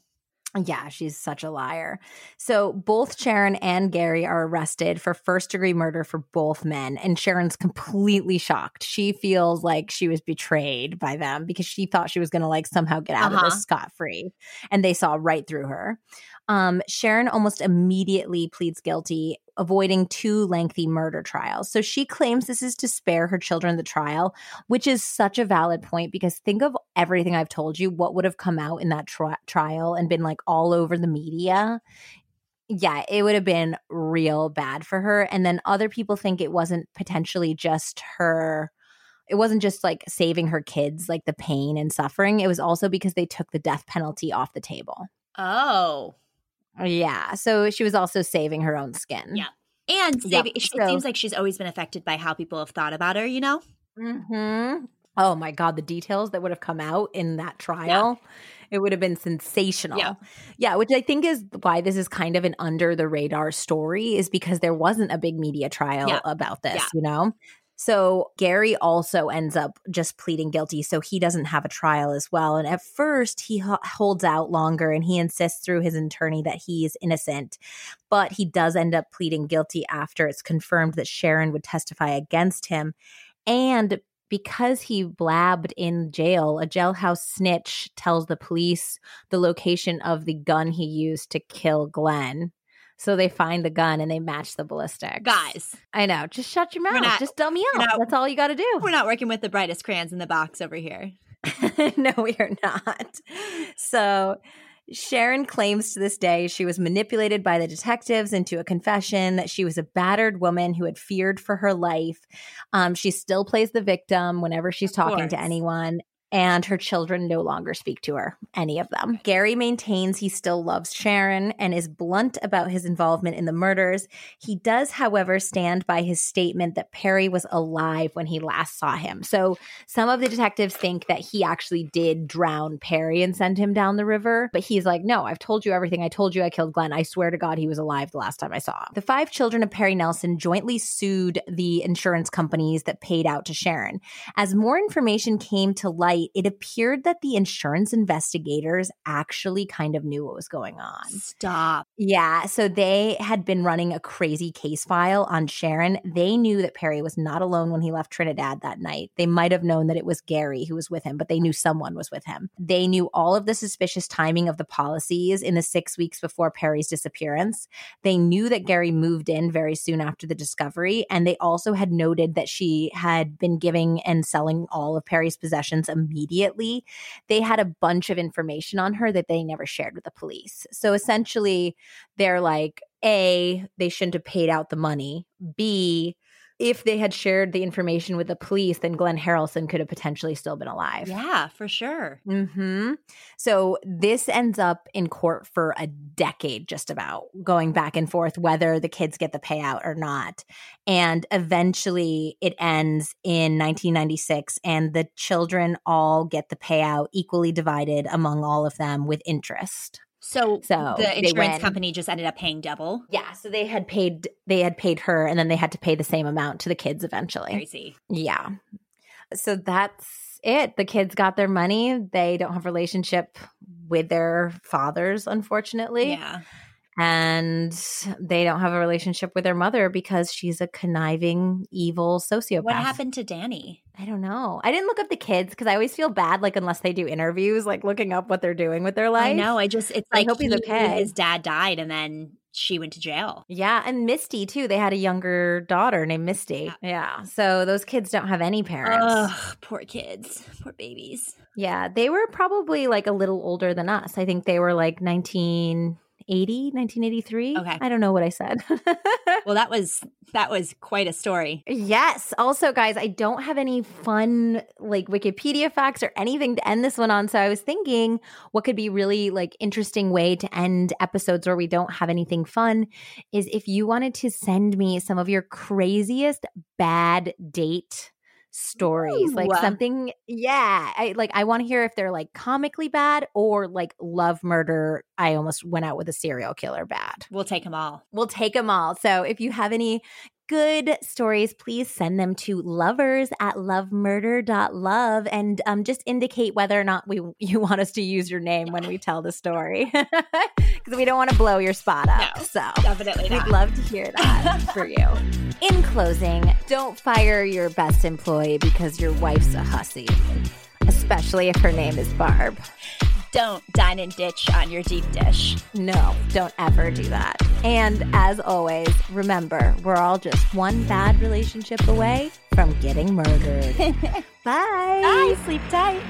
Yeah, she's such a liar. So both Sharon and Gary are arrested for first degree murder for both men. And Sharon's completely shocked. She feels like she was betrayed by them because she thought she was going to like somehow get out uh-huh. of this scot free. And they saw right through her. Um, Sharon almost immediately pleads guilty, avoiding two lengthy murder trials. So she claims this is to spare her children the trial, which is such a valid point because think of everything I've told you, what would have come out in that tri- trial and been like all over the media. Yeah, it would have been real bad for her. And then other people think it wasn't potentially just her it wasn't just like saving her kids like the pain and suffering it was also because they took the death penalty off the table oh yeah. So she was also saving her own skin. Yeah. And yep. it so, seems like she's always been affected by how people have thought about her, you know? hmm Oh my God, the details that would have come out in that trial. Yeah. It would have been sensational. Yeah. yeah, which I think is why this is kind of an under the radar story, is because there wasn't a big media trial yeah. about this, you know? So Gary also ends up just pleading guilty. So he doesn't have a trial as well. And at first, he holds out longer and he insists through his attorney that he is innocent. But he does end up pleading guilty after it's confirmed that Sharon would testify against him. And because he blabbed in jail, a jailhouse snitch tells the police the location of the gun he used to kill Glen. So they find the gun and they match the ballistic. Guys. I know. Just shut your mouth. Not, just dumb me out. Not, That's all you got to do. We're not working with the brightest crayons in the box over here. no, we are not. So Sharon claims to this day she was manipulated by the detectives into a confession that she was a battered woman who had feared for her life. Um, she still plays the victim whenever she's of talking course. to anyone and her children no longer speak to her, any of them. Gary maintains he still loves Sharon and is blunt about his involvement in the murders. He does, however, stand by his statement that Perry was alive when he last saw him. So some of the detectives think that he actually did drown Perry and send him down the river, but he's like, no, I've told you everything. I told you I killed Glen. I swear to God he was alive the last time I saw him. The five children of Perry Nelson jointly sued the insurance companies that paid out to Sharon. As more information came to light, night, it appeared that the insurance investigators actually kind of knew what was going on. Stop. Yeah. So they had been running a crazy case file on Sharon. They knew that Perry was not alone when he left Trinidad that night. They might have known that it was Gary who was with him, but they knew someone was with him. They knew all of the suspicious timing of the policies in the six weeks before Perry's disappearance. They knew that Gary moved in very soon after the discovery. And they also had noted that she had been giving and selling all of Perry's possessions immediately. Immediately, they had a bunch of information on her that they never shared with the police. So essentially, they're like, A, they shouldn't have paid out the money. B, if they had shared the information with the police, then Glen Harrelson could have potentially still been alive. Yeah, for sure. hmm So this ends up in court for a decade, just about going back and forth whether the kids get the payout or not. And eventually it ends in 1996, and the children all get the payout equally divided among all of them with interest. So, So the insurance company just ended up paying double. Yeah, so they had paid they had paid her and then they had to pay the same amount to the kids eventually. Crazy. Yeah. So that's it. The kids got their money. They don't have relationship with their fathers, unfortunately. Yeah. And they don't have a relationship with their mother because she's a conniving, evil sociopath. What happened to Danny? I don't know. I didn't look up the kids because I always feel bad, like unless they do interviews, like looking up what they're doing with their life. I know. I just it's I like hope he's he- okay. His dad died, and then she went to jail. Yeah, and Misty too. They had a younger daughter named Misty. Yeah. So those kids don't have any parents. Ugh, poor kids, poor babies. Yeah, they were probably like a little older than us. I think they were like 1980, 1983. Okay. I don't know what I said. Well, that was that was quite a story. yes. Also, guys, I don't have any fun like Wikipedia facts or anything to end this one on. So I was thinking what could be really like interesting way to end episodes where we don't have anything fun is if you wanted to send me some of your craziest bad date stories like something yeah i like i want to hear if they're like comically bad or like love murder i almost went out with a serial killer bad. We'll take them all. we'll take them all. So if you have any good stories please send them to lovers at lovemurder.love and um, just indicate whether or not we you want us to use your name when we tell the story because we don't want to blow your spot up No. so Definitely We'd love to hear that for you. In closing, don't fire your best employee because your wife's a hussy, especially if her name is Barb. Don't dine and ditch on your deep dish. No, don't ever do that. And as always, remember, we're all just one bad relationship away from getting murdered. Bye. Bye. Sleep tight.